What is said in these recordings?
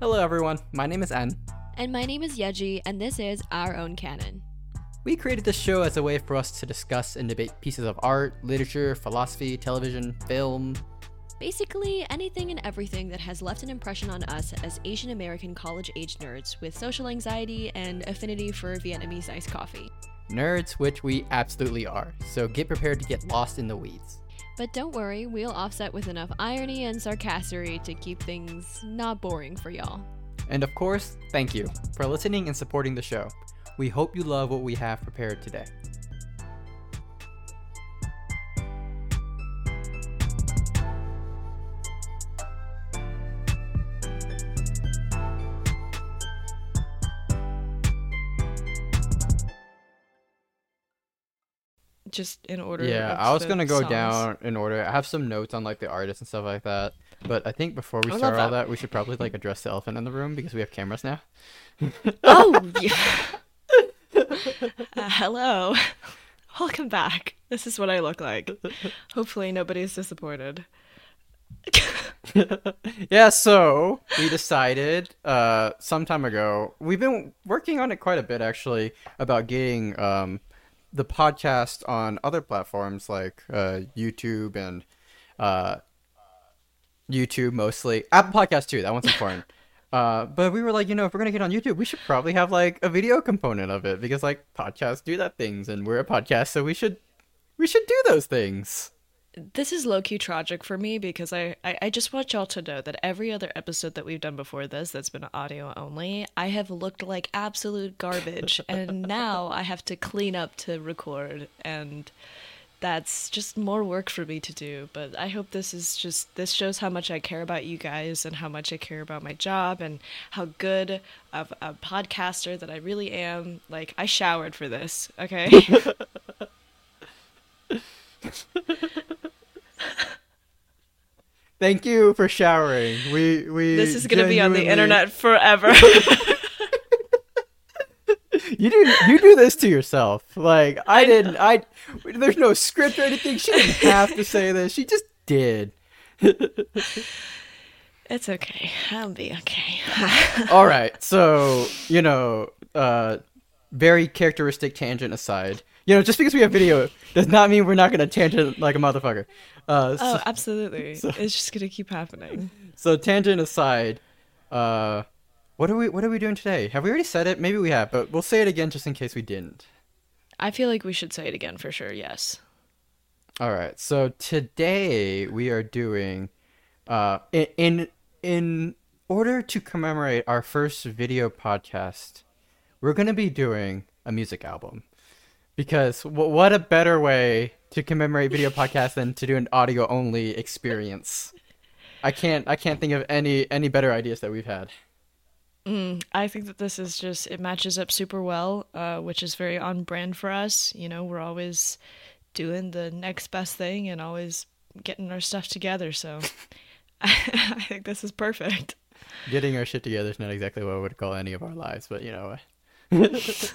Hello, everyone. My name is Anh. And my name is Yeji, and this is Our Own Canon. We created this show as a way for us to discuss and debate pieces of art, literature, philosophy, television, film. Basically, anything and everything that has left an impression on us as Asian American college age nerds with social anxiety and affinity for Vietnamese iced coffee. Nerds, which we absolutely are, so get prepared to get lost in the weeds. But don't worry, we'll offset with enough irony and sarcassery to keep things not boring for y'all. And of course, thank you for listening and supporting the show. We hope you love what we have prepared today. Just in order. Yeah, I was gonna go songs. down in order. I have some notes on like the artists and stuff like that. But I think before we start all that. that, we should probably like address the elephant in the room because we have cameras now. Oh, yeah. Uh, hello. Welcome back. This is what I look like. Hopefully, nobody's disappointed. yeah, so we decided uh some time ago. We've been working on it quite a bit actually about getting um the podcast on other platforms like uh YouTube and uh YouTube mostly. Apple Podcast too, that one's important. Uh, but we were like, you know, if we're gonna get on YouTube, we should probably have like a video component of it because like podcasts do that things, and we're a podcast, so we should we should do those things. This is low key tragic for me because I, I, I just want y'all to know that every other episode that we've done before this that's been audio only, I have looked like absolute garbage. and now I have to clean up to record. And that's just more work for me to do. But I hope this is just, this shows how much I care about you guys and how much I care about my job and how good of a podcaster that I really am. Like, I showered for this, okay? Thank you for showering. We we. this is going to be on the internet forever. You do you do this to yourself. Like I didn't. I there's no script or anything. She didn't have to say this. She just did. It's okay. I'll be okay. All right. So you know, uh, very characteristic tangent aside. You know, just because we have video does not mean we're not gonna tangent like a motherfucker. Uh, so, oh, absolutely. it's just gonna keep happening. so tangent aside, uh, what are we what are we doing today? Have we already said it? Maybe we have, but we'll say it again just in case we didn't. I feel like we should say it again for sure. Yes. All right. So today we are doing uh in in, in order to commemorate our first video podcast, we're going to be doing a music album. Because w- what a better way to commemorate video podcast than to do an audio only experience. I can't I can't think of any any better ideas that we've had. Mm, I think that this is just it matches up super well, uh, which is very on brand for us. You know, we're always doing the next best thing and always getting our stuff together. So I think this is perfect. Getting our shit together is not exactly what I would call any of our lives, but you know.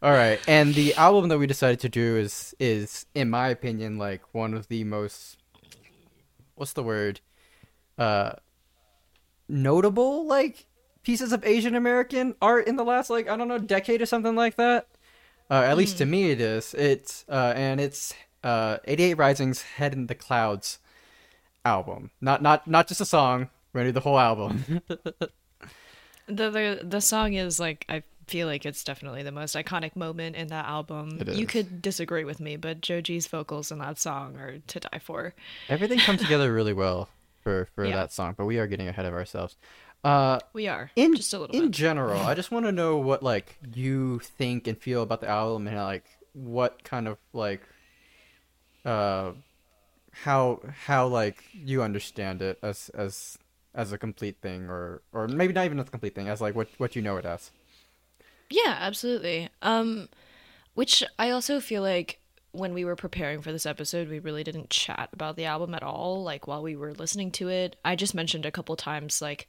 All right, and the album that we decided to do is is in my opinion like one of the most what's the word? Uh notable like pieces of Asian American art in the last like I don't know decade or something like that. Uh, at least to me it is. It's uh and it's uh 88 Rising's Head in the Clouds album. Not not not just a song, we're gonna do the whole album. The the the song is like I feel like it's definitely the most iconic moment in that album. You could disagree with me, but Joji's vocals in that song are to die for. Everything comes together really well for for Yeah. that song, but we are getting ahead of ourselves. Uh, We are in just a little bit. in bit. general, I just want to know what like you think and feel about the album and like what kind of like uh how how like you understand it as as as a complete thing or or maybe not even as a complete thing as like what what you know it as. Yeah, absolutely. Um which I also feel like when we were preparing for this episode, we really didn't chat about the album at all. Like while we were listening to it, I just mentioned a couple times like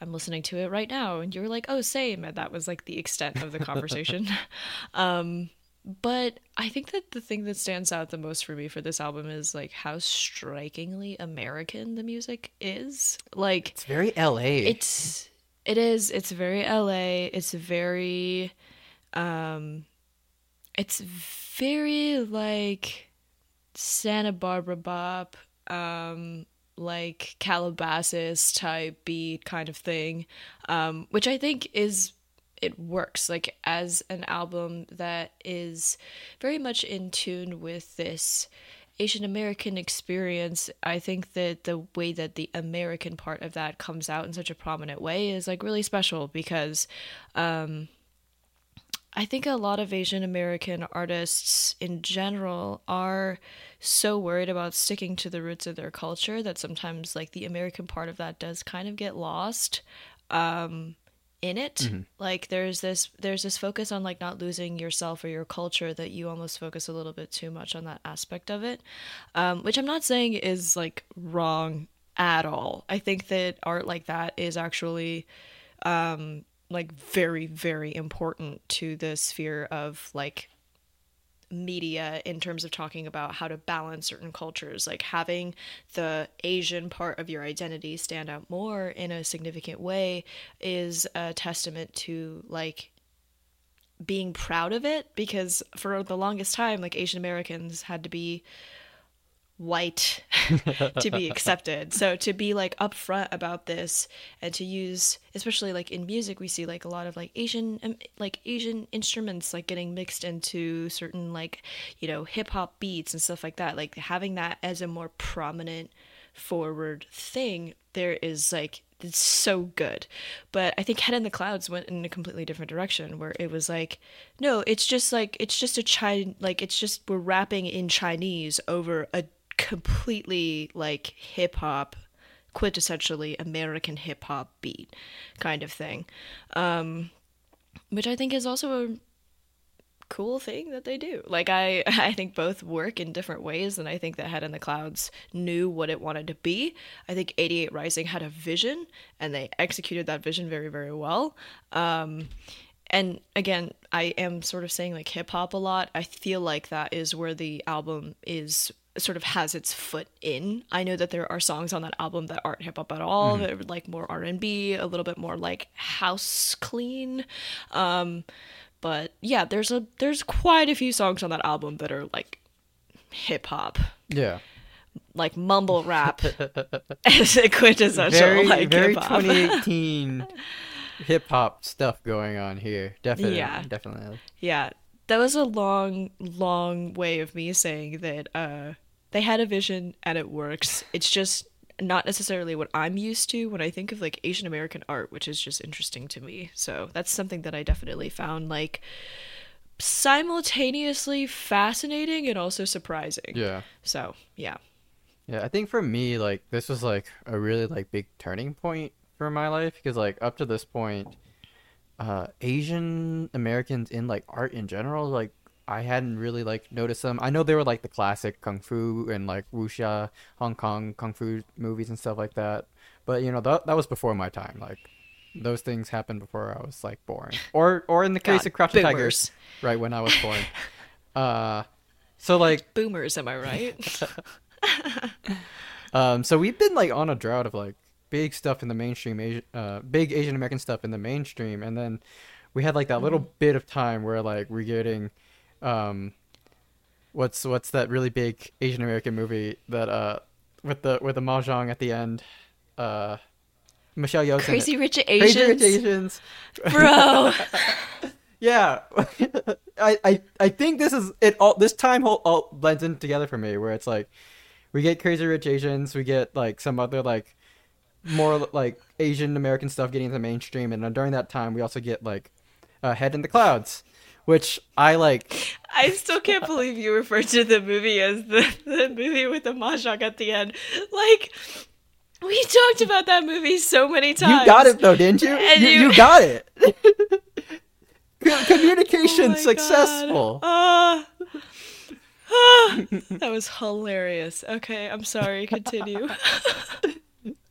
I'm listening to it right now, and you were like, "Oh, same," and that was like the extent of the conversation. um, but I think that the thing that stands out the most for me for this album is like how strikingly American the music is. Like It's very LA. it's it is it's very LA. It's very um it's very like Santa Barbara bop um like Calabasas type beat kind of thing um which I think is it works like as an album that is very much in tune with this Asian American experience, I think that the way that the American part of that comes out in such a prominent way is like really special because um, I think a lot of Asian American artists in general are so worried about sticking to the roots of their culture that sometimes like the American part of that does kind of get lost. Um, in it. Like there's this there's this focus on like not losing yourself or your culture that you almost focus a little bit too much on that aspect of it um, which i'm not saying is like wrong at all. I think that art like that is actually um, like very very important to the sphere of like media in terms of talking about how to balance certain cultures like having the asian part of your identity stand out more in a significant way is a testament to like being proud of it because for the longest time like asian americans had to be white to be accepted. So to be like upfront about this and to use especially like in music we see like a lot of like Asian um, like Asian instruments like getting mixed into certain like you know hip hop beats and stuff like that. Like having that as a more prominent forward thing there is like it's so good. But I think Head in the Clouds went in a completely different direction where it was like, no, it's just like it's just a China like it's just we're rapping in Chinese over a completely like hip hop quintessentially American hip hop beat kind of thing. Um which I think is also a cool thing that they do. Like I I think both work in different ways and I think that Head in the Clouds knew what it wanted to be. I think 88 Rising had a vision and they executed that vision very very well. Um and again, I am sort of saying like hip hop a lot. I feel like that is where the album is sort of has its foot in. I know that there are songs on that album that aren't hip hop at all. They're like more R and B, a little bit more like house clean. Um, but yeah, there's a there's quite a few songs on that album that are like hip hop, yeah. like mumble rap, as a quintessential Very like very hip hop. 2018 hip hop stuff going on here. Definitely. Yeah. Definitely. Yeah, that was a long, long way of me saying that uh, they had a vision and it works. It's just not necessarily what I'm used to when I think of like Asian American art, which is just interesting to me. So that's something that I definitely found like simultaneously fascinating and also surprising. Yeah. So yeah. Yeah, I think for me, like this was like a really like big turning point for my life because like up to this point, uh, Asian Americans in like art in general, like I hadn't really like noticed them. I know they were like the classic kung fu and like wuxia, Hong Kong kung fu movies and stuff like that. But you know that that was before my time. Like those things happened before I was like born, or or in the case God, of Crouching. Tigers, right when I was born. uh, so like Boomers, am I right? Um, so we've been like on a drought of like big stuff in the mainstream, Asian, uh, big Asian American stuff in the mainstream, and then we had like that little Mm-hmm. bit of time where like we're getting, um, what's what's that really big Asian American movie that uh with the with the mahjong at the end, uh, Michelle it. Crazy Rich Asians. Crazy Rich Asians. Bro. Yeah, I, I I think this is it. All this time all, all blends in together for me, where it's like we get Crazy Rich Asians, we get like some other like more like Asian American stuff getting into the mainstream, and during that time we also get like uh, Head in the Clouds, which I like. I still can't believe you referred to the movie as the, the movie with the mahjong at the end. Like, we talked about that movie so many times. You got it though, didn't you? You, you- you got it. Com- Oh Communication successful. God. Uh, that was hilarious. Okay, I'm sorry. Continue.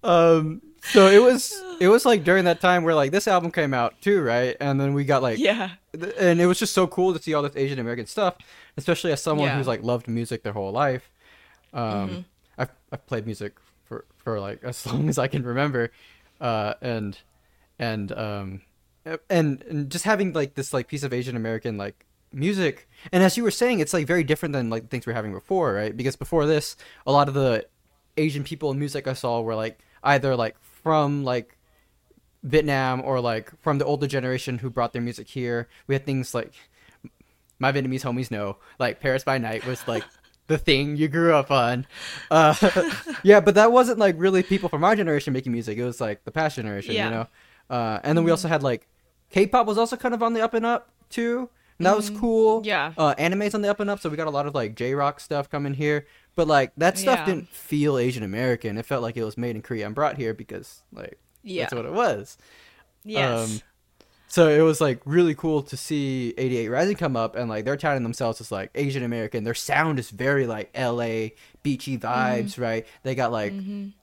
Um, so it was it was like during that time where like this album came out too, right? And then we got like yeah. th- and it was just so cool to see all this Asian American stuff, especially as someone Yeah. who's like loved music their whole life. Um, Mm-hmm. I've I've played music for for like as long as I can remember, uh, and and um, and and just having like this like piece of Asian American like music, and as you were saying, it's like very different than like things we are having before, right? Because before this, a lot of the Asian people in music I saw were like either like from like Vietnam or like from the older generation who brought their music here. We had things like my Vietnamese homies know, like Paris by Night was like the thing you grew up on. Uh, yeah, but that wasn't like really people from our generation making music. It was like the past generation, Yeah. you know. Uh, and then we also had like K-pop was also kind of on the up and up too. And that was cool. Yeah. Uh, anime's on the up and up, so we got a lot of like J-rock stuff coming here. But like that stuff Yeah. didn't feel Asian American. It felt like it was made in Korea and brought here because like Yeah. that's what it was. Yes. Um, so it was like really cool to see 88 Rising come up and like they're touting themselves as like Asian American. Their sound is very like LA beachy vibes, right? They got like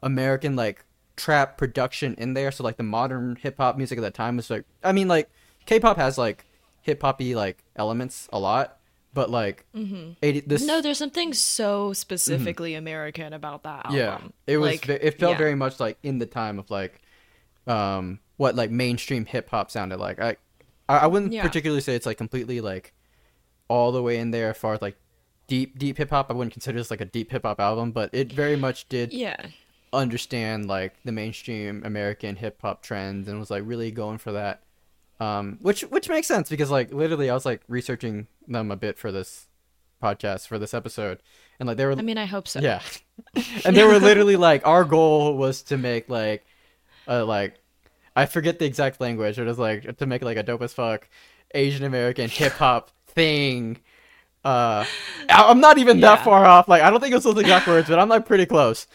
American like trap production in there. So like the modern hip hop music at that time was like I mean like K-pop has like hip hoppy like elements a lot, but like 80 this no, there's something so specifically American about that album. yeah, it was. Like, it felt yeah. very much like in the time of like, um, what like mainstream hip hop sounded like. I, I wouldn't Yeah. particularly say it's like completely like, all the way in there as far as like, deep deep hip hop. I wouldn't consider this like a deep hip hop album, but it very much did Yeah. understand like the mainstream American hip hop trends and was like really going for that. Um, which which makes sense because like literally I was like researching them a bit for this podcast for this episode, and like they were I mean, I hope so. yeah. and they were literally like, our goal was to make like, uh, like, I forget the exact language. It was like to make like a dope as fuck Asian American hip hop thing. Uh, I'm not even that far off. Like, I don't think it was those exact words, but I'm like pretty close.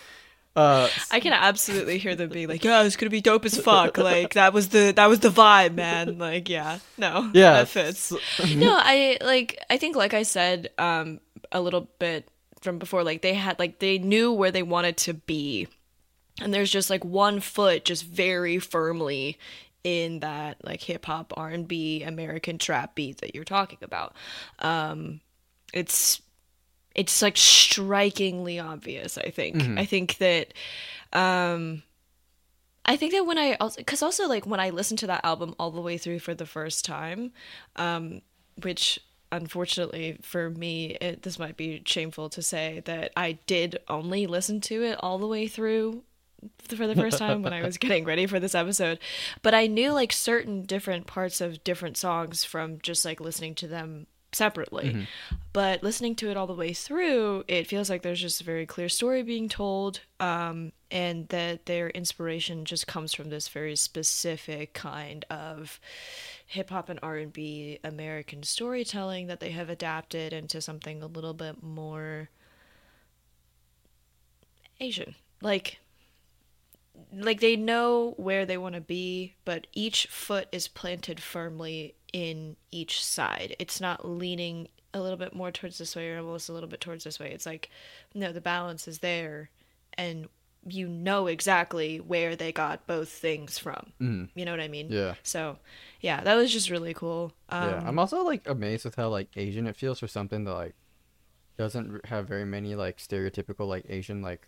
Uh, I can absolutely hear them being like, "Yeah, it's gonna be dope as fuck." Like that was the that was the vibe, man. Like, yeah, no, yeah, that fits. no, I like. I think, like I said, um, a little bit from before, like they had, like they knew where they wanted to be, and there's just like one foot just very firmly in that like hip hop R and B American trap beat that you're talking about. Um, it's it's like strikingly obvious i think i think that um i think that when i also because also like when i listened to that album all the way through for the first time um which unfortunately for me it, this might be shameful to say that i did only listen to it all the way through for the first time when I was getting ready for this episode. But I knew like certain different parts of different songs from just like listening to them separately. But listening to it all the way through, it feels like there's just a very clear story being told, um, and that their inspiration just comes from this very specific kind of hip hop and R and B American storytelling that they have adapted into something a little bit more Asian. Like like they know where they want to be, but each foot is planted firmly in each side. It's not leaning a little bit more towards this way or almost a little bit towards this way. It's like no, the balance is there and you know exactly where they got both things from. Mhm. You know what I mean? Yeah. So, yeah, that was just really cool. Um, yeah, I'm also like amazed with how like Asian it feels for something that like doesn't have very many like stereotypical like Asian like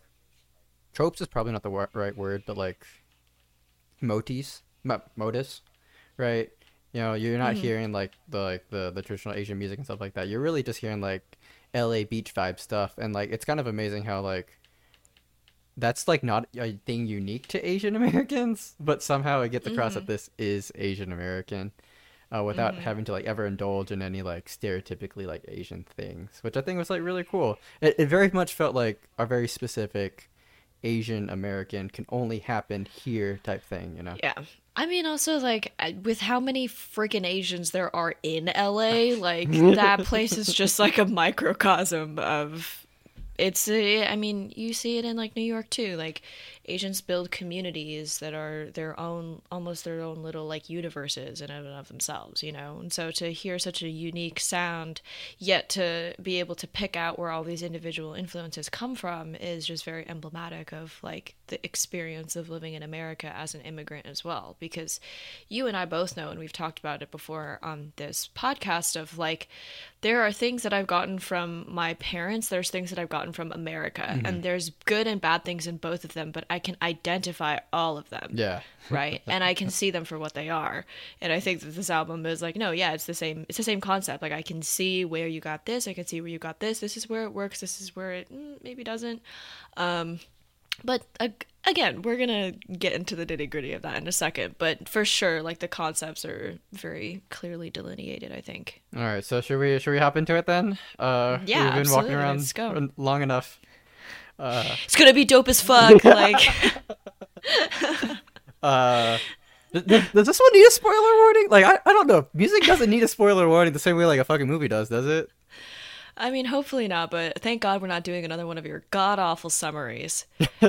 tropes is probably not the right word, but like motifs, mo- motifs, right? You know, you're not mm-hmm. hearing like the like the the traditional Asian music and stuff like that. You're really just hearing like LA beach vibe stuff, and like it's kind of amazing how like that's like not a thing unique to Asian Americans, but somehow it gets across that mm-hmm. this is Asian American uh, without mm-hmm. having to like ever indulge in any like stereotypically like Asian things, which I think was like really cool. It, it very much felt like a very specific Asian American can only happen here type thing, you know? Yeah. I mean, also, like, with how many freaking Asians there are in LA, like, that place is just like a microcosm of it's uh, I mean, you see it in like New York too. Like Asians build communities that are their own, almost their own little like universes in and of themselves, you know. And so to hear such a unique sound, yet to be able to pick out where all these individual influences come from, is just very emblematic of like the experience of living in America as an immigrant as well. Because you and I both know, and we've talked about it before on this podcast, of like there are things that I've gotten from my parents. There's things that I've gotten from America, Mm-hmm. and there's good and bad things in both of them. But I can identify all of them, Yeah. right? And I can see them for what they are. And I think that this album is like, no, yeah, it's the same. It's the same concept. Like I can see where you got this. I can see where you got this. This is where it works. This is where it mm, maybe doesn't. Um, but ag- again, we're gonna get into the nitty gritty of that in a second. But for sure, like the concepts are very clearly delineated. I think. All right. So should we should we hop into it then? Uh, Yeah, we've been absolutely, walking around long enough. Uh, It's gonna be dope as fuck. like, uh, th- th- does this one need a spoiler warning? Like, I, I don't know. Music doesn't need a spoiler warning the same way like a fucking movie does, does it? I mean, hopefully not. But thank God we're not doing another one of your god awful summaries.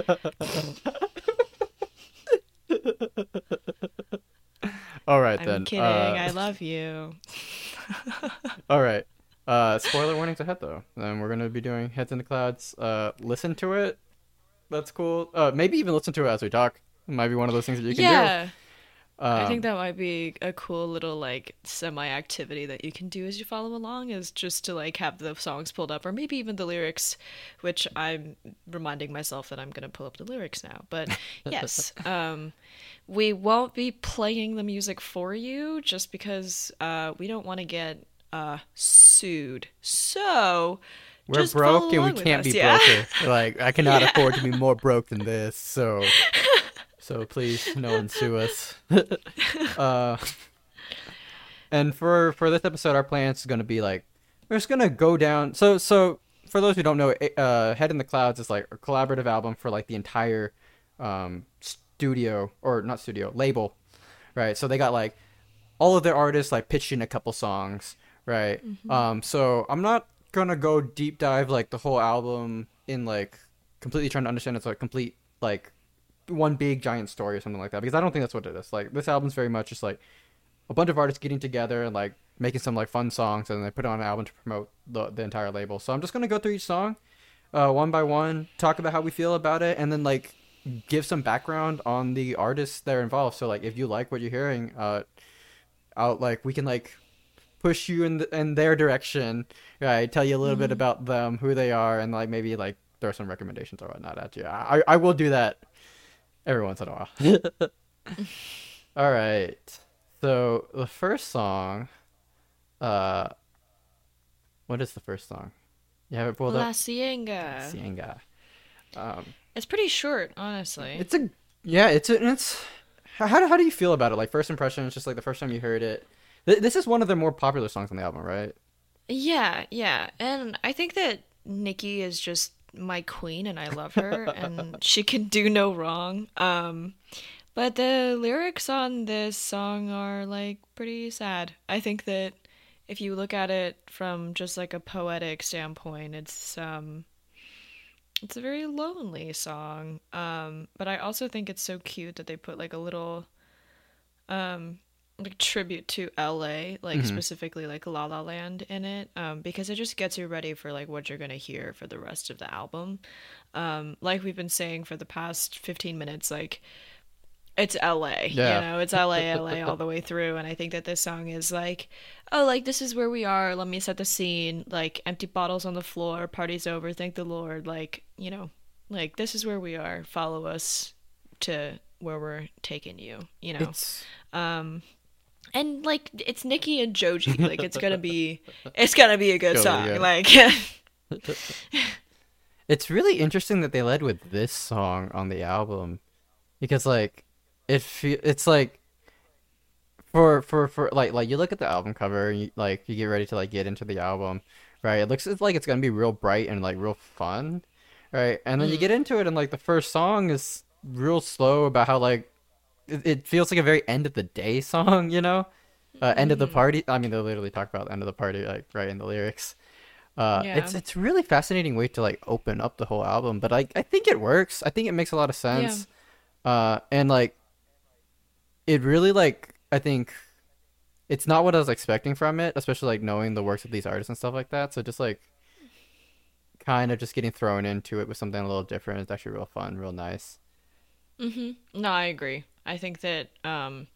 All right I'm then. kidding. Uh, I love you. All right. Uh, spoiler warnings ahead though. And we're gonna be doing heads in the clouds. Uh, listen to it. That's cool. Uh, maybe even listen to it as we talk. It might be one of those things that you can yeah. do. Um, I think that might be a cool little like semi activity that you can do as you follow along is just to like have the songs pulled up or maybe even the lyrics, which I'm reminding myself that I'm gonna pull up the lyrics now. But yes, um, we won't be playing the music for you just because uh, we don't want to get uh, sued. So we're just broke and we can't us, be yeah. broker. Like I cannot afford to be more broke than this. So, so please, no one sue us. uh, and for for this episode, our plan is gonna be like we're just gonna go down. So so for those who don't know, uh, Head in the Clouds is like a collaborative album for like the entire um, studio or not studio label, right? So they got like all of their artists like pitched in a couple songs, right? Um, so I'm not gonna go deep dive like the whole album in like completely trying to understand it's like complete like one big giant story or something like that because I don't think that's what it is. Like this album's very much just like a bunch of artists getting together and like making some like fun songs and then they put it on an album to promote the the entire label. So I'm just gonna go through each song, uh, one by one, talk about how we feel about it, and then like give some background on the artists that are involved. So like if you like what you're hearing, uh, out like we can like push you in the, in their direction, right? Tell you a little bit about them, who they are, and like maybe like throw some recommendations or whatnot at you. I I will do that every once in a while. All right. So the first song, uh, what is the first song? You have it pulled La up. Cienega. Cienega. Um, It's pretty short, honestly. it's a yeah. It's a, it's how how do- how do you feel about it? Like first impression, it's just like the first time you heard it. Th- This is one of their more popular songs on the album, right? Yeah, yeah. And I think that Niki is just my queen and I love her and she can do no wrong. Um but the lyrics on this song are like pretty sad. I think that if you look at it from just like a poetic standpoint, it's um it's a very lonely song. Um but I also think it's so cute that they put like a little um like tribute to LA, like Mhm. specifically like La La Land in it, um, because it just gets you ready for like what you're gonna hear for the rest of the album. Um, like we've been saying for the past 15 minutes, like it's LA, Yeah. you know, it's LA, LA all the way through, and I think that this song is like, oh, like this is where we are. Let me set the scene. Like empty bottles on the floor, party's over. Thank the Lord. Like you know, like this is where we are. Follow us to where we're taking you. You know, It's um and like it's Niki and Joji. Like it's gonna be it's gonna be a good Totally, song. yeah. Like it's really interesting that they led with this song on the album because like it fe- it's like for for for like like you look at the album cover and you, like you get ready to like get into the album right it looks it's like it's gonna be real bright and like real fun right and then you mm. get into it and like the first song is real slow about how like it, it feels like a very end of the day song you know uh, end of the party i mean they literally talk about the end of the party like right in the lyrics Uh, Yeah. it's it's really fascinating way to like open up the whole album, but I I think it works. I think it makes a lot of sense. Uh, and like, it really like I think it's not what I was expecting from it, especially like knowing the works of these artists and stuff like that. So just like kind of just getting thrown into it with something a little different. is actually real fun, real nice. Mm-hmm. No, I agree. I think that um,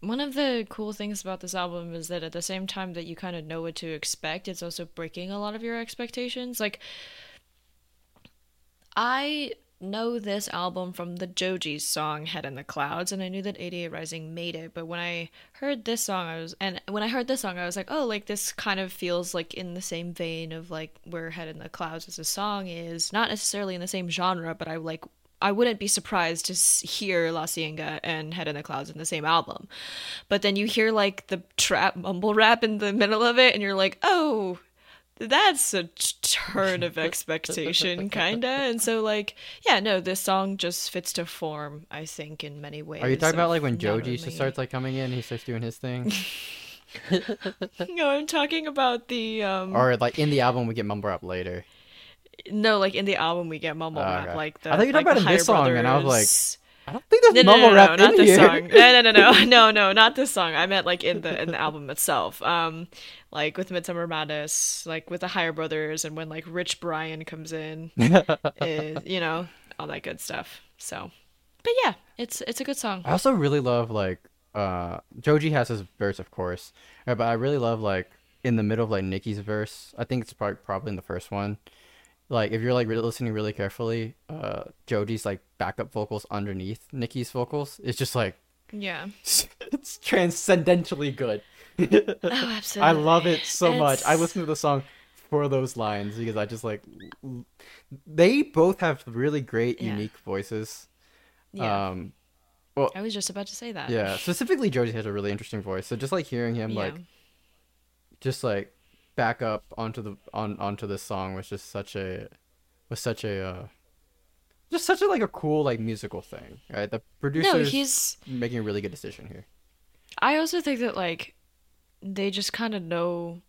one of the cool things about this album is that at the same time that you kind of know what to expect, it's also breaking a lot of your expectations. Like, I know this album from the Joji's song Head in the Clouds, and I knew that 88 Rising made it, but when I heard this song, I was, and when I heard this song, I was like, oh, like this kind of feels like in the same vein of like where Head in the Clouds as a song is, not necessarily in the same genre, but I like I wouldn't be surprised to hear La Cienega and Head in the Clouds in the same album. But then you hear like the trap mumble rap in the middle of it, and you're like, oh, that's a t- turn of expectation, kinda. And so, like, yeah, no, this song just fits to form, I think, in many ways. Are you talking about like when Joji only- starts like coming in, he starts doing his thing, No, I'm talking about the um. or like in the album we get mumble rap later? No, like in the album we get mumble Oh, rap, okay. like the. I thought you were like talking about in this Higher song, and I was like, I don't think there's No, no, mumble no, rap no, in not this here. song. No, no, no, no, no, no, not this song. I meant like in the in the album itself. Um, like with Midsummer Madness, like with the Higher Brothers, and when like Rich Brian comes in, is, you know, all that good stuff. So, but yeah, it's it's a good song. I also really love like uh Joji has his verse of course, uh, but I really love like in the middle of like Niki's verse. I think it's probably probably in the first one. Like if you're like listening really carefully, uh Joji's like backup vocals underneath Niki's vocals. It's just like Yeah. it's transcendentally good. Oh, absolutely. I love it so much. I listen to the song for those lines because I just like they both have really great Yeah. unique voices. Yeah. Um I was just about to say that. yeah, specifically Joji has a really interesting voice. So just like hearing him like just like back up onto the on onto this song was just such a was such a uh just such a like a cool like musical thing. Right? The producer's No, he's. making a really good decision here. I also think that like they just kind of know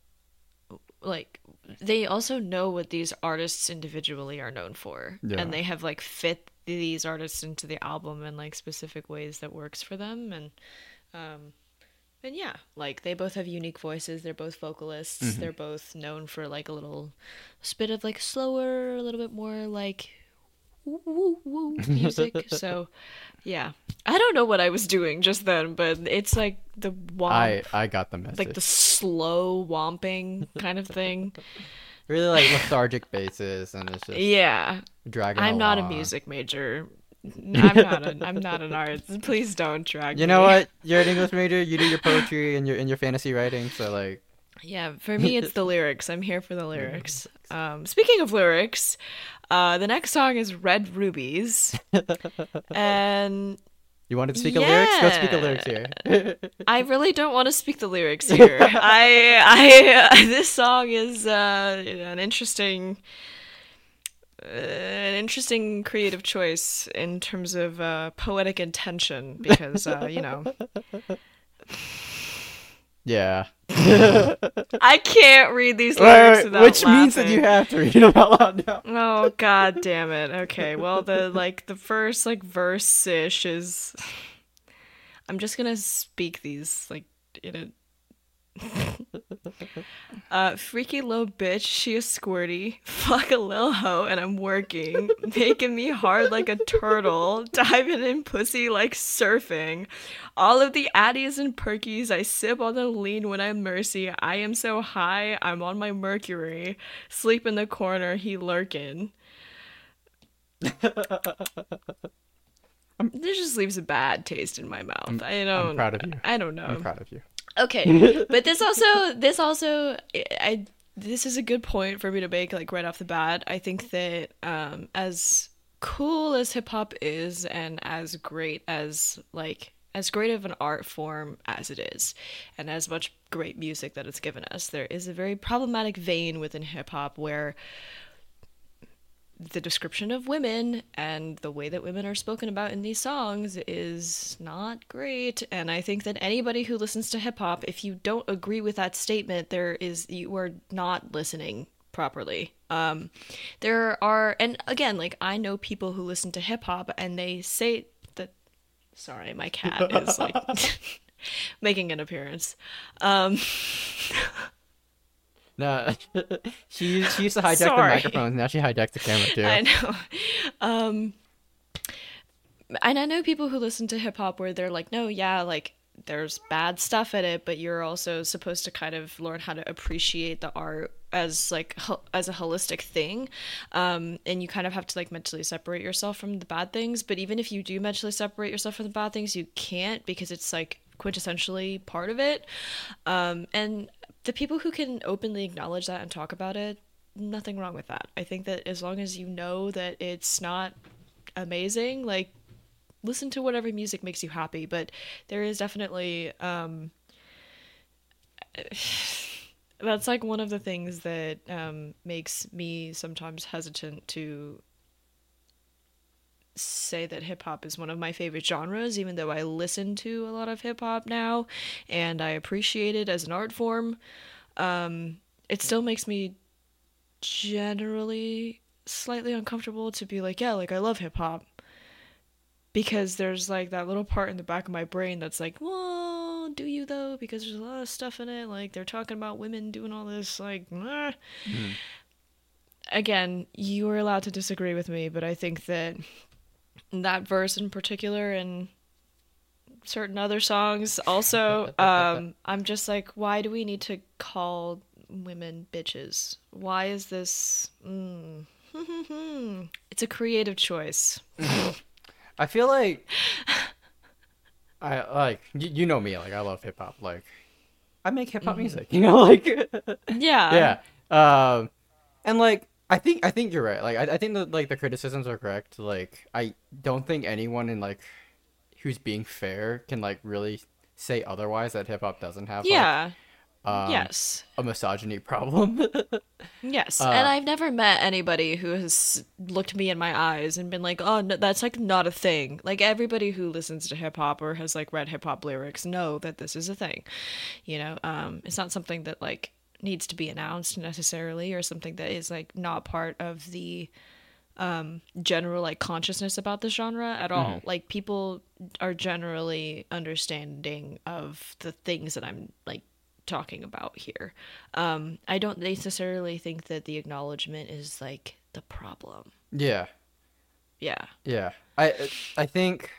like they also know what these artists individually are known for Yeah. and they have like fit these artists into the album in like specific ways that works for them and um and yeah like they both have unique voices. They're both vocalists. Mm-hmm. they're both known for like a little bit of like slower a little bit more like woo woo woo music. So yeah. I don't know what i was doing just then but it's like the womp I I got the message. like the slow womping kind of thing. Really like lethargic basses and it's just yeah. dragging i'm not a music major i'm not a, i'm not an artist please don't drag me. You know me. what? You're an English major. You do your poetry and your in your fantasy writing. So like, Yeah, for me it's the lyrics. I'm here for the lyrics. Um, speaking of lyrics, uh, the next song is Red Rubies, and you wanted to speak of lyrics? Go speak Yeah. lyrics here. I really don't want to speak the lyrics here. I, I, this song is uh, an interesting, an interesting creative choice in terms of uh, poetic intention because uh, you know yeah. I can't read these lyrics without which means that you have to read them out loud now. Oh god damn it. Okay. Well the like the first like verse ish is I'm just gonna speak these like in a Uh freaky little bitch, she a squirty, fuck a lil hoe, and I'm working, making me hard like a turtle, diving in pussy like surfing. All of the addies and perkies, I sip on the lean when I'm mercy. I am so high, I'm on my mercury. Sleep in the corner, he lurking. this just leaves a bad taste in my mouth. I don't. I'm proud of you. I don't know. I'm proud of you. Okay, but this also, this also, I, this is a good point for me to make, like right off the bat. I think that um, as cool as hip hop is, and as great as like as great of an art form as it is, and as much great music that it's given us, there is a very problematic vein within hip hop where the description of women and the way that women are spoken about in these songs is not great. And I think that anybody who listens to hip hop, if you don't agree with that statement, there is you are not listening properly. Um, there are, and again, like I know people who listen to hip hop and they say that. Sorry, my cat is like making an appearance. Um, No, she she used to hijack the microphones. Now she hijacks the camera too. I know. Um, and I know people who listen to hip hop where they're like, no, yeah, like there's bad stuff in it, but you're also supposed to kind of learn how to appreciate the art as like ho- as a holistic thing um and you kind of have to like mentally separate yourself from the bad things but even if you do mentally separate yourself from the bad things you can't because it's like quintessentially part of it. Um and the people who can openly acknowledge that and talk about it nothing wrong with that. I think that as long as you know that it's not amazing like listen to whatever music makes you happy. But there is definitely um that's like one of the things that um makes me sometimes hesitant to say that hip hop is one of my favorite genres even though I listen to a lot of hip hop now and I appreciate it as an art form um it still makes me generally slightly uncomfortable to be like yeah like I love hip hop because there's like that little part in the back of my brain that's like, well, do you though? Because there's a lot of stuff in it. Like they're talking about women doing all this. Like, eh. again, you are allowed to disagree with me, but I think that that verse in particular and certain other songs also, um, I'm just like, why do we need to call women bitches? Why is this? Mm. it's a creative choice. I feel like I like you, you know me. Like I love hip hop. Like I make hip hop music. You know, like Yeah. yeah. Um, and like I think I think you're right. Like I, I think that like the criticisms are correct. Like I don't think anyone in like who's being fair can like really say otherwise that hip hop doesn't have like, Yeah. um, yes. a misogyny problem. Yes. uh, and I've never met anybody who has looked me in my eyes and been like, "Oh, no, that's like not a thing." Like everybody who listens to hip hop or has like read hip hop lyrics know that this is a thing. You know, um it's not something that like needs to be announced necessarily or something that is like not part of the um general like consciousness about the genre at all. Like people are generally understanding of the things that I'm like talking about here. Um, I don't necessarily think that the acknowledgement is like the problem. yeah. Yeah. Yeah, I I think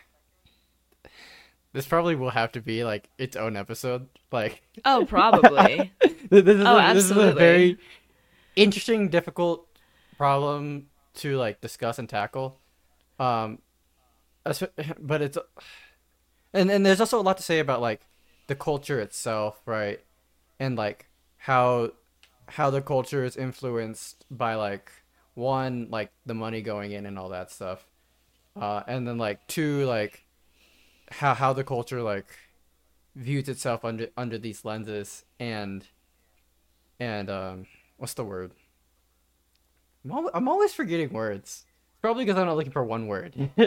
this probably will have to be like its own episode. Like Oh, probably. this is Oh, a, this is a very interesting, difficult problem to like discuss and tackle. Um, but it's and and there's also a lot to say about like the culture itself, right? And like how how the culture is influenced by like one like the money going in and all that stuff uh and then like two like how how the culture like views itself under under these lenses and and um what's the word i'm, al- I'm always forgetting words probably because i'm not looking for one word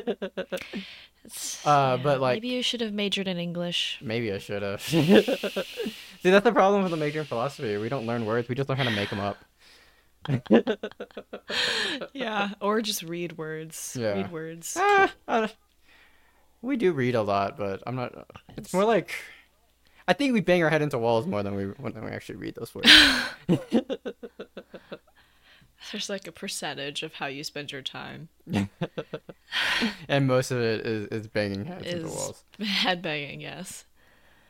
It's- Uh, but, like- maybe you should have majored in English. maybe i should have see that's the problem with the major in philosophy we don't learn words we just learn how to make them up yeah, or just read words. Yeah. Read words. Ah, I don't- we do read a lot, but I'm not. It's more like I think we bang our head into walls more than we when we actually read those words. There's like a percentage of how you spend your time and most of it is, is banging heads into is walls. headbanging. Yes.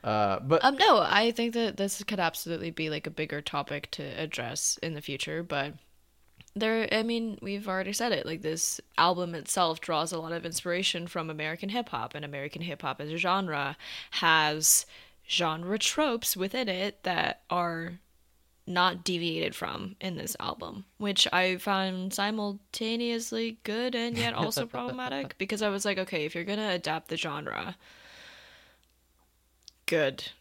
Uh, but Um, no, I think that this could absolutely be like a bigger topic to address in the future, but there, I mean, we've already said it. Like this album itself draws a lot of inspiration from American hip hop, and American hip hop as a genre has genre tropes within it that are not deviated from in this album, which I found simultaneously good and yet also problematic because I was like, okay, if you're gonna adapt the genre, good,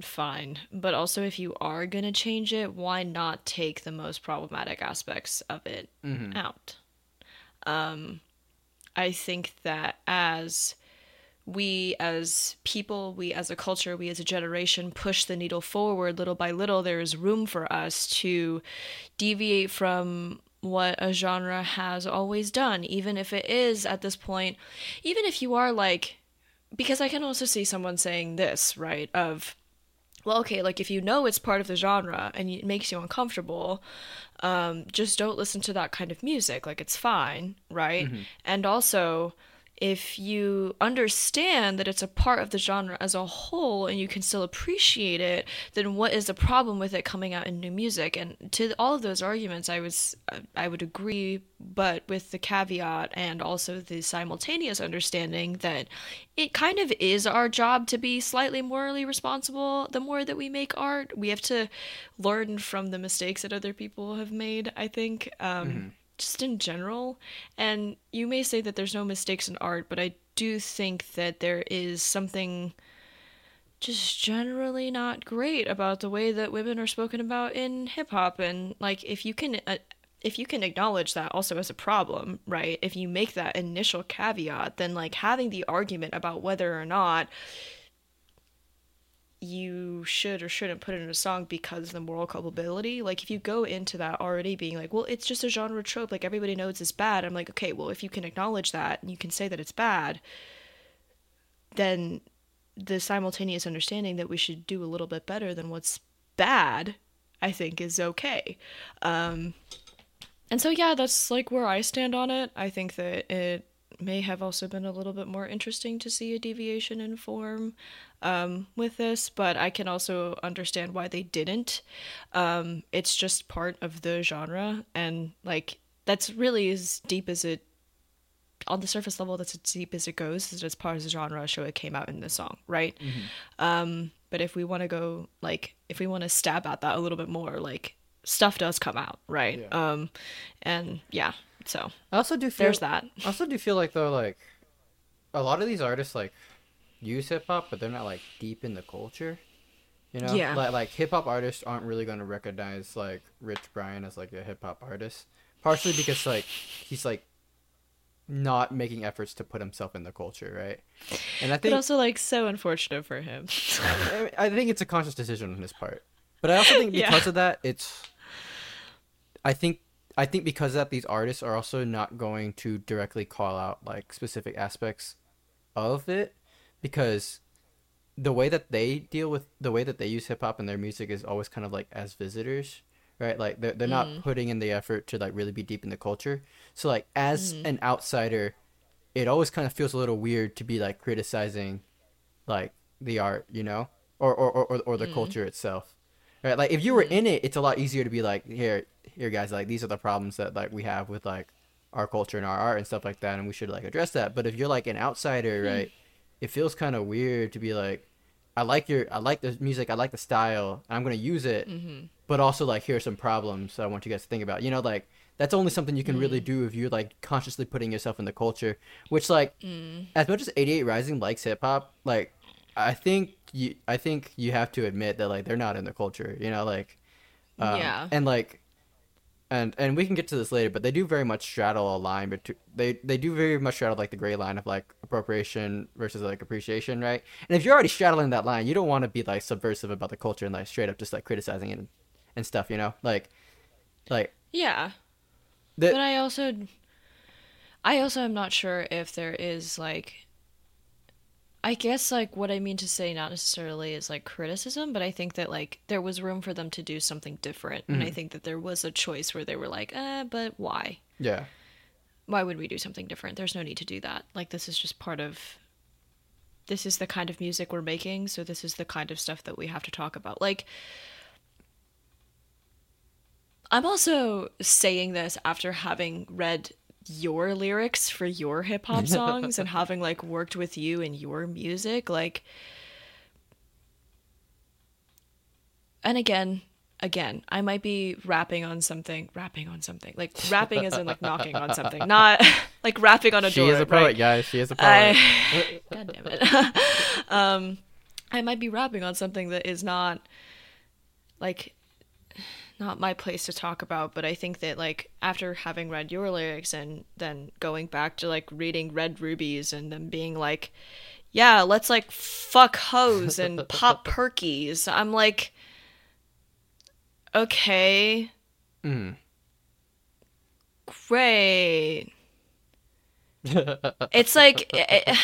fine. But also, if you are gonna change it, why not take the most problematic aspects of it mhm. out? Um, I think that as we as people, we as a culture, we as a generation push the needle forward little by little, there is room for us to deviate from what a genre has always done, even if it is at this point, even if you are like, because I can also see someone saying this, right? Of, well, okay, like if you know it's part of the genre and it makes you uncomfortable, um, just don't listen to that kind of music. Like it's fine, right? And also, if you understand that it's a part of the genre as a whole and you can still appreciate it, then what is the problem with it coming out in new music? And to all of those arguments, I was I would agree, but with the caveat and also the simultaneous understanding that it kind of is our job to be slightly morally responsible. The more that we make art, we have to learn from the mistakes that other people have made. I think. Um, just in general. And you may say that there's no mistakes in art, but I do think that there is something just generally not great about the way that women are spoken about in hip hop and like if you can uh, if you can acknowledge that also as a problem, right? If you make that initial caveat, then like having the argument about whether or not you should or shouldn't put it in a song because of the moral culpability. Like if you go into that already being like, well, it's just a genre trope, like everybody knows it's bad. I'm like, okay, well, if you can acknowledge that and you can say that it's bad, then the simultaneous understanding that we should do a little bit better than what's bad, I think is okay. Um and so yeah, that's like where I stand on it. I think that it may have also been a little bit more interesting to see a deviation in form um, with this, but I can also understand why they didn't. Um, it's just part of the genre, and like that's really as deep as it. On the surface level, that's as deep as it goes. Is it's part of the genre, so it came out in the song, right? Um, but if we want to go like, if we want to stab at that a little bit more, like stuff does come out, right? Yeah. Um, and yeah, so I also do feel there's that. I also do feel like though like a lot of these artists like use hip hop, but they're not like deep in the culture. You know, Yeah. like like hip hop artists aren't really going to recognize like Rich Brian as like a hip hop artist, partially because like he's like not making efforts to put himself in the culture, right? And I But think also like so unfortunate for him. I think it's a conscious decision on his part. But I also think Yeah. because of that, it's. I think I think because of that, these artists are also not going to directly call out like specific aspects of it, because the way that they deal with the way that they use hip hop in their music is always kind of like as visitors, right? Like they're they're not mm-hmm. putting in the effort to like really be deep in the culture. So like as mm-hmm. an outsider, it always kind of feels a little weird to be like criticizing like the art, you know, or or or, or the mm-hmm. culture itself, right? Like if you were mm-hmm. in it, it's a lot easier to be like, here, here, guys, like these are the problems that like we have with like our culture and our art and stuff like that, and we should like address that. But if you're like an outsider, hmm. right, it feels kind of weird to be like, I like your, I like the music, I like the style, and I'm gonna use it, mm-hmm. but also like here are some problems that I want you guys to think about. You know, like that's only something you can really mm-hmm. do if you're like consciously putting yourself in the culture. Which like, mm. as much as 88 Rising likes hip hop, like I think you, I think you have to admit that like they're not in the culture. You know, like, um, Yeah. and like. And, and we can get to this later, but they do very much straddle a line. But they they do very much straddle like the gray line of like appropriation versus like appreciation, right? And if you're already straddling that line, you don't want to be like subversive about the culture and like straight up just like criticizing it and, and stuff, you know? Like, like Yeah. the, But I also I also am not sure if there is like I guess like what I mean to say not necessarily is like criticism, but I think that like there was room for them to do something different. And I think that there was a choice where they were like, "Uh, but why? yeah, Why would we do something different? There's no need to do that. Like this is just part of this is the kind of music we're making, so this is the kind of stuff that we have to talk about." Like I'm also saying this after having read your lyrics for your hip hop songs and having like worked with you in your music like and again again i might be rapping on something rapping on something like rapping as in like knocking on something not like rapping on a she door is a poet, right? guys. She is a poet. I, God damn it. um, I might be rapping on something that is not like not my place to talk about, but I think that like after having read your lyrics and then going back to like reading Red Rubies and then being like, yeah, let's like fuck hoes and pop perkies. I'm like, okay, Mm. great. it's like, it,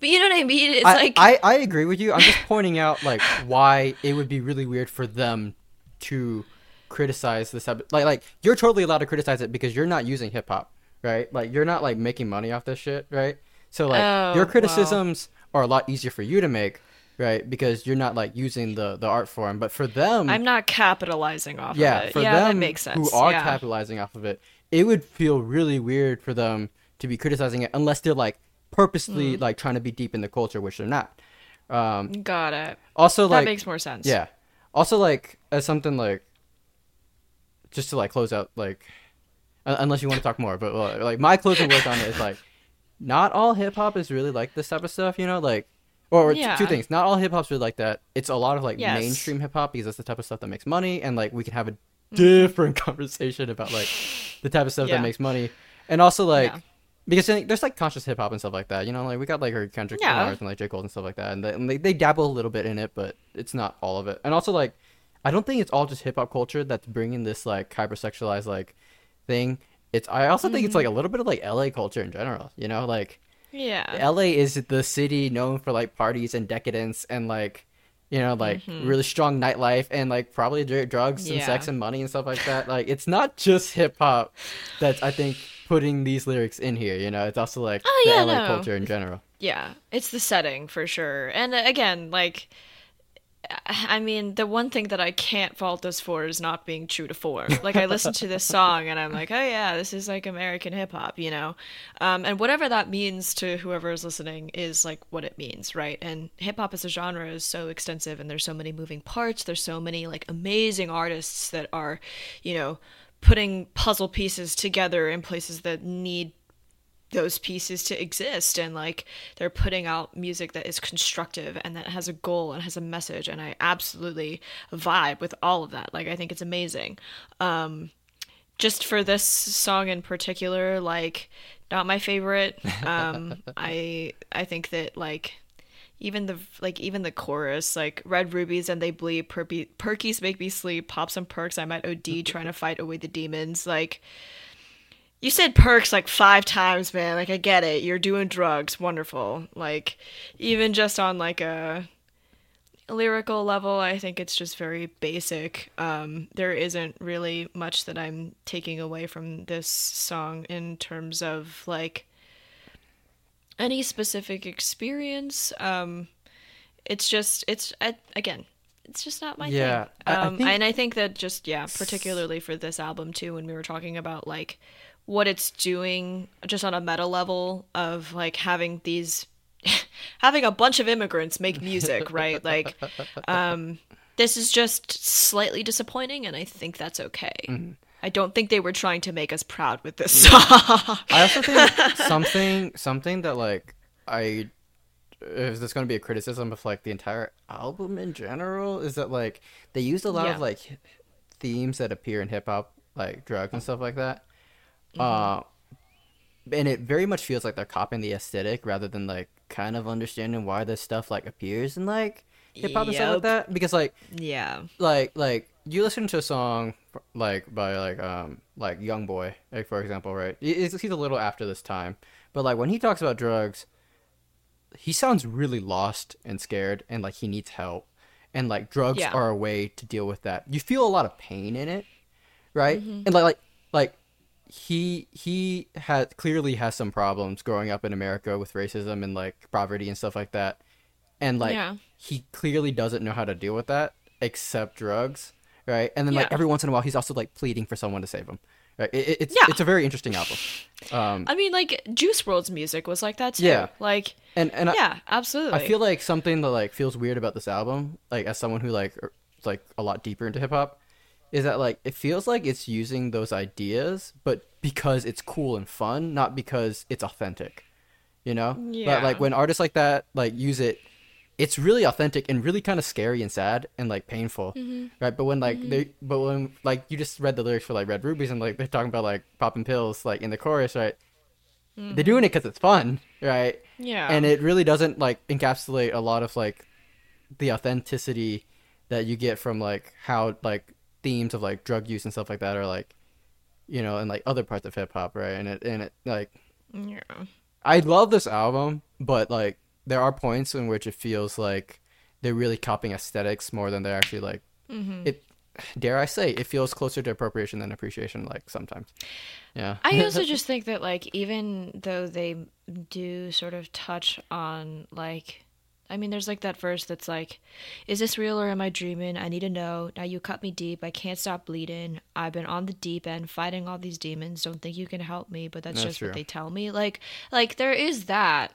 but you know what I mean? It's I, like, I, I agree with you. I'm just pointing out like why it would be really weird for them to criticize this like like you're totally allowed to criticize it because you're not using hip hop, right? Like you're not like making money off this shit, right? So like Oh, your wow. criticisms are a lot easier for you to make, right? Because you're not like using the the art form, but for them I'm not capitalizing off yeah, of it. for yeah, them that makes sense. who are yeah. capitalizing off of it, it would feel really weird for them to be criticizing it unless they're like purposely Mm. like trying to be deep in the culture, which they're not. Um, Got it. also, That like makes more sense. yeah, also like as something like just to like close out like unless you want to talk more, but like my closing word on it is like not all hip hop is really like this type of stuff, you know, like or Yeah. two things. Not all hip hop's really like that. It's a lot of like Yes. mainstream hip hop because that's the type of stuff that makes money, and like we can have a mm-hmm. different conversation about like the type of stuff Yeah. that makes money, and also like. Yeah. Because there's like conscious hip hop and stuff like that, you know. Like we got like her Kendrick Yeah. Lamar's and like J Cole and stuff like that, and they, and they they dabble a little bit in it, but it's not all of it. And also like, I don't think it's all just hip hop culture that's bringing this like hypersexualized like thing. It's I also think it's Mm-hmm. like a little bit of like LA culture in general, you know, like Yeah. LA is the city known for like parties and decadence and like you know like really strong nightlife and like probably dr- drugs and Mm-hmm. Yeah. sex and money and stuff like that. Like it's not just hip hop that's I think putting these lyrics in here. You know, it's also like Oh, the yeah, LA no. culture in general. Yeah, it's the setting for sure. And uh, again, like, I mean, the one thing that I can't fault this for is not being true to form. Like, I listen to this song and I'm like, oh yeah, this is like American hip hop, you know? Um, and whatever that means to whoever is listening is like what it means, right? And hip hop as a genre is so extensive and there's so many moving parts. There's so many like amazing artists that are, you know, putting puzzle pieces together in places that need those pieces to exist and like they're putting out music that is constructive and that has a goal and has a message and I absolutely vibe with all of that. Like I think it's amazing. Um just for this song in particular, like not my favorite. Um I I think that like even the like even the chorus like red rubies and they bleed perky, perkies make me sleep pop some perks i might od trying to fight away the demons like you said perks like five times, man. Like I get it. You're doing drugs. Wonderful. Like even just on like a lyrical level, I think it's just very basic. Um there isn't really much that I'm taking away from this song in terms of like any specific experience. Um it's just it's I, again it's just not my Yeah, thing. I- I Um, think- and I think that just yeah, particularly for this album too, when we were talking about like what it's doing just on a meta level of like having these having a bunch of immigrants make music, right? Like um this is just slightly disappointing and I think that's okay. Mm-hmm. I don't think they were trying to make us proud with this song. I also think something something that like i is this going to be a criticism of like the entire album in general is that like they used a lot Yeah. of like themes that appear in hip hop like drugs and stuff like that. Mm-hmm. Uh and it very much feels like they're copying the aesthetic rather than like kind of understanding why this stuff like appears in like hip hop and stuff like that because like yeah. like like you listen to a song like by like um like young boy like for example right He- he's, he's a little after this time but like when he talks about drugs he sounds really lost and scared and like he needs help and like drugs Yeah. are a way to deal with that you feel a lot of pain in it right Mm-hmm. and like like he he had clearly has some problems growing up in america with racism and like poverty and stuff like that and like Yeah. he clearly doesn't know how to deal with that except drugs right and then like every once in a while he's also like pleading for someone to save him right it, it- it's Yeah. it's a very interesting album um I mean like Juice WRLD's music was like that too. Yeah. Like and and I, yeah, absolutely. I feel like something that like feels weird about this album, like as someone who like er- like a lot deeper into hip hop, is that like it feels like it's using those ideas, but because it's cool and fun, not because it's authentic. You know, Yeah. but like when artists like that like use it it's really authentic and really kind of scary and sad and like painful, mm-hmm. right? But when like they, mm-hmm. but when like you just read the lyrics for like Red Rubies and like they're talking about like popping pills like in the chorus, right? They're doing it mm-hmm. because it's fun, right? Yeah. and it really doesn't like encapsulate a lot of like the authenticity that you get from like how like themes of like drug use and stuff like that are like you know and like other parts of hip hop right? And it and it like yeah. I love this album but like there are points in which it feels like they're really copying aesthetics more than they're actually like mm-hmm. it dare I say it feels closer to appropriation than appreciation like sometimes. Yeah. I also just think that like even though they do sort of touch on like I mean there's like that verse that's like is this real or am I dreaming? I need to know. Now you cut me deep. I can't stop bleeding. I've been on the deep end fighting all these demons. Don't think you can help me, but that's, That's just true. what they tell me. Like like there is that.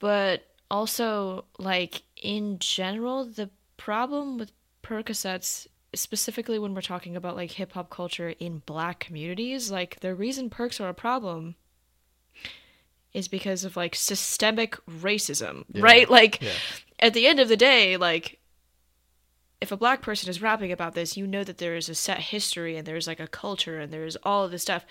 But also like in general the problem with Percocets specifically when we're talking about like hip hop culture in black communities, like the reason perks are a problem is because of like systemic racism, Yeah. right? Like Yeah. at the end of the day, like if a black person is rapping about this, you know that there is a set history and there's like a culture and there's all of this stuff.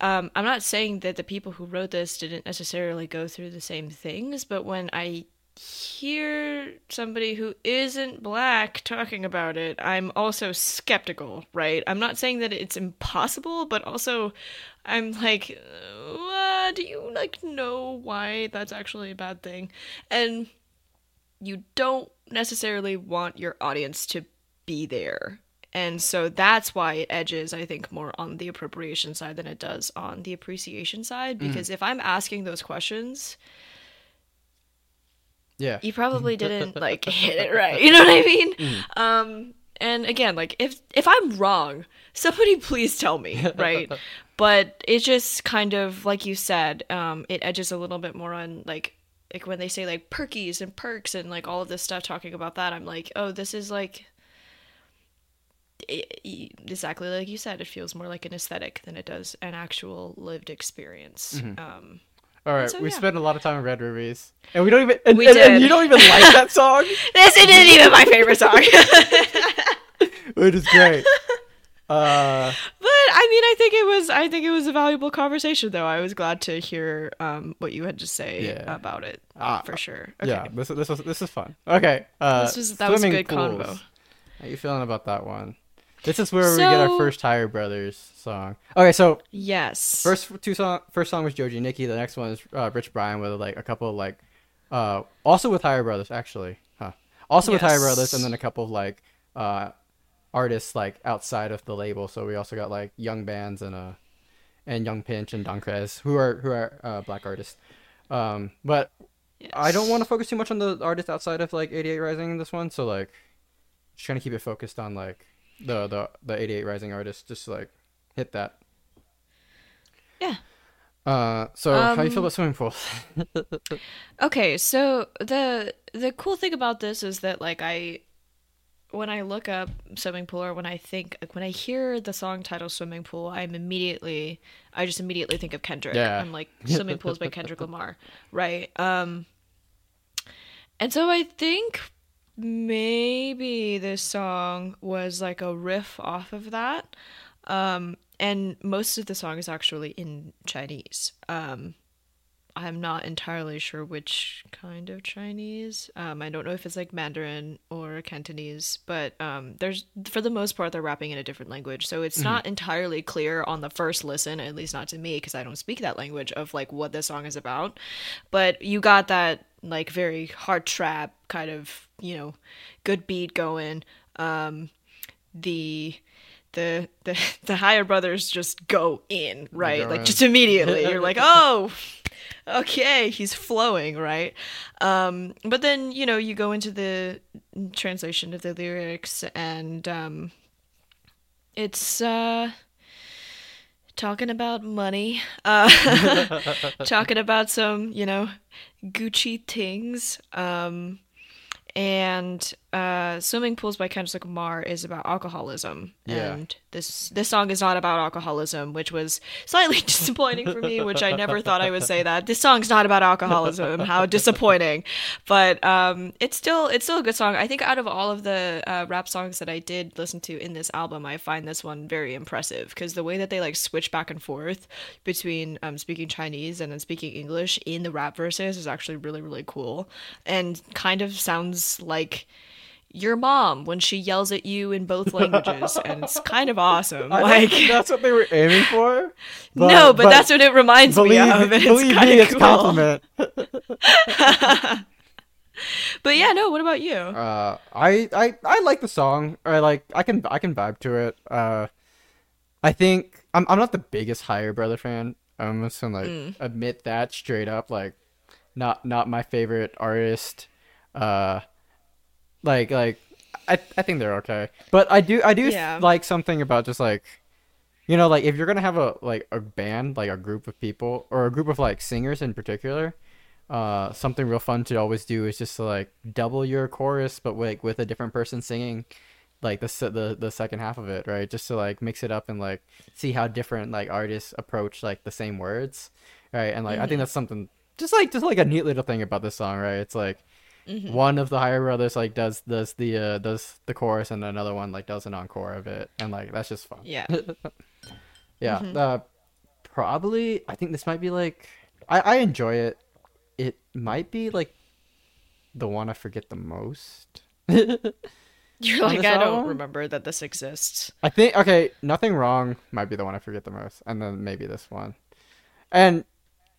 Um, I'm not saying that the people who wrote this didn't necessarily go through the same things, but when I hear somebody who isn't black talking about it, I'm also skeptical, right? I'm not saying that it's impossible, but also I'm like, do you like know why that's actually a bad thing? And you don't necessarily want your audience to be there. And so that's why it edges, I think, more on the appropriation side than it does on the appreciation side. Because if I'm asking those questions, yeah you probably didn't like hit it right. You know what I mean? Um, and again, like if if I'm wrong, somebody please tell me, right? But it just kind of like you said, um, it edges a little bit more on like like when they say like perkies and perks and like all of this stuff talking about that. I'm like, oh, this is like i i- exactly like you said. It feels more like an aesthetic than it does an actual lived experience. Um, All right, So, we yeah. spent a lot of time in Red Rubies, and we don't even. And, We and- and you don't even like that song, this isn't even my favorite song. which is great. Uh, But I mean, I think it was. I think it was a valuable conversation, though. I was glad to hear um, what you had to say Yeah. about it Ah, for sure. Okay. yeah, this this was this is fun. Okay, uh, This was that was a good convo. How you feeling about that one? This is where we get our first Higher Brothers song. Okay, so Yes. first two song, first song was Joji Niki. The next one is uh, Rich Brian with like a couple of like, uh, also with Higher Brothers actually, huh? Also with Higher Brothers, and then a couple of like, uh, artists like outside of the label. So we also got like Yung Bans and uh, and Yung Pinch and Don Krez, who are who are uh, black artists. Um, but I don't want to focus too much on the artists outside of like 88 Rising in this one. So like, just trying to keep it focused on like the the the 88 Rising artists. Just to, like hit that. Yeah. Uh, so how do you feel Um, about swimming pools? Okay, so the the cool thing about this is that like I when I look up swimming pool or when I think like when I hear the song title swimming pool, I'm immediately I just immediately think of Kendrick. Yeah. I'm like swimming pools by Kendrick Lamar, right? Um and so I think maybe this song was like a riff off of that. Um and most of the song is actually in Chinese. Um I'm not entirely sure which kind of Chinese. Um, I don't know if it's like Mandarin or Cantonese, but um, there's for the most part they're rapping in a different language, so it's not entirely clear on the first listen, at least not to me, because I don't speak that language of like what the song is about. But you got that like very hard trap kind of you know good beat going. Um, the the the the higher brothers just go in right go like in. just immediately you're like oh okay he's flowing right? Um but then you know you go into the translation of the lyrics and um it's uh talking about money uh talking about some you know gucci things um and uh, "Swimming Pools" by Kendrick Lamar is about alcoholism, Yeah. and this this song is not about alcoholism, which was slightly disappointing for me. Which I never thought I would say that this song's not about alcoholism. How disappointing! But um, it's still it's still a good song. I think out of all of the uh, rap songs that I did listen to in this album, I find this one very impressive because the way that they like switch back and forth between um, speaking Chinese and then speaking English in the rap verses is actually really really cool and kind of sounds like your mom when she yells at you in both languages and it's kind of awesome I like think that's what they were aiming for. no but, that's what it reminds believe, me of and it's believe kind me, of it's cool compliment. but yeah no what about you Uh, I, I I like the song. I like I can I can vibe to it. Uh, I think I'm I'm not the biggest Higher Brother fan. I'm just gonna like Mm. admit that straight up. Like, not not my favorite artist. Uh, like like I I think they're okay, but I do I do Yeah. like something about just like. You know, like if you're gonna have a like a band, like a group of people, or a group of like singers in particular, uh, something real fun to always do is just to like double your chorus, but like with a different person singing, like the the the second half of it, right? Just to like mix it up and like see how different like artists approach like the same words, right? And like I think that's something just like just like a neat little thing about this song, right? It's like one of the higher brothers like does does the uh does the chorus and another one like does an encore of it, and like that's just fun. yeah Yeah. Uh, probably. I think this might be like. I I enjoy it. It might be like the one I forget the most. you're like i don't remember that this exists I think okay, nothing wrong might be the one I forget the most, and then maybe this one. And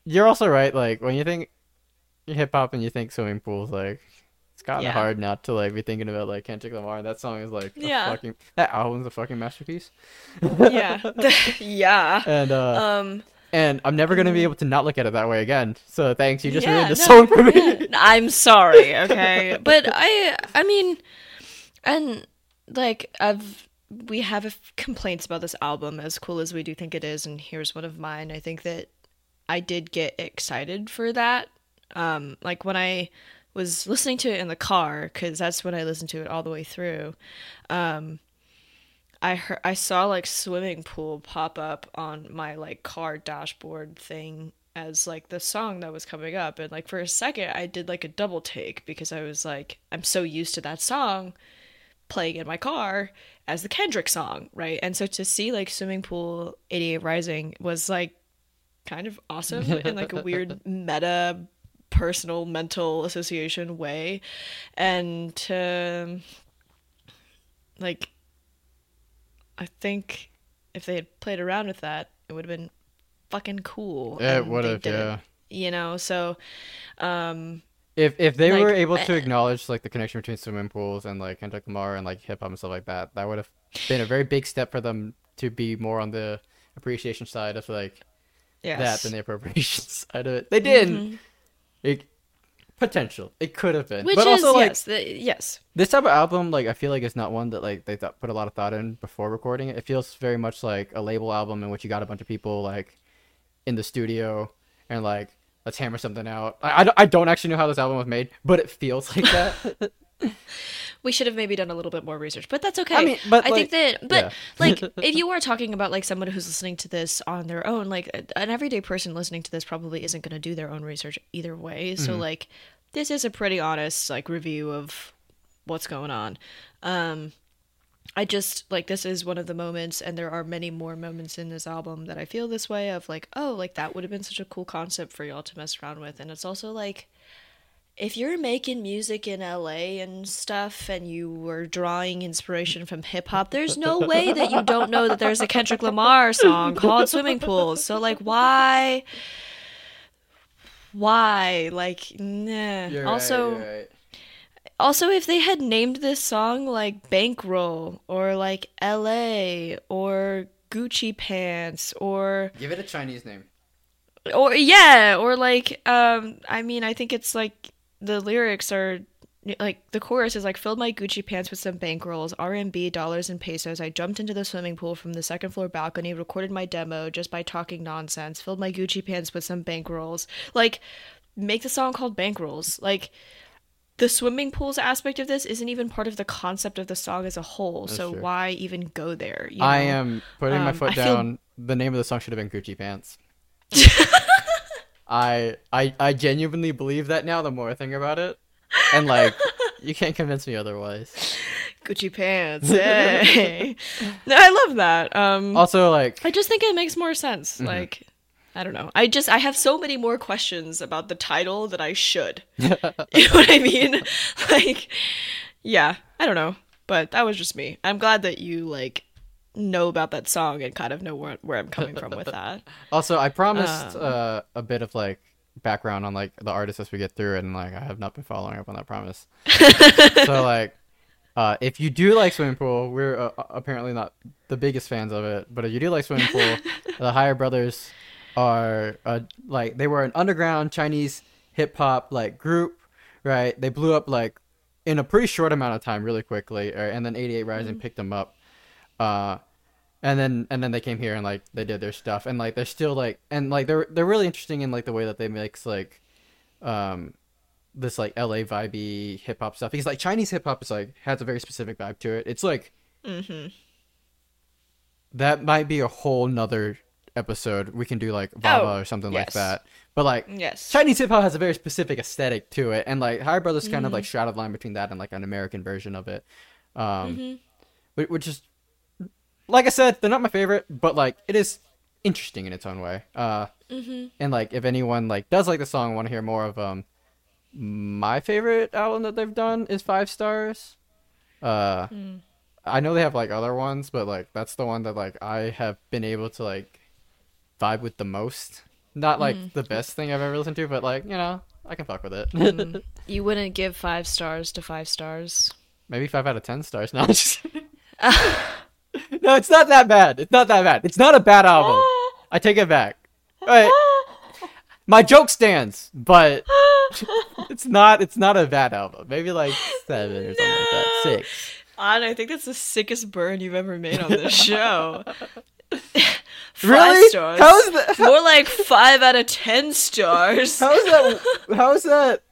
you're also right. Like when you think hip hop and you think swimming pools, like it's kind of Yeah. hard not to like be thinking about like Kendrick Lamar. That song is like a Yeah. fucking that album's a fucking masterpiece. yeah yeah And uh, um and I'm never gonna be able to not look at it that way again. So thanks, you just Yeah, ruined the no, song for me. I'm sorry, okay? but I I mean and like I've we have a f- complaints about this album as cool as we do think it is and here's one of mine. I think that I did get excited for that. Um like when I was listening to it in the car cuz that's when I listened to it all the way through. Um I heard I saw like swimming pool pop up on my like car dashboard thing as like the song that was coming up and like for a second I did like a double take because I was like I'm so used to that song playing in my car as the Kendrick song, right? And so to see like swimming pool 88 rising was like kind of awesome in like a weird meta personal mental association way and to like I think if they had played around with that, it would have been fucking cool. Yeah, it would have, yeah. You know, so um If if they Like, were able to eh. acknowledge like the connection between swimming pools and like Kendrick Lamar and like hip hop and stuff like that, that would have been a very big step for them to be more on the appreciation side of like yes. that than the appropriation side of it. They didn't. Mhm. It potential. It could have been. Which but is also like yes, the, yes. this type of album, like I feel like it's not one that like they thought, put a lot of thought in before recording it. It feels very much like a label album in which you got a bunch of people like in the studio and like let's hammer something out. I, I, don't, I don't actually know how this album was made, but it feels like that. We should have maybe done a little bit more research, but that's okay. I mean, but, I like- think that, but yeah. like, if you are talking about like someone who's listening to this on their own, like an everyday person listening to this probably isn't going to do their own research either way. So Mm-hmm. like, this is a pretty honest like review of what's going on. Um, I just like this is one of the moments, and there are many more moments in this album that I feel this way of like, oh, like that would have been such a cool concept for y'all to mess around with, and it's also like if you're making music in LA and stuff and you were drawing inspiration from hip hop, there's no way that you don't know that there's a Kendrick Lamar song called Swimming Pools. So like why why? Like nah. You're also you're right. also if they had named this song like Bankroll or like LA or Gucci Pants or give it a Chinese name. or yeah or like um i mean i think it's like the lyrics are like the chorus is like filled my gucci pants with some bankrolls rmb dollars and pesos i jumped into the swimming pool from the second floor balcony recorded my demo just by talking nonsense filled my gucci pants with some bankrolls like make the song called bankrolls like the swimming pools aspect of this isn't even part of the concept of the song as a whole. so true. why even go there? You I am putting my Um, foot I feel- down. The name of the song should have been Gucci Pants. I I I genuinely believe that now. The more I think about it, and like, you can't convince me otherwise. Gucci pants. Hey. no, I love that. Um, Also, like, I just think it makes more sense. Mm-hmm. Like, I don't know. I just I have so many more questions about the title that I should. you know what I mean? Like, yeah, I don't know. But that was just me. I'm glad that you like know about that song and kind of know where where I'm coming from with that. also, I promised Um. uh, a bit of like background on like the artists as we get through, it, and like I have not been following up on that promise. so like, uh, if you do like swimming pool, we're uh, apparently not the biggest fans of it, but if you do like swimming pool, the Higher Brothers are uh, like they were an underground Chinese hip hop like group, right? They blew up like in a pretty short amount of time, really quickly, uh, and then 88 Rising picked them up. Uh, and then and then they came here and like they did their stuff and like they're still like and like they're they're really interesting in like the way that they mix like um this like LA vibey hip hop stuff because like Chinese hip hop is like has a very specific vibe to it. It's like Mm-hmm. that might be a whole nother episode. We can do like Vava Oh, or something like that. But like Yes. Chinese hip hop has a very specific aesthetic to it, and like Higher Brothers kind of Mm-hmm. like straddled line between that and like an American version of it, um, Mm-hmm. whi- which is like I said, they're not my favorite, but like it is interesting in its own way. Uh, Mm-hmm. and like if anyone like does like the song, want to hear more of um, my favorite album that they've done is Five Stars. Uh, Hmm. I know they have like other ones, but like that's the one that like I have been able to like vibe with the most. Not like Mm-hmm. the best thing I've ever listened to, but like you know I can fuck with it. Mm. You wouldn't give five stars to five stars. Maybe five out of ten stars. No, I'm just. no, it's not that bad. It's not that bad. It's not a bad album. I take it back. Right. My joke stands, but it's not. It's not a bad album. Maybe like seven or something like that. No. Six. Anh, I think that's the sickest burn you've ever made on this show. Five Really? stars. How is that? More like five out of ten stars. How is that? How is that?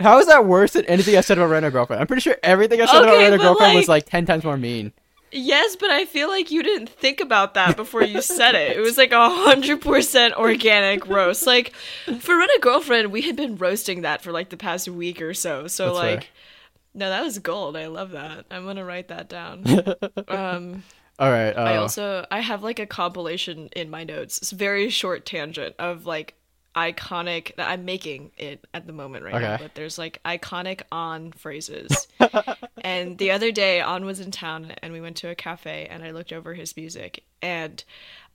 How is that worse than anything I said about Rent a Girlfriend? I'm pretty sure everything I said about Okay, Rent a Girlfriend was like- like ten times more mean. Yes, but I feel like you didn't think about that before you said it. It was like a hundred percent organic roast. Like for Rent a Girlfriend, we had been roasting that for like the past week or so. So That's fair. like, no, that was gold. I love that. I'm gonna write that down. um, All right. Uh, I also I have like a compilation in my notes. It's very short tangent of like iconic that I'm making it at the moment right now, but there's like iconic on phrases. and the other day on was in town and we went to a cafe and I looked over his music and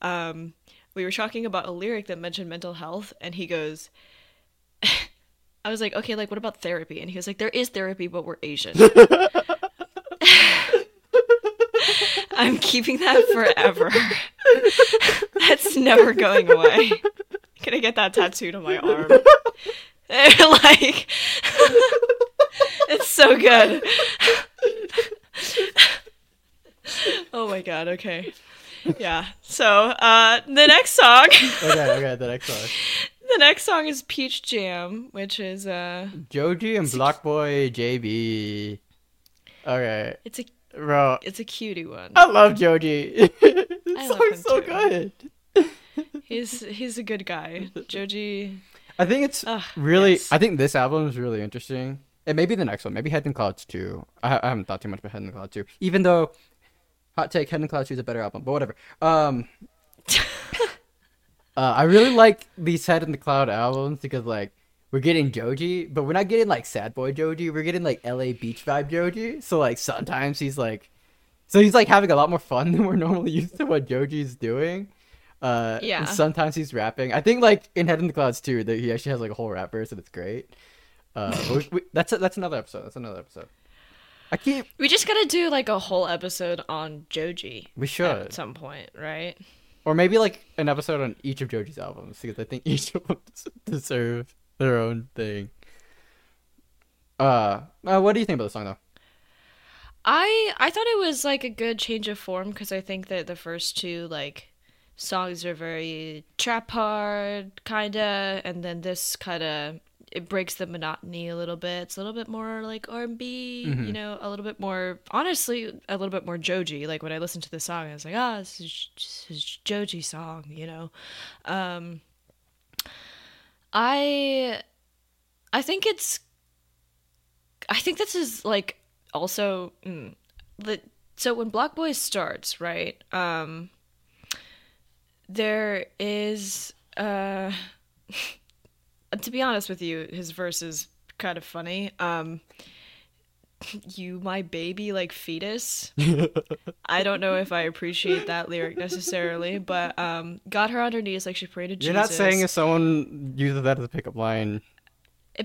um we were talking about a lyric that mentioned mental health and he goes I was like, okay, like what about therapy? And he was like, there is therapy, but we're Asian. I'm keeping that forever. That's never going away. Gonna get that tattooed on my arm. like, it's so good. oh my god. Okay. Yeah. So, uh, the next song, okay. Okay. The next one. the next song is Peach Jam, which is uh, Joji and BlocBoy JB. Okay, it's a bro. it's a cutie one. I love Joji. this I love song's him so too. good. He's he's a good guy. Joji. I think it's Ugh, really. yes. I think this album is really interesting. And maybe the next one. Maybe Head in Clouds 2. I, I haven't thought too much about Head in Clouds 2. Even though, hot take, Head in Clouds 2 is a better album. But whatever. Um, uh, I really like these Head in the Cloud albums because, like, we're getting Joji, but we're not getting, like, sad boy Joji. We're getting, like, LA beach vibe Joji. So, like, sometimes he's, like... So he's, like, having a lot more fun than we're normally used to what Joji's doing. Uh, Yeah. Sometimes he's rapping. I think like in Head in the Clouds 2, that he actually has like a whole rap verse and it's great. Uh, we, we, that's that's another episode. That's another episode. I keep. We just gotta do like a whole episode on Joji We should, at some point, right? or maybe like an episode on each of Joji's albums because I think each of them deserve their own thing. Uh, uh, what do you think about the song though? I I thought it was like a good change of form because I think that the first two like songs are very trap hard kinda, and then this kinda it breaks the monotony a little bit. It's a little bit more like R and B, Mm-hmm. you know, a little bit more honestly, a little bit more Joji. Like when I listened to the song, I was like, ah, this is, this is Joji song, you know. Um, I, I think it's, I think this is like also mm, the so when BlocBoy starts right, um, there is uh to be honest with you his verse is kind of funny. Um you my baby like fetus i don't know if i appreciate that lyric necessarily but um got her on her knees like she prayed to jesus You're not saying if someone uses that as a pickup line.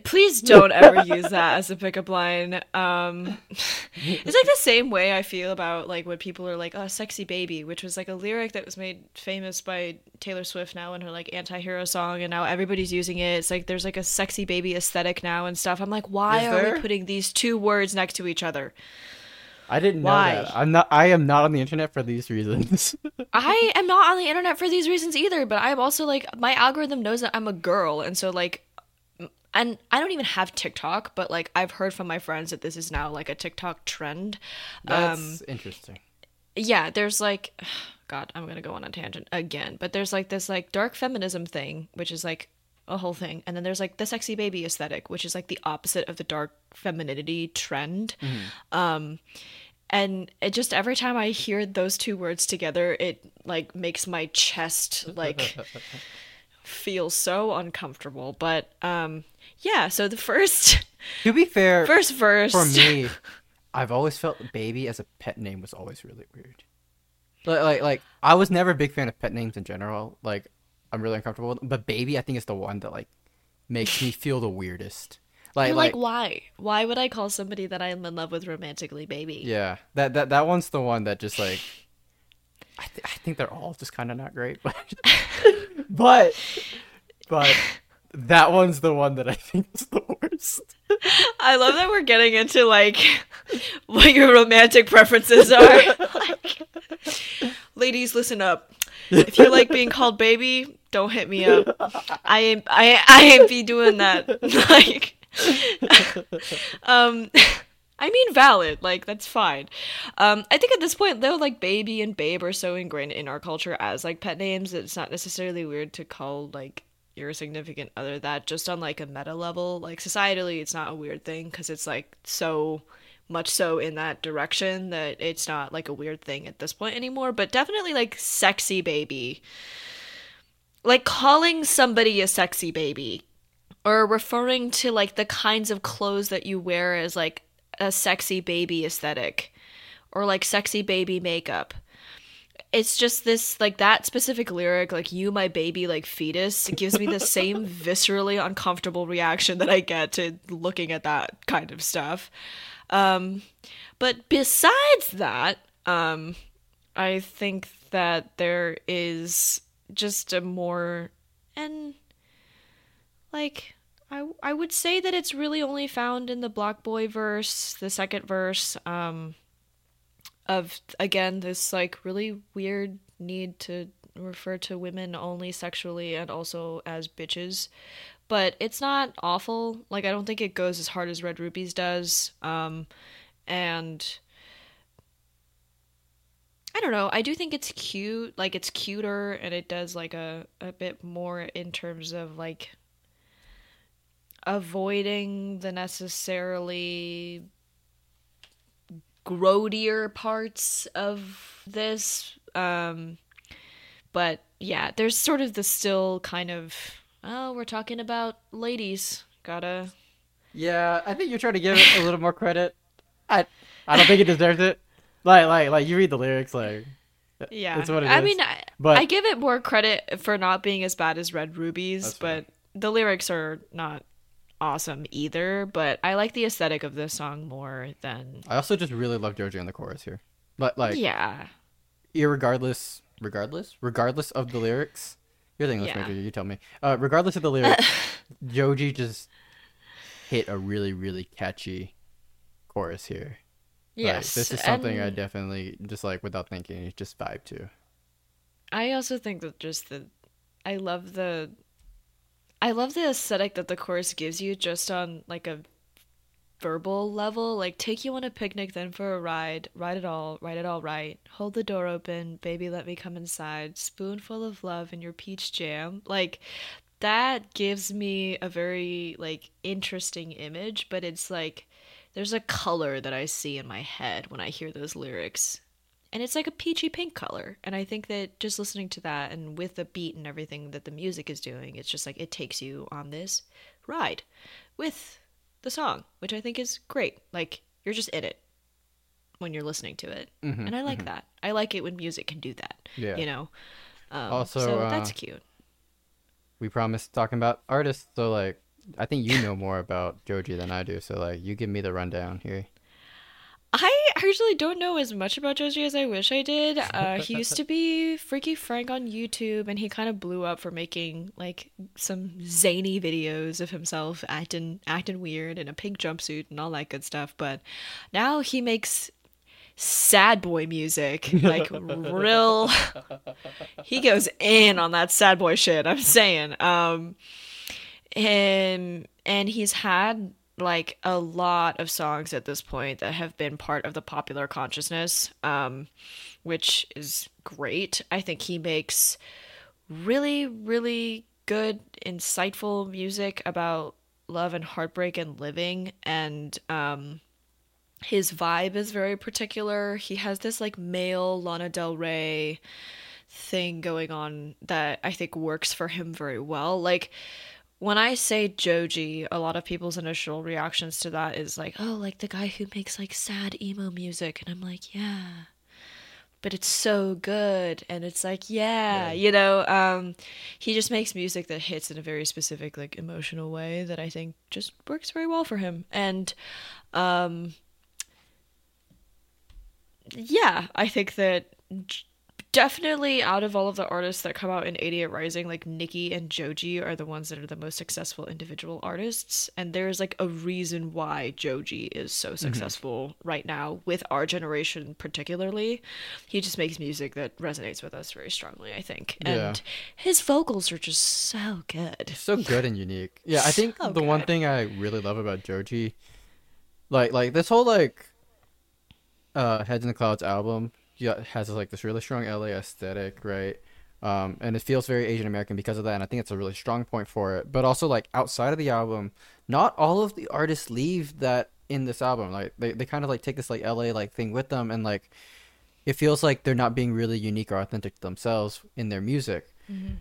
Please don't ever use that as a pickup line. Um, it's like the same way I feel about like when people are like, "Oh, sexy baby," which was like a lyric that was made famous by Taylor Swift now in her like anti-hero song, and now everybody's using it. It's like there's like a sexy baby aesthetic now and stuff. I'm like, why are we putting these two words next to each other? I didn't know Why? that. I'm not. I am not on the internet for these reasons. I am not on the internet for these reasons either, but I'm also like my algorithm knows that I'm a girl, and so like, and I don't even have TikTok, but like I've heard from my friends that this is now like a TikTok trend. That's um, interesting. yeah, there's like, God, I'm gonna go on a tangent again, but there's like this like dark feminism thing, which is like a whole thing, and then there's like the sexy baby aesthetic, which is like the opposite of the dark femininity trend. Um, and it just every time I hear those two words together, it like makes my chest like feel so uncomfortable. But um, yeah, so the first To be fair, first verse for me, I've always felt baby as a pet name was always really weird. Like, like, like I was never a big fan of pet names in general. Like, I'm really uncomfortable with them. But baby, I think is the one that like makes me feel the weirdest. Like, like, like, why? Why would I call somebody that I'm in love with romantically baby? yeah, that that that one's the one that just like. I, th- I think they're all just kind of not great, but but but that one's the one that I think is the worst. I love that we're getting into like what your romantic preferences are. Like, ladies, listen up. If you like being called baby, don't hit me up. I ain't I I ain't be doing that. Like um I mean valid, like that's fine. Um I think at this point though like baby and babe are so ingrained in our culture as like pet names it's not necessarily weird to call like your significant other that just on like a meta level like societally it's not a weird thing because it's like so much so in that direction that it's not like a weird thing at this point anymore but definitely like sexy baby. Like calling somebody a sexy baby or referring to like the kinds of clothes that you wear as like a sexy baby aesthetic or like sexy baby makeup it's just this like that specific lyric like you my baby like fetus it gives me the same viscerally uncomfortable reaction that i get to looking at that kind of stuff. Um but besides that um i think that there is just a more and like I I would say that it's really only found in the BlocBoy verse, the second verse, um, of again this like really weird need to refer to women only sexually and also as bitches. But it's not awful. Like I don't think it goes as hard as Red Rubies does. Um, and I don't know. I do think it's cute. Like it's cuter and it does like a a bit more in terms of like avoiding the necessarily grodier parts of this um but yeah there's sort of the still kind of oh we're talking about ladies gotta Yeah, I think you're trying to give it a little more credit. I I don't think it deserves it. Like like like you read the lyrics like yeah That's what it i is. mean I, But- I give it more credit for not being as bad as red rubies but the lyrics are not awesome either but i like the aesthetic of this song more than I also just really love Joji in the chorus here. But like yeah. irregardless regardless? Regardless of the lyrics? You're the english Yeah. major you tell me. Uh regardless of the lyrics joji just hit a really really catchy chorus here. Like, yes this is something i definitely just like without thinking just vibe to. I also think that just the I love the I love the aesthetic that the chorus gives you just on like a verbal level. Like, take you on a picnic, then for a ride, ride it all, ride it all right. Hold the door open, baby, let me come inside. Spoonful of love in your peach jam. Like, that gives me a very like interesting image, but it's like there's a color that I see in my head when I hear those lyrics. And it's like a peachy pink color. And I think that just listening to that and with the beat and everything that the music is doing, it's just like it takes you on this ride with the song, which I think is great. Like you're just in it when you're listening to it. Mhm, And I like that. I like it when music can do that. Yeah. You know? Um, Also, so uh, that's cute. We promised talking about artists, so like I think you know more about Joji than I do. So like you give me the rundown here. I actually don't know as much about Joji as I wish I did. Uh, he used to be Freaky Frank on YouTube, and he kind of blew up for making like some zany videos of himself acting acting weird in a pink jumpsuit and all that good stuff. But now he makes sad boy music, like real. he goes in on that sad boy shit. I'm saying. Um, and and he's had like a lot of songs at this point that have been part of the popular consciousness um which is great. I think he makes really really good insightful music about love and heartbreak and living. And um his vibe is very particular. He has this like male lana del rey thing going on that i think works for him very well. Like when I say Joji, a lot of people's initial reactions to that is like, oh, like the guy who makes like sad emo music. And I'm like, yeah. But it's so good. And it's like, yeah, Yeah. you know, um, he just makes music that hits in a very specific, like emotional way that I think just works very well for him. And, um, yeah, I think that definitely out of all of the artists that come out in 88 Rising, like Niki and Joji are the ones that are the most successful individual artists. And there's like a reason why Joji is so successful right now with our generation, particularly. He just makes music that resonates with us very strongly, I think. Yeah. And his vocals are just so good. so good and unique. Yeah, I think So the one thing I really love about Joji, like like this whole like, uh, Heads in the Clouds album, has like this really strong LA aesthetic, right? Um, and it feels very Asian American because of that, and I think it's a really strong point for it. But also like outside of the album, not all of the artists leave that in this album. Like they, they kind of like take this like LA like thing with them, and like it feels like they're not being really unique or authentic to themselves in their music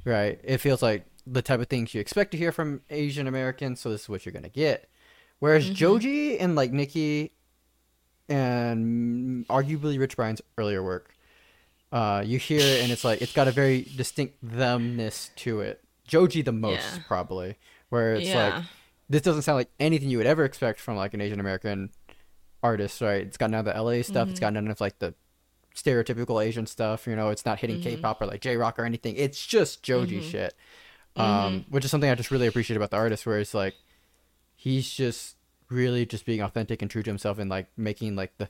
right? It feels like the type of things you expect to hear from Asian Americans, so this is what you're gonna get. Whereas Joji and like Niki and arguably Rich Brian's earlier work, uh, you hear it and it's like it's got a very distinct themness to it. Joji the most Yeah. probably, where it's Yeah. like this doesn't sound like anything you would ever expect from like an Asian American artist, right? It's got none of the LA stuff. It's got none of like the stereotypical Asian stuff. You know, it's not hitting K-pop or like J-rock or anything. It's just Joji shit, um, which is something I just really appreciate about the artist. Where it's like he's just really just being authentic and true to himself and like making like the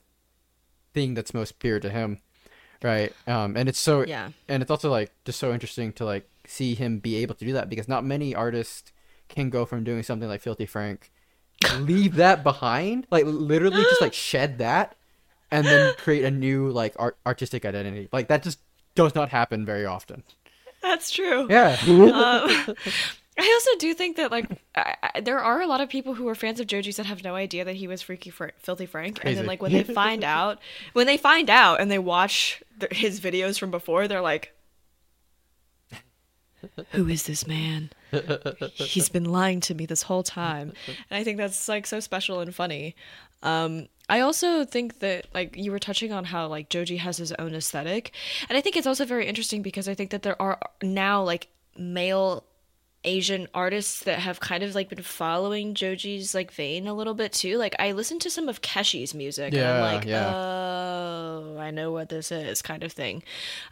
thing that's most pure to him, right? Um, and it's so Yeah. and it's also like just so interesting to like see him be able to do that because not many artists can go from doing something like Filthy Frank, leave that behind, like literally just like shed that, and then create a new like art- artistic identity. Like that just does not happen very often. That's true. Yeah. Um, I also do think that like I, I, there are a lot of people who are fans of Joji's that have no idea that he was Freaky Fr- Filthy Frank, and then like when they find out, when they find out and they watch the, his videos from before, they're like, "Who is this man? He's been lying to me this whole time." And I think that's like so special and funny. Um, I also think that like you were touching on how like Joji has his own aesthetic, and I think it's also very interesting because I think that there are now like male Asian artists that have kind of like been following Joji's like vein a little bit too. Like I listened to some of Keshi's music and I'm like, yeah. oh, I know what this is kind of thing.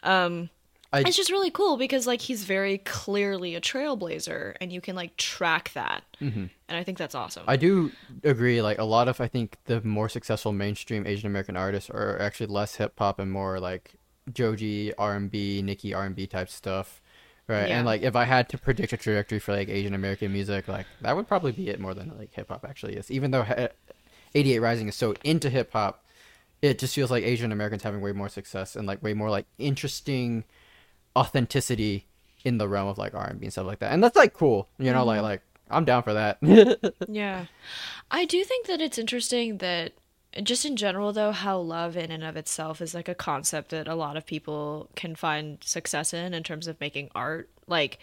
Um I- it's just really cool because like he's very clearly a trailblazer and you can like track that. Mm-hmm. And I think that's awesome. I do agree. Like a lot of, I think the more successful mainstream Asian American artists are actually less hip hop and more like Joji R and B, Niki R and B type stuff. Right? Yeah. And like if I had to predict a trajectory for like Asian American music, like that would probably be it more than like hip hop actually is. Even though eh, 88 Rising is so into hip hop, it just feels like Asian Americans having way more success and like way more like interesting authenticity in the realm of like R&B and stuff like that. And that's like cool, you know, like mm-hmm. like I'm down for that. Yeah. I do think that it's interesting that just in general though how love in and of itself is like a concept that a lot of people can find success in in terms of making art. Like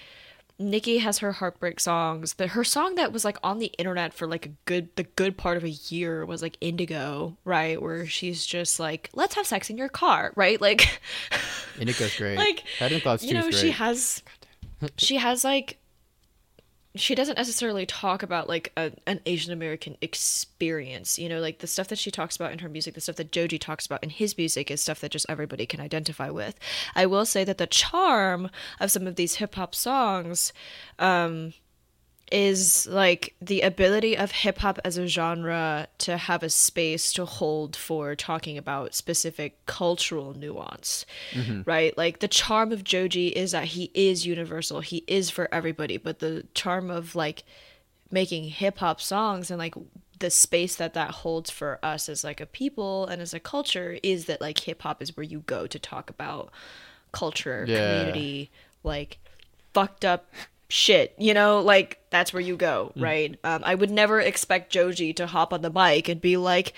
Niki has her heartbreak songs. but her song that was like on the internet for like a good the good part of a year was like Indigo, right? Where she's just like, "Let's have sex in your car," right? Like Indigo's great. like Head and Clouds you know she has she has like she doesn't necessarily talk about like a, an asian american experience you know like the stuff that she talks about in her music the stuff that joji talks about in his music is stuff that just everybody can identify with. I will say that the charm of some of these hip-hop songs um is like the ability of hip hop as a genre to have a space to hold for talking about specific cultural nuance, mm-hmm. right? Like the charm of Joji is that he is universal, he is for everybody, but the charm of like making hip hop songs and like the space that that holds for us as like a people and as a culture is that like hip hop is where you go to talk about culture, Yeah. community, like fucked up shit you know like that's where you go right um, i would never expect joji to hop on the mic and be like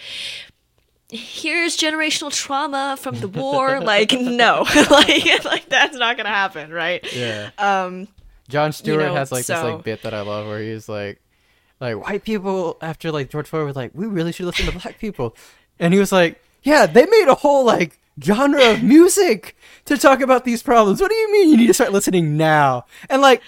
here's generational trauma from the war like no like like that's not gonna happen right Yeah. um Jon Stewart know, has like this like bit that I love where he's like, like white people after like George Floyd was like, we really should listen to black people, and he was like, yeah, they made a whole like genre of music to talk about these problems. What do you mean you need to start listening now? And like,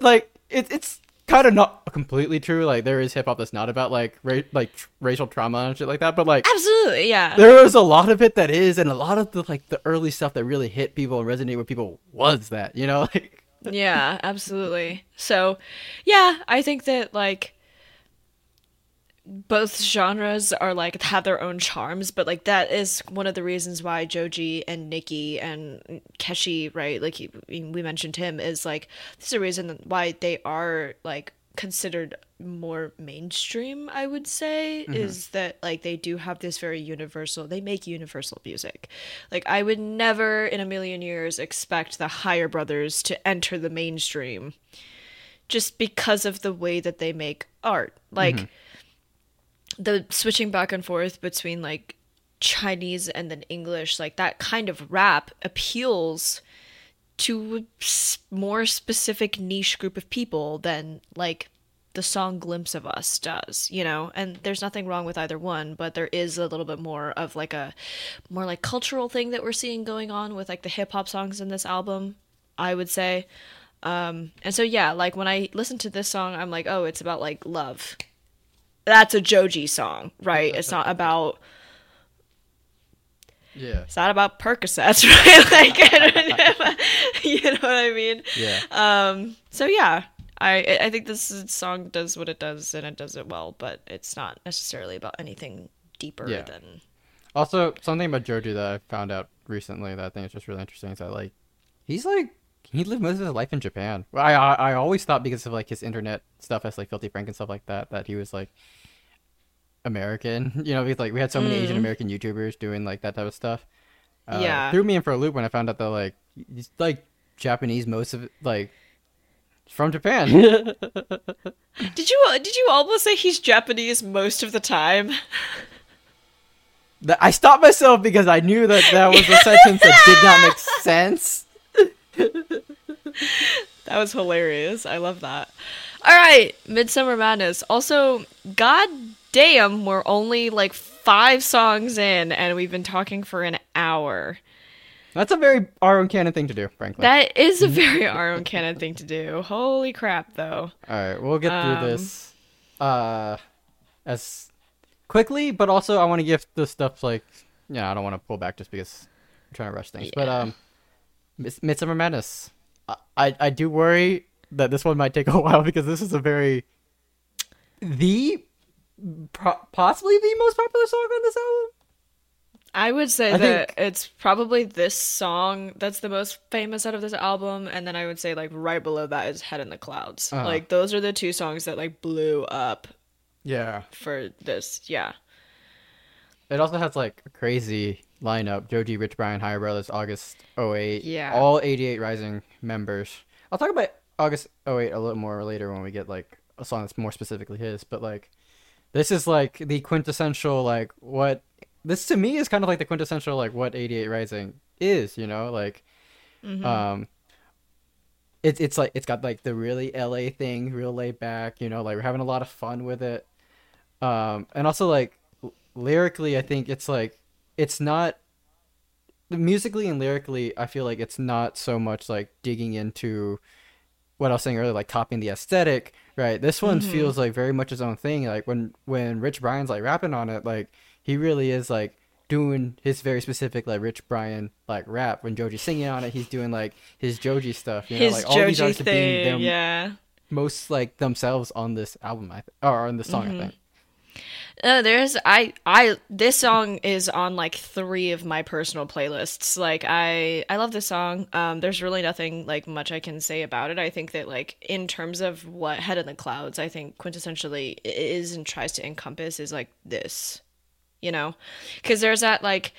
like it, it's kind of not completely true. Like there is hip hop that's not about like ra- like tr- racial trauma and shit like that, but like absolutely yeah there was a lot of it that is, and a lot of the like the early stuff that really hit people and resonated with people was that you know like. yeah absolutely so yeah i think that like both genres are like have their own charms but like that is one of the reasons why joji and niki and keshi right like he, we mentioned him is like this is a reason why they are like considered more mainstream i would say mm-hmm. is that like they do have this very universal they make universal music. Like i would never in a million years expect the higher brothers to enter the mainstream just because of the way that they make art. Like mm-hmm. The switching back and forth between like Chinese and then English, like that kind of rap appeals to a more specific niche group of people than like the song Glimpse of Us does, you know? And there's nothing wrong with either one, but there is a little bit more of like a more like cultural thing that we're seeing going on with like the hip hop songs in this album, I would say. Um and so yeah, like when I listen to this song, I'm like, "Oh, it's about like love." That's a Joji song, right? It's not about Yeah. it's not about Percocets, right? like, I don't know, you know what I mean? Yeah. Um, so yeah, I I think this song does what it does and it does it well, but it's not necessarily about anything deeper Yeah. than Also, something about Joji that I found out recently that I think is just really interesting is that like he's like he lived most of his life in Japan. I I, I always thought because of like his internet stuff as like Filthy Frank and stuff like that that he was like American. You know, because like we had so many Asian American YouTubers doing like that type of stuff. Uh, Yeah. threw me in for a loop when I found out that like he's like Japanese most of it like from Japan. Did you did you almost say he's Japanese most of the time? I stopped myself because I knew that that was a sentence that did not make sense. That was hilarious. I love that. All right, Midsummer Madness. Also, god damn, we're only like five songs in, and we've been talking for an hour. That's a very our own canon thing to do, frankly. That is a very our own canon thing to do. Holy crap, though. All right, we'll get Um, through this uh as quickly, but also I want to give the stuff like yeah, I don't want to pull back just because I'm trying to rush things. But um, Miss- Midsummer Madness, I, I I do worry that this one might take a while because this is a very the pro- possibly the most popular song on this album. I would say I that think- it's probably this song that's the most famous out of this album, and then I would say like right below that is Head in the Clouds. Uh-huh. Like those are the two songs that like blew up Yeah. for this. Yeah. It also has like crazy lineup: Joji, Rich Brian, Higher Brothers, August 08. Yeah. All 88 Rising members. I'll talk about August 08 a little more later when we get like a song that's more specifically his. But like, this is like the quintessential like what this to me is kind of like the quintessential like what 88 Rising is. You know, like, Mhm. um. It's it's like it's got like the really LA thing, real laid back, you know, like we're having a lot of fun with it. Um and also like l- lyrically I think it's like it's not musically and lyrically I feel like it's not so much like digging into what I was saying earlier like copying the aesthetic, right? This one Mhm. feels like very much his own thing. Like when when Rich Brian's like rapping on it, like he really is like doing his very specific like Rich Brian like rap. When Joji's singing on it, he's doing like his Joji stuff. You know, His like all these Joji artists are being thing, them yeah. most like themselves on this album, I th- or on this song, Mhm. I think. Uh, there's I I this song is on like three of my personal playlists. Like I I love this song. Um, there's really nothing like much I can say about it. I think that like in terms of what Head in the Clouds, I think quintessentially is and tries to encompass is like this, you know, because there's that like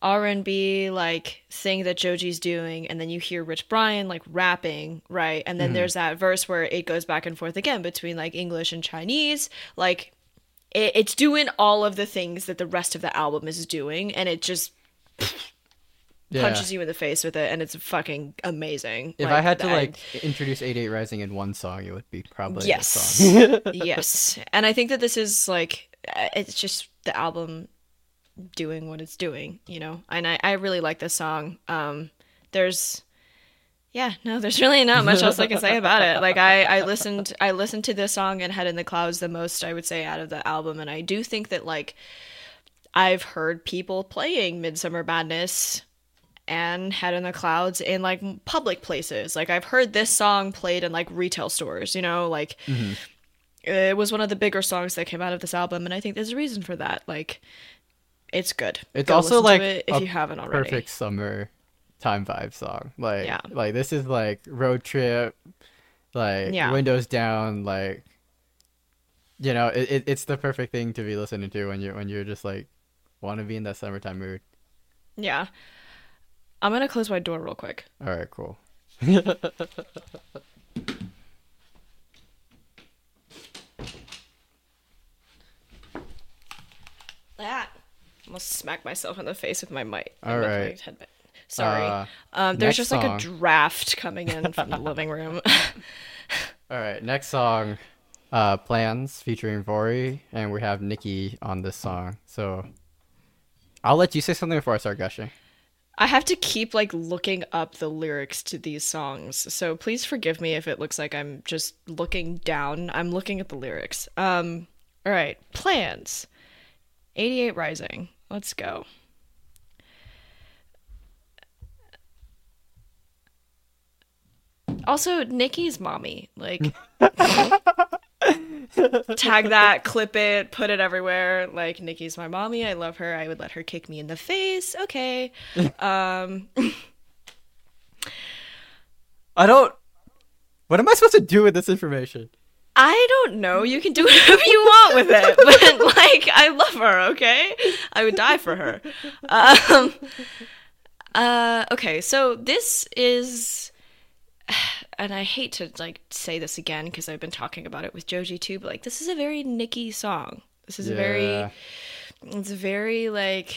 R and B like thing that Joji's doing, and then you hear Rich Brian like rapping, right? And then there's that verse where it goes back and forth again between like English and Chinese, like it, it's doing all of the things that the rest of the album is doing and it just Yeah. punches you in the face with it and it's fucking amazing If I had to like introduce 88 Rising in one song, it would be probably yes. this song. yes. And i think that this is like uh, it's just the album doing what it's doing you know? And i, I really like this song. Um there's yeah no there's really not much else i can say about it. Like i i listened i listened to this song and head in the clouds the most i would say out of the album. And i do think that like i've heard people playing midsummer madness and head in the clouds in like public places. Like i've heard this song played in like retail stores you know? Like mm-hmm. it was one of the bigger songs that came out of this album and i think there's a reason for that. Like it's good. It's Go also like it if a you haven't already. perfect summer time vibe song. Like Yeah. like this is like road trip, like Yeah. windows down, like you know, it, it it's the perfect thing to be listening to when you're when you're just like want to be in that summertime mood. yeah i'm gonna close my door real quick All right, cool. that almost smack myself in the face with my mic All right. headband. Sorry Uh, um there's just like a draft coming in from the living room All right, next song, uh, "Plans" featuring Vory, and we have Niki on this song. So, I'll let you say something before I start gushing. I have to keep like looking up the lyrics to these songs. So please forgive me if it looks like I'm just looking down. I'm looking at the lyrics. Um all right, plans. 88 Rising. Let's go. Also, Niki's mommy. Like tag that, clip it, put it everywhere. Like Niki's my mommy. I love her. I would let her kick me in the face. Okay. Um I don't. What am I supposed to do with this information? I don't know. You can do whatever you want with it, but like I love her. Okay, I would die for her. Um, uh, okay, so this is, and I hate to like say this again because I've been talking about it with Joji too, but like this is a very Niki song. This is a Yeah. very, it's very like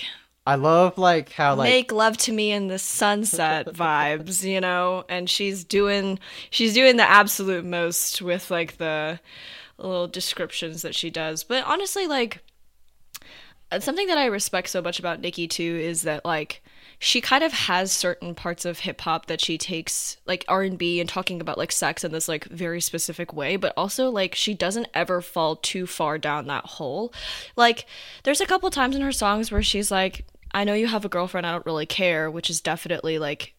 I love like how like make love to me in the sunset vibes you know and she's doing she's doing the absolute most with like the little descriptions that she does but honestly like something that i respect so much about niki too is that like she kind of has certain parts of hip hop that she takes like R&B and talking about like sex in this like very specific way but also like she doesn't ever fall too far down that hole. Like there's a couple times in her songs where she's like I know you have a girlfriend I don't really care which is definitely like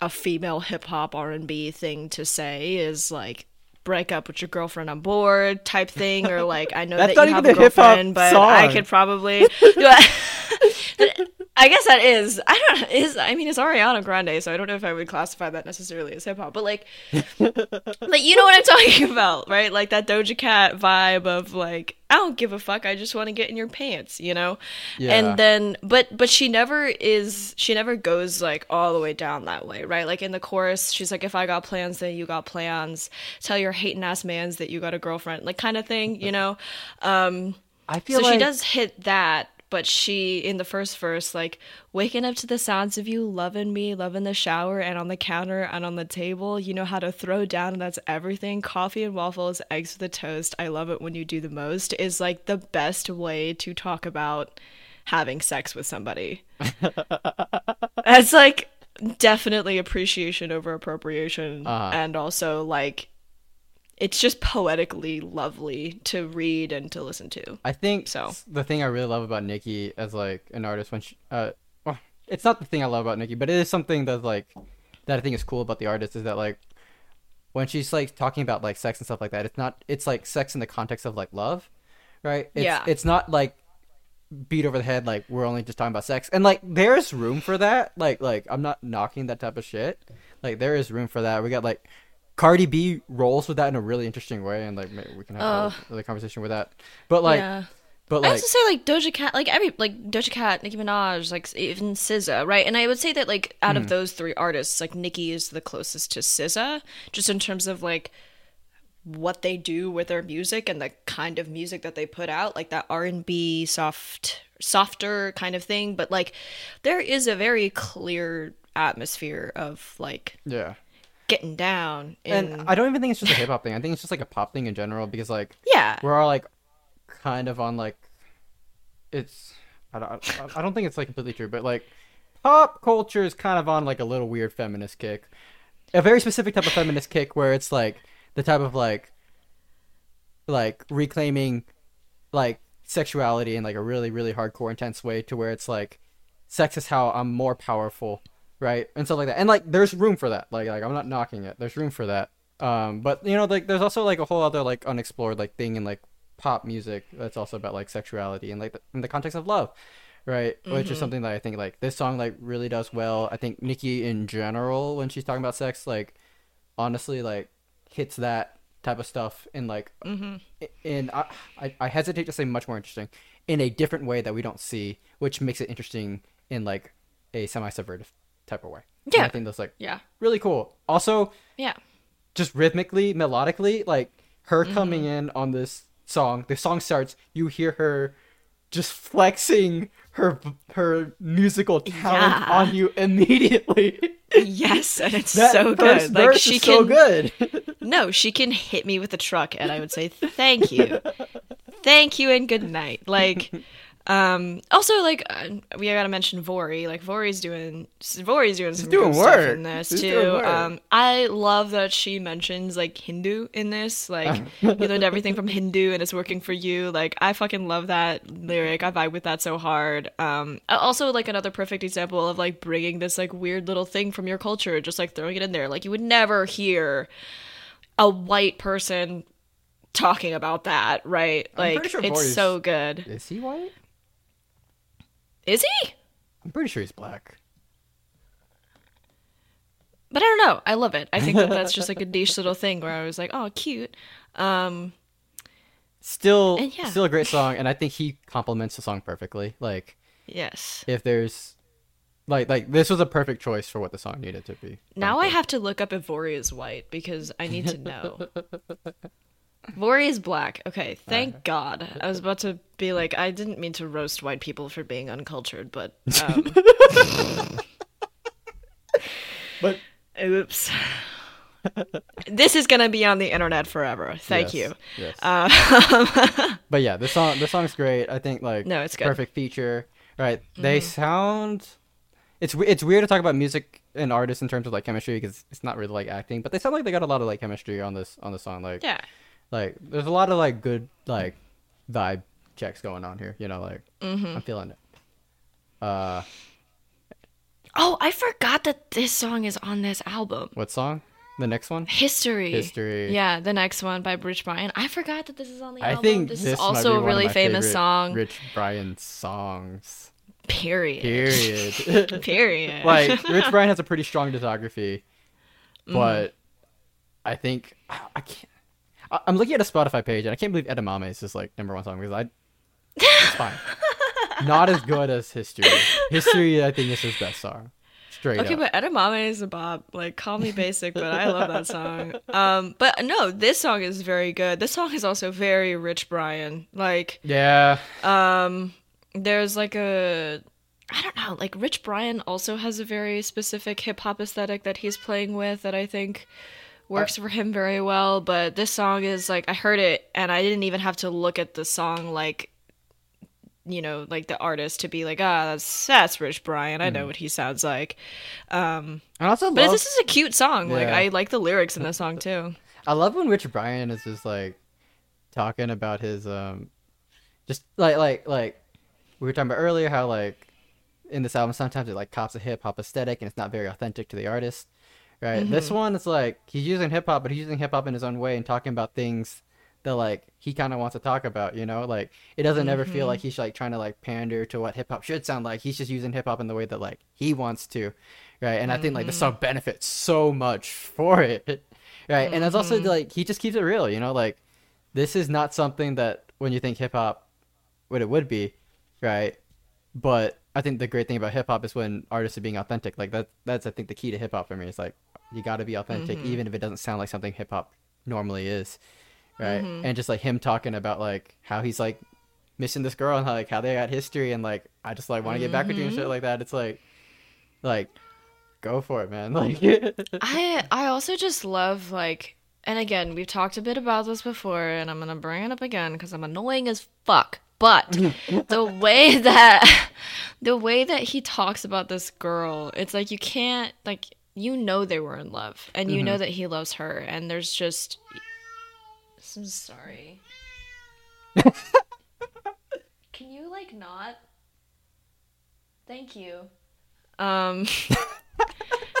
a female hip hop R&B thing to say is like break up with your girlfriend on board type thing or like I know that you have a girlfriend but I could probably I guess that is. I don't is. I mean, it's Ariana Grande, so I don't know if I would classify that necessarily as hip hop. But like, like you know what I'm talking about, right? Like that Doja Cat vibe of like, I don't give a fuck. I just want to get in your pants, you know. Yeah. And then, but but she never is. She never goes like all the way down that way, right? Like in the chorus, she's like, "If I got plans, then you got plans. Tell your hating ass mans that you got a girlfriend," like kind of thing, you know. Um, I feel so like she does hit that but she in the first verse like waking up to the sounds of you loving me loving the shower and on the counter and on the table. You know how to throw down and that's everything. Coffee and waffles eggs with a toast. I love it when you do the most is like the best way to talk about having sex with somebody. It's like definitely appreciation over appropriation Uh-huh. and also like it's just poetically lovely to read and to listen to I think So. the thing I really love about Niki as like an artist when she uh well, it's not the thing I love about Niki, but it is something that's like that I think is cool about the artist is that like when she's like talking about like sex and stuff like that, it's not it's like sex in the context of like love, right? It's, Yeah. It's not like beat over the head like we're only just talking about sex and like there's room for that like like i'm not knocking that type of shit like there is room for that we got like cardi b rolls with that in a really interesting way and like maybe we can have Uh, a really conversation with that but like yeah but I like also say like Doja Cat, like every like Doja Cat, Nicki Minaj, like even SZA, right? And I would say that like out Hmm. of those three artists, like Nicki is the closest to SZA, just in terms of like what they do with their music and the kind of music that they put out, like that R and B soft, softer kind of thing. But like there is a very clear atmosphere of like yeah getting down in and i don't even think it's just a hip-hop thing. I think it's just like a pop thing in general because like yeah. we're all like kind of on like it's I don't, I don't think it's like completely true but like pop culture is kind of on like a little weird feminist kick. A very specific type of feminist kick where it's like the type of like like reclaiming like sexuality in like a really really hardcore intense way to where it's like sex is how i'm more powerful right and stuff like that. And like there's room for that. Like like i'm not knocking it. There's room for that. Um but you know like there's also like a whole other like unexplored like thing in like pop music that's also about like sexuality and like the, in the context of love right? Which is something that i think like this song like really does well. I think niki in general when she's talking about sex like honestly like hits that type of stuff in like i- in I, I I hesitate to say much more interesting in a different way that we don't see which makes it interesting in like a semi-subversive type of way And Yeah. i think that's like yeah really cool also yeah just rhythmically melodically like her Mm-hmm. coming in on this song the song starts you hear her just flexing her her musical talent Yeah. on you immediately yes and it's that so good like she can so good No, she can hit me with a truck and I would say thank you. thank you and good night. Like um also like uh, we gotta mention Vory. Like Vory's doing Vory's doing some doing good stuff work. in this She's too. Um I love that she mentions like Hindu in this. Like you learned everything from Hindu and it's working for you. Like I fucking love that lyric. I vibe with that so hard. Um also like another perfect example of like bringing this like weird little thing from your culture just like throwing it in there. Like you would never hear a white person talking about that, right? I'm Like sure it's Boris- so good. is he white Is he? i'm pretty sure he's black But I don't know. I love it. I think that that's just like a niche little thing where I was like, oh, cute. Um, still yeah. still a great song and i think he complements the song perfectly like yes. if there's like like this was a perfect choice for what the song needed to be Now I have to look up if Vory is white because I need to know. Vory is black. Okay, thank God. I was about to be like, I didn't mean to roast white people for being uncultured, but um, but oops. this is gonna be on the internet forever. Thank yes, you. yes. Uh, but yeah this song this song's great i think like No, it's good. Mm-hmm. perfect feature right they sound it's it's weird to talk about music and artists in terms of like chemistry because it's not really like acting but they sound like they got a lot of like chemistry on this on the song like yeah. Like there's a lot of like good like vibe checks going on here you know like Mm-hmm. i'm feeling it uh Oh, I forgot that this song is on this album. what song the next one History. History. Yeah, the next one by Rich Brian. I forgot that this is on the i album. think this, this is also a really famous song. rich brian songs Period. Period. Period. like Rich Brian has a pretty strong discography, Mm-hmm. but I think I can't. I- I'm looking at a Spotify page and I can't believe Edamame is just like number one song because I. It's fine. Not as good as History. History, I think, is his best song. Straight Okay, up. but Edamame is a bop. Like, call me basic, but I love that song. Um, but no, this song is very good. This song is also very Rich Brian. Like, yeah. um, there's like a, I don't know, like Rich Brian also has a very specific hip hop aesthetic that he's playing with that I think works for him very well. But this song is like, I heard it and I didn't even have to look at the song like you know, like the artist to be like, ah, that's that's Rich Brian. I know what he sounds like. Um, I also but love. this is a cute song. Like I like the lyrics in the song too. I love when Rich Brian is just like talking about his um, just like like like we were talking about earlier how like in this album sometimes it like cops a hip hop aesthetic and it's not very authentic to the artist. Right. This mm-hmm. one is like he's using hip hop, but he's using hip hop in his own way and talking about things that like he kind of wants to talk about. You know, like it doesn't ever feel like mm-hmm. he's like trying to like pander to what hip hop should sound like. He's just using hip hop in the way that like he wants to. Right. And I think like the song mm-hmm. benefits so much for it. Right. And it's also like he just keeps it real. You know, like this is not something that when you think hip hop, what it would be, right? But I think the great thing about hip hop is when artists are being authentic. Like that that's I think the key to hip hop for me. Is like you got to be authentic mm-hmm. even if it doesn't sound like something hip hop normally is. Right? Mm-hmm. And just like him talking about like how he's like missing this girl and how, like how they got history and like I just like want to get back with you and shit mm-hmm. like that. It's like like go for it, man. Like I I also just love like and again, we've talked a bit about this before and I'm to bring it up again cuz I'm annoying as fuck. But the way that the way that he talks about this girl, it's like you can't like you know they were in love and you know that he loves her and there's just I'm sorry. Can you like not? Thank you. Um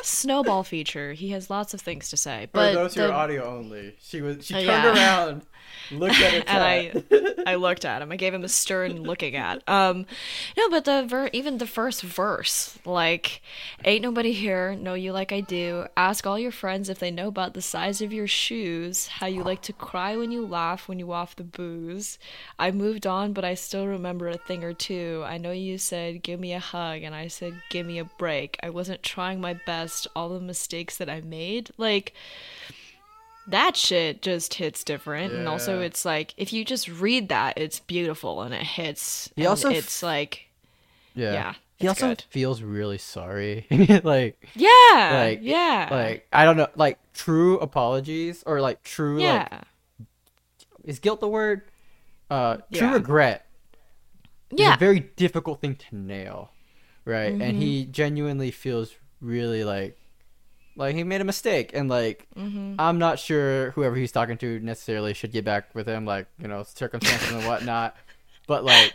Snowball feature. He has lots of things to say. But those the- audio only, she was she Oh, yeah. around, looked at it, and I I looked at him. I gave him a stern looking at. Um no, but the ver- even the first verse, like ain't nobody here, know you like I do. Ask all your friends if they know about the size of your shoes, how you like to cry when you laugh when you off the booze. I moved on, but I still remember a thing or two. I know you said give me a hug and I said give me a break. I wasn't trying my best, all the mistakes that I made. Like that shit just hits different and also it's like if you just read that it's beautiful and it hits He and also f- it's like yeah. yeah, He also good. feels really sorry. like yeah like yeah like I don't know, like true apologies or like true yeah like is guilt the word? Uh true Yeah. regret yeah a very difficult thing to nail. Right? And he Mm-hmm. genuinely feels really like like he made a mistake and like Mm-hmm. I'm not sure whoever he's talking to necessarily should get back with him, like, you know, circumstances and whatnot. But like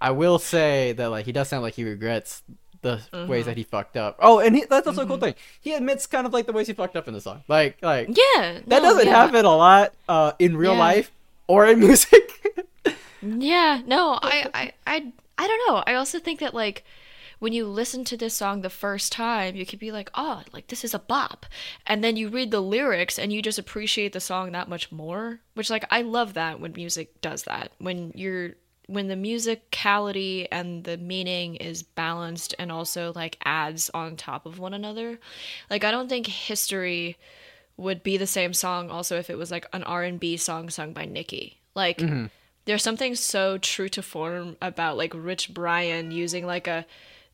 I will say that like he does sound like he regrets the Mm-hmm. ways that he fucked up. Oh, and he, that's also a cool thing. He admits kind of like the ways he fucked up in the song. Like like yeah that no, doesn't yeah. happen a lot uh in real Yeah. life or in music. Yeah, no, I, I, I, I don't know. I also think that like when you listen to this song the first time, you could be like, oh, like this is a bop, and then you read the lyrics and you just appreciate the song that much more. Which like I love that when music does that. When you're when the musicality and the meaning is balanced and also like adds on top of one another. Like I don't think history would be the same song also if it was like an R&B song sung by Niki. Like mm-hmm. there's something so true to form about like Rich Brian using like a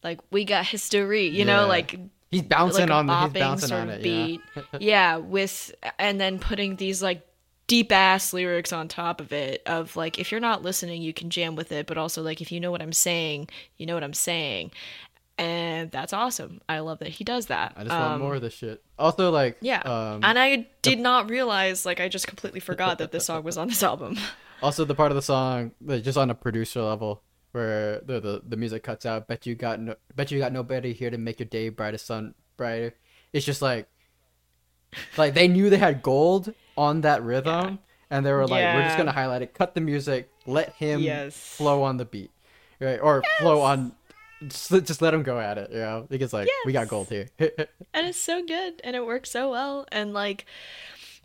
like we got history, you know, like he's bouncing like on the, he's bouncing sort on of it, beat. yeah. yeah, with and then putting these like deep ass lyrics on top of it of like if you're not listening you can jam with it but also like if you know what i'm saying you know what i'm saying and that's awesome i love that he does that I just want Um, more of this shit. Also like yeah um and i did not realize like i just completely forgot that this song was on this album Also, the part of the song, like, just on a producer level, where the, the the music cuts out. Bet you got no, bet you got nobody here to make your day brighter, sun brighter. It's just like, like they knew they had gold on that rhythm, and they were like, we're just gonna highlight it, cut the music, let him Yes. flow on the beat, right, or flow on just, let- just let him go at it, you know, because like we got gold here. and it's so good and it works so well. And like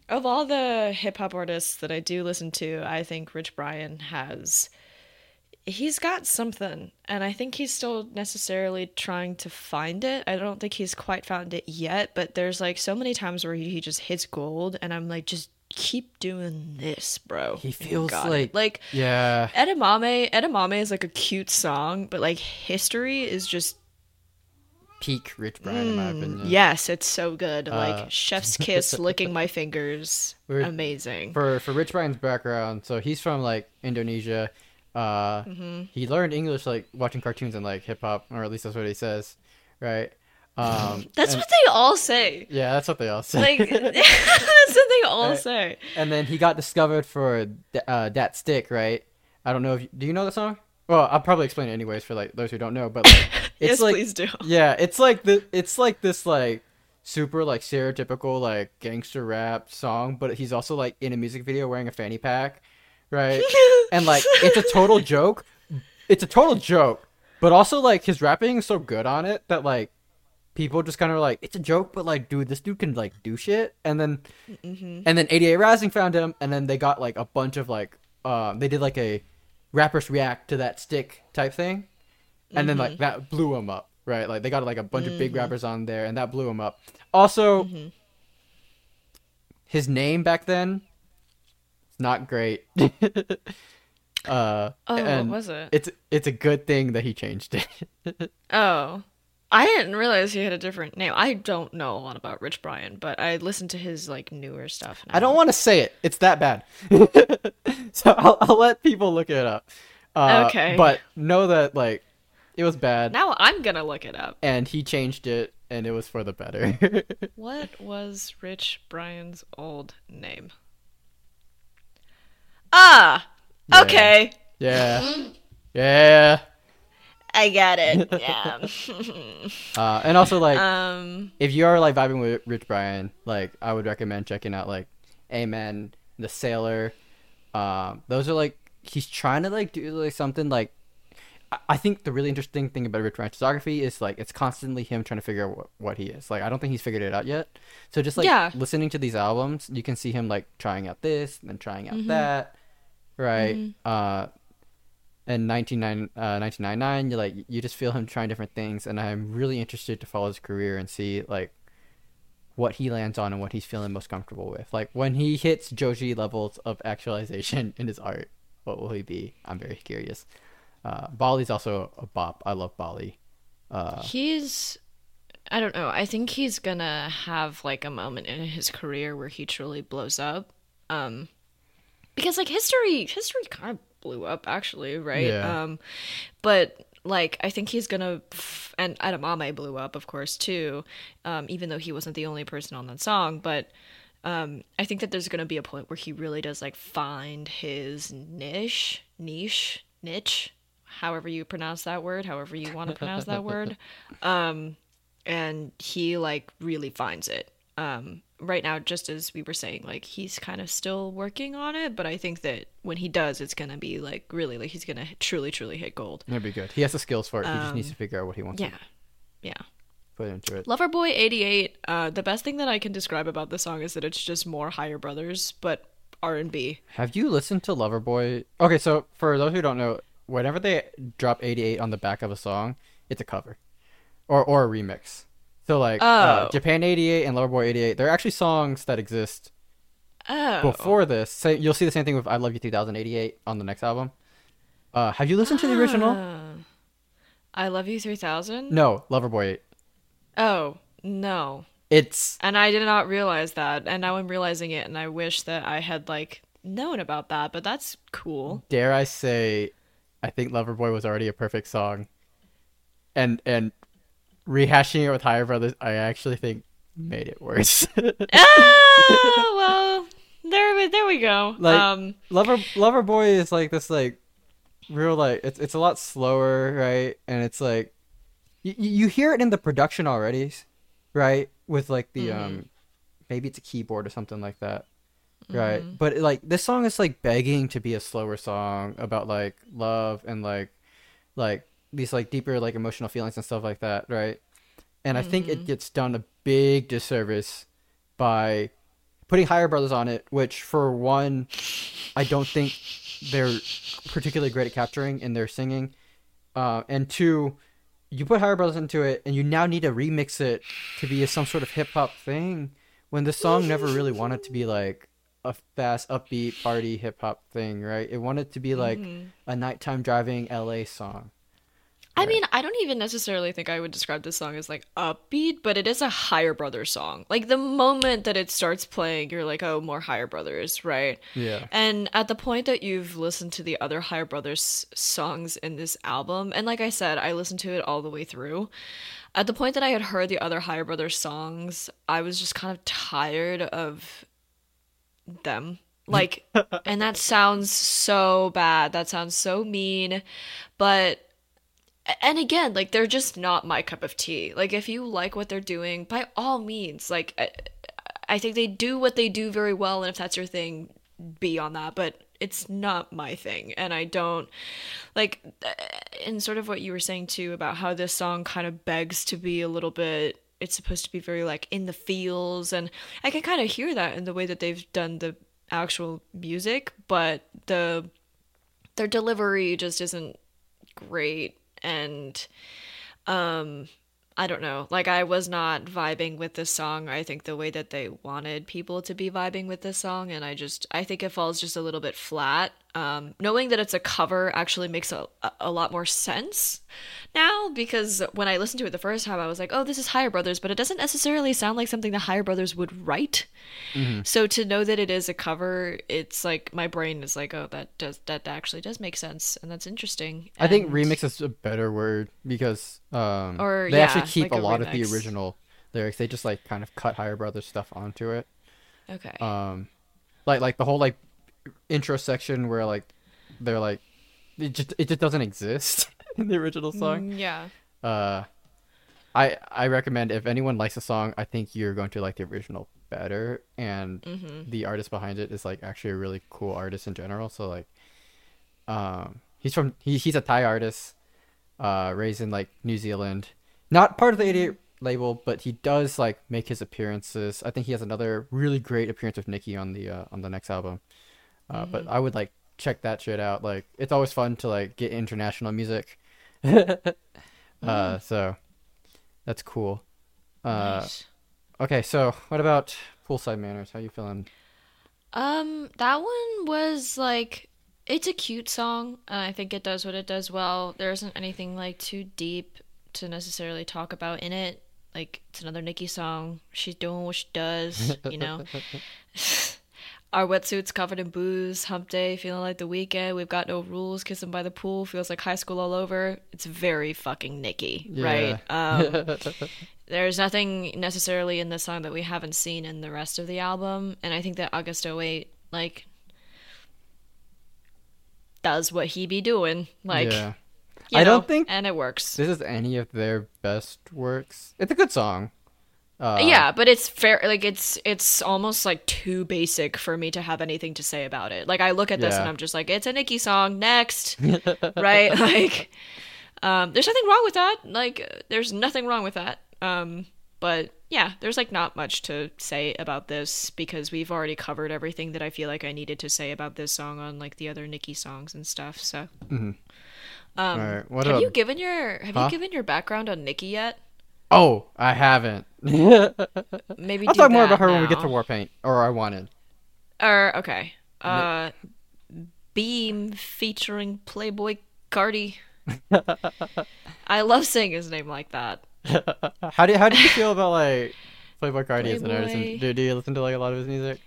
of all the hip hop artists that I do listen to, I think Rich Brian has he's got something and I think he's still necessarily trying to find it. I don't think he's quite found it yet, but there's like so many times where he, he just hits gold and I'm like just keep doing this, bro. He feels got it. like- like yeah, Edamame, Edamame is like a cute song, but like history is just peak Rich Brian in my opinion. Yes, it's so good. Like Uh, chef's kiss, licking my fingers. Amazing. For for Rich Brian's background, so he's from like Indonesia. Uh, Mm-hmm. he learned English like watching cartoons and like hip hop, or at least that's what he says, right? Um, That's and- what they all say. Yeah, that's what they all say. Like that's what they all Right. say. and then he got discovered for uh, that stick, right? I don't know if you, do you know the song? Well, I'll probably explain it anyways for like those who don't know. But like, it's yes, like please do. yeah, it's like the it's like this like super like stereotypical like gangster rap song, but he's also like in a music video wearing a fanny pack, right? and like it's a total joke. It's a total joke, but also like his rapping is so good on it that like people just kind of like it's a joke, but like dude, this dude can like do shit. And then Mm-hmm. and then 88 Rising found him, and then they got like a bunch of like um they did like a rappers react to that stick type thing, and then like that blew him up, right? Like they got like a bunch of big rappers on there, and that blew him up. Also, his name back then, not great. uh, Oh, what was it? It's it's a good thing that he changed it. Oh. I didn't realize he had a different name. I don't know a lot about Rich Brian, but I listened to his like newer stuff. I don't want to say it. It's that bad. so I'll, I'll let people look it up. Uh, Okay. But know that like it was bad, Now I'm gonna look it up. and he changed it, and it was for the better. What was Rich Brian's old name? Ah, Yeah. okay, yeah, yeah. I got it. Yeah. Uh, and also like um. if you are like vibing with Rich Brian, like I would recommend checking out like Amen, The Sailor. Um, those are like he's trying to like do like something like. I- I think the really interesting thing about Rich Brian's discography is like it's constantly him trying to figure out what, what he is. Like I don't think he's figured it out yet. So just like Yeah. listening to these albums, you can see him like trying out this and then trying out that, right? Uh, in 1999, uh, 1999 you like you just feel him trying different things and i'm really interested to follow his career and see like what he lands on and what he's feeling most comfortable with like when he hits joji levels of actualization in his art what will he be i'm very curious uh bali's also a bop i love bali uh He's I don't know. I think he's gonna have like a moment in his career where he truly blows up. Um because like history history kind of blew up actually, right? Yeah. Um but like I think he's gonna and Edamame blew up of course too. Um even though he wasn't the only person on that song, but um I think that there's gonna be a point where he really does like find his niche, niche, niche, however you pronounce that word, however you want to pronounce that word. Um and he like really finds it. Um right now just as we were saying like he's kind of still working on it, but I think that when he does it's to be like really like he's to truly truly hit gold. that'd be good he has the skills for it he just needs to figure out what he wants Yeah. to Yeah. put into it Loverboy 88 uh the best thing that I can describe about the song is that it's just more Higher Brothers but R&B. Have you listened to Loverboy? Okay, so for those who don't know, whenever they drop 88 on the back of a song, it's a cover or or a remix. So like uh, Oh. Japan 88 and Loverboy 88, they're actually songs that exist Oh. before this. Say you'll see the same thing with I Love You 2088 on the next album. Uh, have you listened to the original? Ah. I Love You 3000? No, Loverboy 8. Oh, no. It's And I did not realize that, and now I'm realizing it, and I wish that I had like known about that. But that's cool. dare I say, I think Loverboy was already a perfect song, and and rehashing it with Higher Brothers, I actually think made it worse. ah, well, there, we- there we go. Like- um, Lover Boy is like this like real like it's it's a lot slower, right? And it's like you you hear it in the production already, right? With like the um maybe it's a keyboard or something like that. Right. But like this song is like begging to be a slower song about like love and like like these like deeper like emotional feelings and stuff like that, right? And I think it gets done a big disservice by putting Higher Brothers on it, which for one, I don't think they're particularly great at capturing in their singing, uh, and two, you put Higher Brothers into it, and you now need to remix it to be some sort of hip hop thing, when the song never really wanted to be like a fast, upbeat party hip hop thing, right? It wanted to be like a nighttime driving LA song. I mean, I don't even necessarily think I would describe this song as like upbeat, but it is a Higher Brothers song. Like the moment that it starts playing, you're like, oh, more Higher Brothers, right? Yeah. And at the point that you've listened to the other Higher Brothers songs in this album, and like I said, I listened to it all the way through. At the point that I had heard the other Higher Brothers songs, I was just kind of tired of them. Like, and that sounds so bad. That sounds so mean. But and again like they're just not my cup of tea. Like if you like what they're doing by all means like I, I think they do what they do very well and if that's your thing be on that but it's not my thing and i don't like uh, and sort of what you were saying too about how this song kind of begs to be a little bit it's supposed to be very like in the feels and i can kind of hear that in the way that they've done the actual music but the their delivery just isn't great and um I don't know. Like I was not vibing with this song. I think the way that they wanted people to be vibing with this song and I just I think it falls just a little bit flat. Um knowing that it's a cover actually makes a a lot more sense now because when I listened to it the first time I was like, "Oh, this is Higher Brothers," but it doesn't necessarily sound like something the Higher Brothers would write. So to know that it is a cover, it's like my brain is like, "Oh, that does that actually does make sense and that's interesting." I think remix is a better word because um, Or, they actually keep like a a lot of the original lyrics. They just like kind of cut Higher Brothers stuff onto it. Okay. Um, like like the whole like intro section where like they're like it just it just doesn't exist in the original song. Mm, yeah. Uh, I I recommend if anyone likes a song, I think you're going to like the original better, and Mm-hmm. the artist behind it is like actually a really cool artist in general. So like, um, he's from he, he's a Thai artist, uh, raised in like New Zealand, not part of the 88 label, but he does like make his appearances. I think he has another really great appearance with Niki on the uh, on the next album. Uh, But I would like check that shit out. Like it's always fun to like get international music. uh, so that's cool. Uh, Nice. okay, so what about poolside manners? How you feeling? Um, that one was like it's a cute song, and I think it does what it does well. There isn't anything like too deep to necessarily talk about in it. Like it's another Niki song. She's doing what she does, you know. Our wetsuits covered in booze, hump day, feeling like the weekend. We've got no rules, kissing by the pool, feels like high school all over. It's very fucking Niki, right? Um, there's nothing necessarily in this song that we haven't seen in the rest of the album and i think that august 08 like does what he be doing like yeah. I don't think and it works this is any of their best works. It's a good song. Uh, yeah but it's fair like it's it's almost like too basic for me to have anything to say about it. Like i look at this Yeah. and i'm just like it's a Niki song next. Right? Like um there's nothing wrong with that. Like there's nothing wrong with that. Um but yeah there's like not much to say about this because we've already covered everything that i feel like i needed to say about this song on like the other Niki songs and stuff so. All right. What have you given your have Huh? you given your background on Niki yet Oh, I haven't. Maybe I'll talk more about her when we get to now. Warpaint, or I wanted. Or okay. Uh Beam featuring Playboy Cardi. I love saying his name like that. How do how do you feel about like Playboy Cardi as an artist? Playboy. Do, do you listen to like a lot of his music?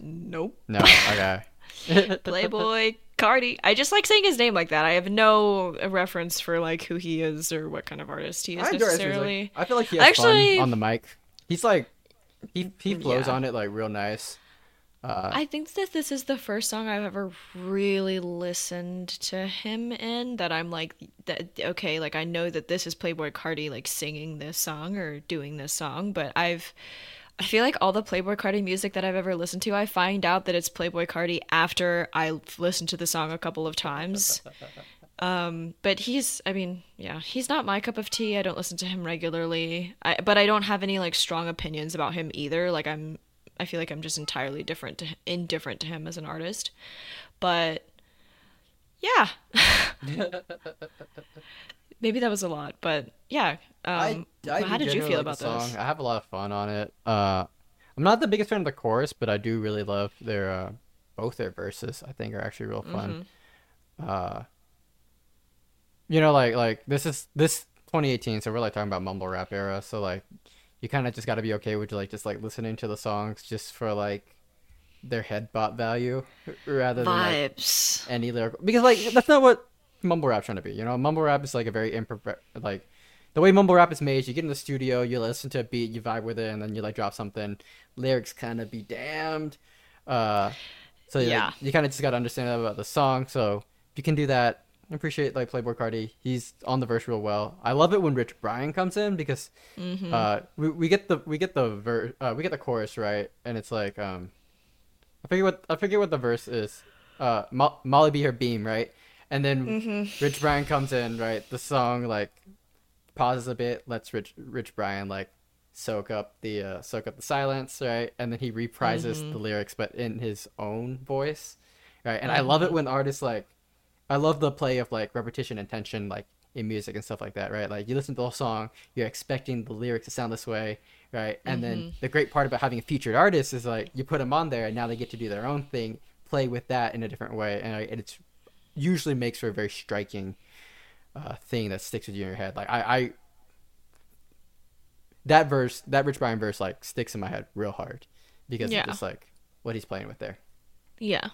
Nope. No. Okay. Playboy Cardi. I just like saying his name like that. I have no reference for like who he is or what kind of artist he is I necessarily. music. I feel like he has Actually- fun on the mic. He's like, he he flows Yeah. on it like real nice. Uh, I think that this is the first song I've ever really listened to him in that I'm like that okay, like I know that this is Playboy Cardi like singing this song or doing this song, but I've I feel like all the Playboy Cardi music that I've ever listened to, I find out that it's Playboy Cardi after I've listened to the song a couple of times. Um, but he's, I mean, yeah, he's not my cup of tea. I don't listen to him regularly. I, but I don't have any like strong opinions about him either. Like I'm, I feel like I'm just entirely different to indifferent to him as an artist. But yeah, maybe that was a lot, but yeah. Um, how did you feel like about this? I have a lot of fun on it. Uh, I'm not the biggest fan of the chorus, but I do really love their uh, both their verses. I think are actually real fun. Mm-hmm. Uh, you know, like like this is this 2018, so we're like talking about mumble rap era. So like, you kind of just got to be okay with like just like listening to the songs just for like their headbot value rather than like, Vibes. any lyrical because like that's not what mumble rap trying to be. You know, mumble rap is like a very imperfect like the way mumble rap is made. is You get in the studio, you listen to a beat, you vibe with it, and then you like drop something. Lyrics kind of be damned. Uh, so yeah, Yeah. you kind of just got to understand that about the song. So if you can do that, I appreciate like Playboy Cardi. He's on the verse real well. I love it when Rich Brian comes in because Mm-hmm. uh, we, we get the we get the ver- uh, we get the chorus right, and it's like um, I forget what I forget what the verse is. Uh, Mo- Molly be her beam, right? And then Mm-hmm. Rich Brian comes in, right? The song like pauses a bit, lets Rich Rich Brian like soak up the uh, soak up the silence, right? And then he reprises Mm-hmm. the lyrics, but in his own voice, right? And I love it when artists like, I love the play of like repetition and tension, like in music and stuff like that, right? Like you listen to the whole song, you're expecting the lyrics to sound this way, right? And then the great part about having a featured artist is like you put them on there, and now they get to do their own thing, play with that in a different way, and, and it's usually makes for a very striking uh, thing that sticks with you in your head. Like I, I that verse, that Rich Brian verse, like sticks in my head real hard because Yeah. of just like what he's playing with there. Yeah.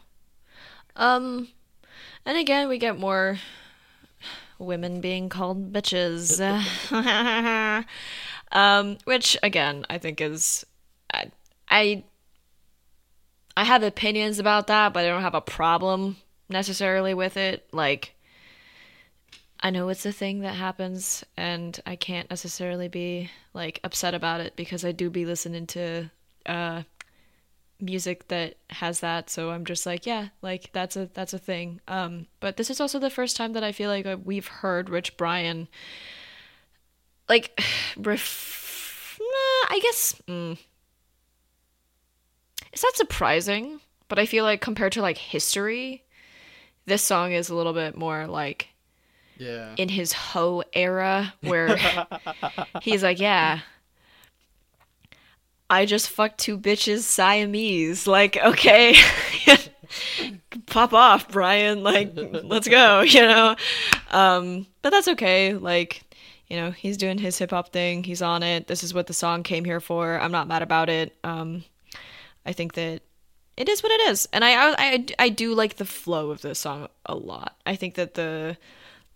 Um, and again, we get more women being called bitches. um, which again, I think is, I, I, I have opinions about that, but I don't have a problem necessarily with it. Like, I know it's a thing that happens, and I can't necessarily be like upset about it because I do be listening to uh music that has that. So i'm just like yeah like that's a that's a thing. Um but this is also the first time that i feel like uh, we've heard rich brian like ref- nah, i guess mm, it's not surprising but i feel like compared to like history this song is a little bit more like Yeah. in his hoe era where he's like, yeah. I just fucked two bitches Siamese. Like, okay. Pop off, Brian. Like, let's go, you know? Um, but that's okay. Like, you know, he's doing his hip hop thing. He's on it. This is what the song came here for. I'm not mad about it. Um, I think that it is what it is, and I, I I I do like the flow of this song a lot. I think that the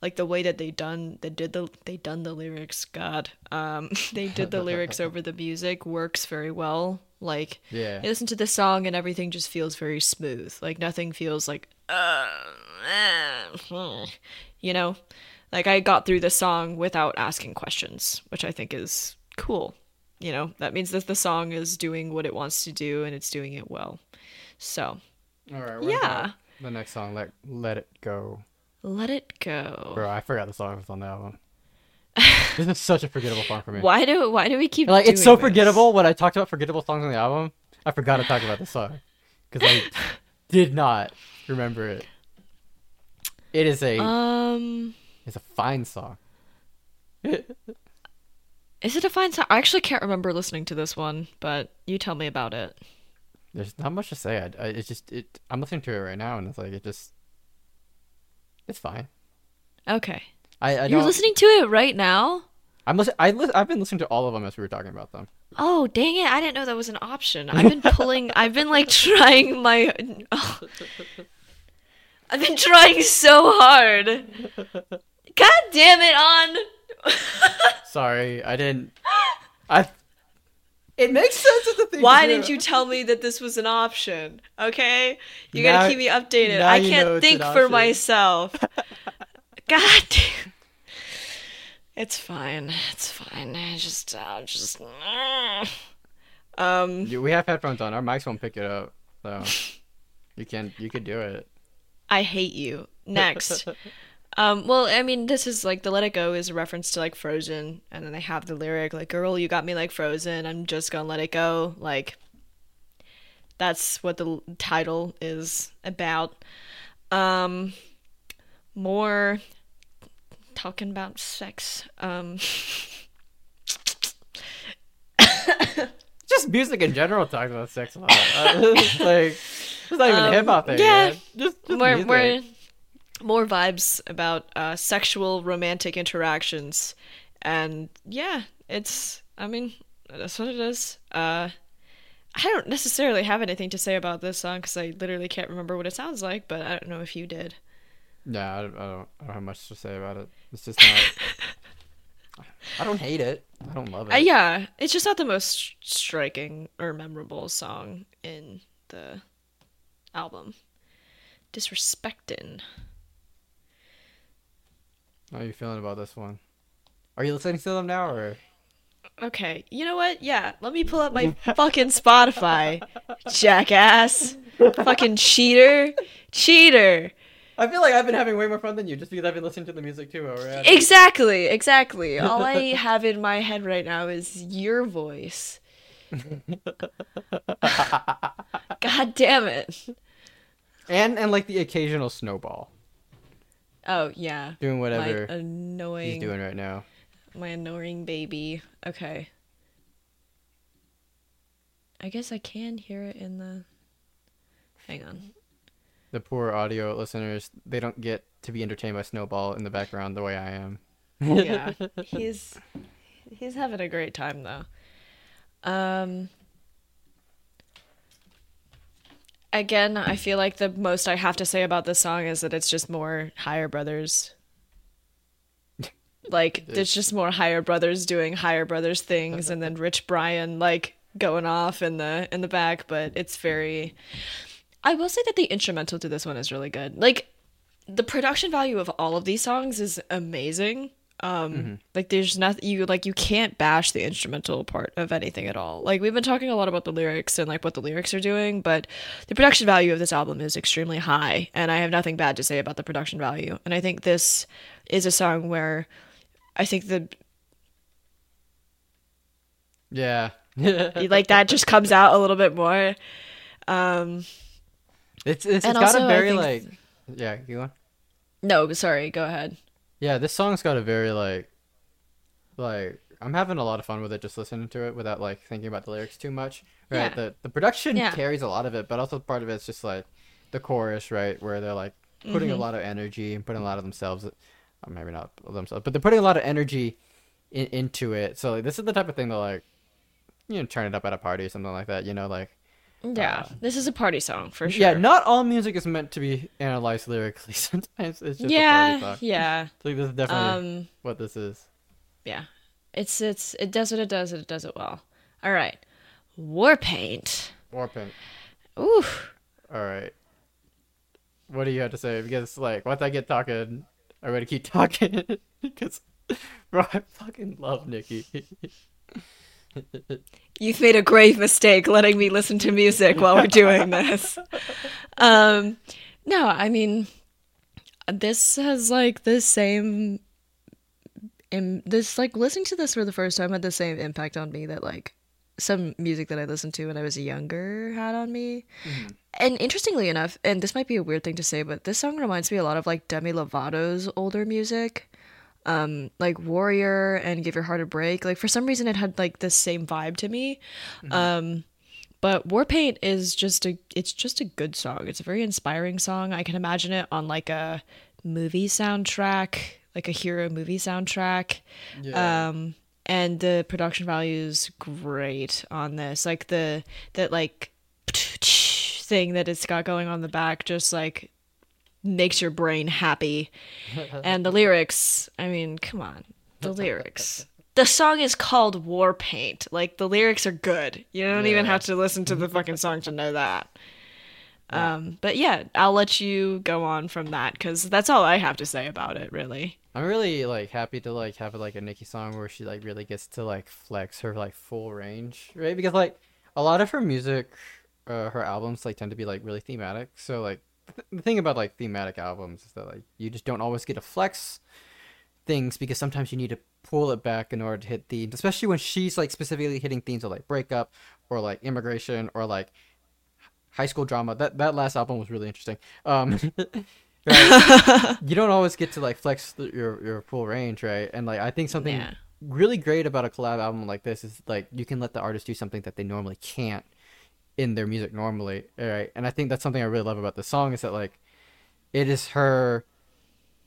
like the way that they done they did the they done the lyrics. God, um, they did the lyrics over the music works very well. Like Yeah. you listen to the song and everything just feels very smooth. Like nothing feels like uh, you know, like I got through the song without asking questions, which I think is cool. You know, that means that the song is doing what it wants to do and it's doing it well. So, All right. Yeah. The next song, let let it go, let it go. bro. I forgot the song was on the album. this is such a forgettable song for me. Why do why do we keep Like it's so this? forgettable. When I talked about forgettable songs on the album, I forgot to talk about this song because I did not remember it. It is a Um, it's a fine song. is it a fine song? I actually can't remember listening to this one, but you tell me about it. There's not much to say. I, I it's just it. I'm listening to it right now, and it's like it just it's fine. Okay. I, I You're listening to it right now? I'm listening. I li- I've been listening to all of them as we were talking about them. Oh, dang it. I didn't know that was an option. I've been pulling, I've been like trying my. oh. I've been trying so hard. God damn it, Anh. Sorry, I didn't. I. It makes sense as a thing. Why didn't you tell me that this was an option? Okay? You Now- gotta keep me updated. I can't think for myself. God damn. It's fine. It's fine. I just, uh, just. Um. You- We have headphones on. Our mics won't pick it up, so you can you could do it. I hate you. Next. Um, well, I mean, this is like the "Let It Go" is a reference to like Frozen, and then they have the lyric like "Girl, you got me like Frozen. I'm just gonna let it go." Like, that's what the title is about. Um, more talking about sex. Um, Just music in general talking about sex a lot. Uh, like, it's not even Um, hip hop thing. yeah. man. Just, just more music. more more vibes about uh, sexual romantic interactions, and yeah, it's. I mean, that's what it is. Uh, I don't necessarily have anything to say about this song because I literally can't remember what it sounds like, but I don't know if you did. Yeah, I don't, I don't. I don't have much to say about it. It's just not. I don't hate it. I don't love it. Uh, yeah, it's just not the most striking or memorable song in the album. Disrespectin'. How are you feeling about this one? Are you listening to them now, or Okay, you know what? Yeah, let me pull up my fucking Spotify, jackass. fucking cheater. Cheater. I feel like I've been having way more fun than you, just because I've been listening to the music too. Already. Exactly, exactly. All I have in my head right now is your voice. God damn it. and and like the occasional snowball Oh, yeah. doing My whatever annoying he's doing right now. my annoying baby. Okay. I guess I can hear it in the Hang on. The poor audio listeners, they don't get to be entertained by snowball in the background the way I am. yeah he's he's having a great time though um again i feel like the most i have to say about this song is that it's just more higher brothers. Like it's just more higher brothers doing higher brothers things and then rich brian like going off in the in the back but it's very i will say that the instrumental to this one is really good. Like the production value of all of these songs is amazing. Um, like there's nothing you like you can't bash the instrumental part of anything at all. Like we've been talking a lot about the lyrics and like what the lyrics are doing, but the production value of this album is extremely high, and I have nothing bad to say about the production value. And I think this is a song where I think the Yeah. like that just comes out a little bit more. Um, It's it's, it's got also, a very think- like yeah, you want no, sorry, go ahead. Yeah, this song's got a very like like I'm having a lot of fun with it just listening to it without like thinking about the lyrics too much. Right. Yeah. The the production Yeah. carries a lot of it, but also part of it's just like the chorus, right, where they're like putting Mm-hmm. a lot of energy and putting a lot of themselves or maybe not themselves, but they're putting a lot of energy in, into it. So like, this is the type of thing that like you know turn it up at a party or something like that, you know, like Yeah, this is a party song for sure. yeah, not all music is meant to be analyzed lyrically. Sometimes it's just a party yeah, yeah. Think this is definitely Um, what this is. yeah. It's it's it does what it does and it does it well. All right, Warpaint. Warpin. Ooh, All right. What do you have to say? Because like once I get talking, I'm gonna keep talking because bro, I fucking love Niki. You've made a grave mistake letting me listen to music while we're doing this. Um, no, I mean, this has like the same. Im- this like listening to this for the first time had the same impact on me that like some music that I listened to when I was younger had on me. And interestingly enough, and this might be a weird thing to say, but this song reminds me a lot of like Demi Lovato's older music. Um, like Warrior and Give Your Heart a Break. Like for some reason it had like the same vibe to me. Um but Warpaint is just a it's just a good song. It's a very inspiring song. I can imagine it on like a movie soundtrack, like a hero movie soundtrack. yeah. Um and the production value is great on this. Like the that like thing that it's got going on the back just like makes your brain happy. and the lyrics, I mean, come on. The lyrics. The song is called War Paint. Like the lyrics are good. You don't even have to listen to the fucking song to know that. Um, but yeah, I'll let you go on from that because that's all I have to say about it, really. I'm really like happy to like have like a Niki song where she like really gets to like flex her like full range, right? Because like a lot of her music, uh, her albums like tend to be like really thematic. So like the thing about like thematic albums is that like you just don't always get to flex things because sometimes you need to pull it back in order to hit themes, especially when she's like specifically hitting themes of like breakup or like immigration or like high school drama. That that last album was really interesting. Um, right? you don't always get to like flex the, your your full range, right? And like I think something Yeah. really great about a collab album like this is like you can let the artist do something that they normally can't in their music normally, right? And I think that's something I really love about the song is that like it is her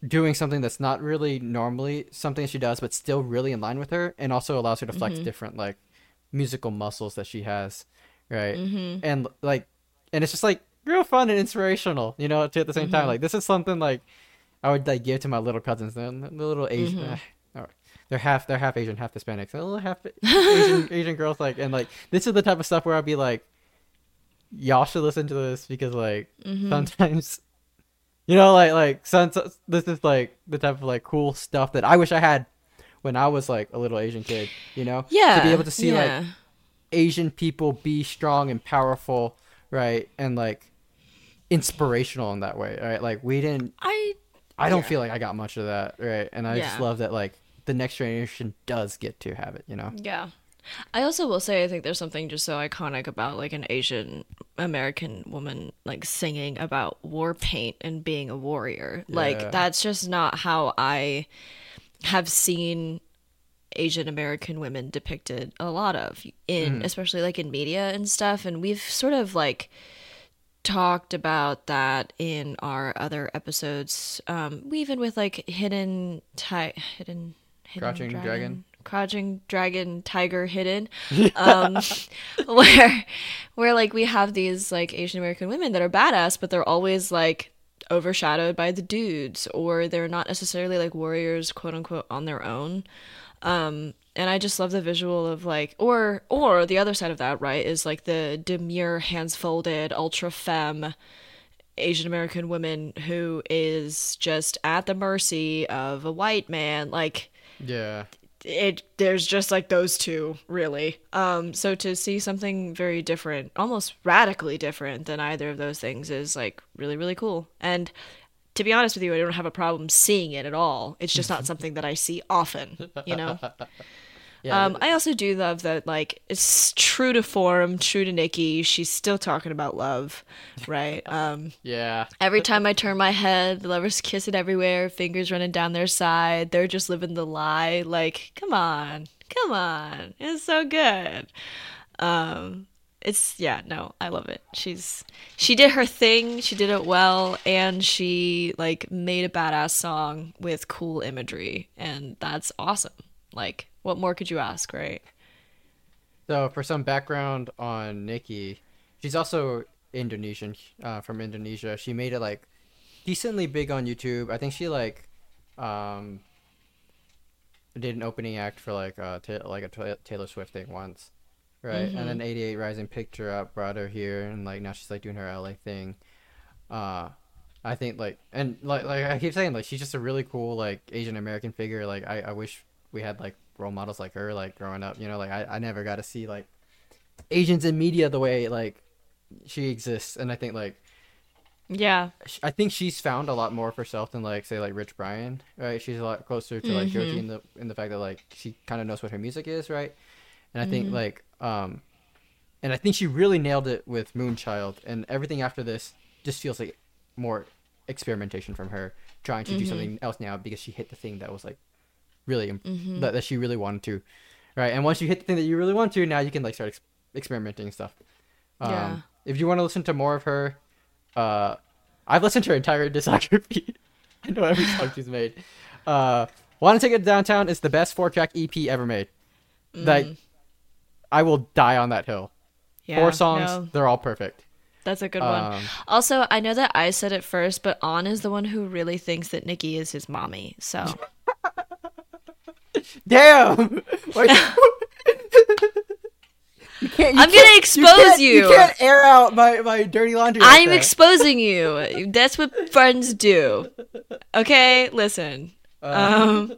doing something that's not really normally something she does, but still really in line with her, and also allows her to flex different like musical muscles that she has, right? Mm-hmm. And like, and it's just like real fun and inspirational, you know. To at the same Mm-hmm. time, like this is something like I would like give to my little cousins, the little Asian. Mm-hmm. they're half they're half Asian, half Hispanic. So little half Asian Asian girls like and like this is the type of stuff where I'd be like, y'all should listen to this because like Mm-hmm. sometimes you know like like some, this is like the type of like cool stuff that I wish I had when I was like a little Asian kid, you know? Yeah. To be able to see yeah. like Asian people be strong and powerful, right? And like inspirational in that way, right? Like we didn't I I don't Yeah. feel like I got much of that, right? And I just love that like the next generation does get to have it, you know? Yeah. I also will say I think there's something just so iconic about like an Asian American woman like singing about war paint and being a warrior. Yeah. Like that's just not how I have seen Asian American women depicted a lot of in especially like in media and stuff and we've sort of like talked about that in our other episodes um we even with like hidden ti- hidden hidden Crouching Dragon? Crouching dragon tiger hidden um where where like we have these like asian american women that are badass but they're always like overshadowed by the dudes or they're not necessarily like warriors quote unquote on their own um and i just love the visual of like or or the other side of that right is like the demure hands folded ultra femme asian american woman who is just at the mercy of a white man like Yeah. It there's just like those two really. Um so to see something very different almost radically different than either of those things is like really really cool. And to be honest with you i don't have a problem seeing it at all. It's just not something that i see often you know Yeah. um, I also do love that, like, it's true to form, true to Niki. She's still talking about love, right? Um, yeah. Every time I turn my head, the lovers kissing everywhere, fingers running down their side. They're just living the lie. Like, come on, come on, it's so good. Um, it's yeah, no, I love it. She's she did her thing, she did it well, and she like made a badass song with cool imagery, and that's awesome. Like, what more could you ask, right? So for some background on Niki, she's also Indonesian, uh, from Indonesia. She made it like decently big on YouTube. I think she like um did an opening act for like uh ta- like a Taylor Swift thing once, right? And then 88 Rising picked her up, brought her here, and like now she's like doing her LA thing. Uh, I think like and like like I keep saying like she's just a really cool like Asian American figure. Like I I wish we had like role models like her like growing up. You know, like I I never got to see like Asians in media the way like she exists, and I think like Yeah, I think she's found a lot more of herself than like say like Rich Brian, right? She's a lot closer to like mm-hmm. Joji in the in the fact that like she kind of knows what her music is, right? And I think mm-hmm. like um, and I think she really nailed it with Moonchild, and everything after this just feels like more experimentation from her, trying to do mm-hmm. something else now because she hit the thing that was like really imp- that, that she really wanted to, right? And once you hit the thing that you really want to, now you can like start ex- experimenting and stuff. Um, Yeah. If you want to listen to more of her, uh, I've listened to her entire discography. I know every song she's made. Uh, Want to Take It Downtown is the best four track EP ever made. Like, I will die on that hill. yeah. Four songs, no, they're all perfect. that's a good one. Um, Also, I know that I said it first, but Anh is the one who really thinks that Niki is his mommy. So Damn! You can't, you I'm gonna expose can't- you. You can't air out my, my dirty laundry. like I'm that. exposing you. That's what friends do. Okay, listen. Uh, Um,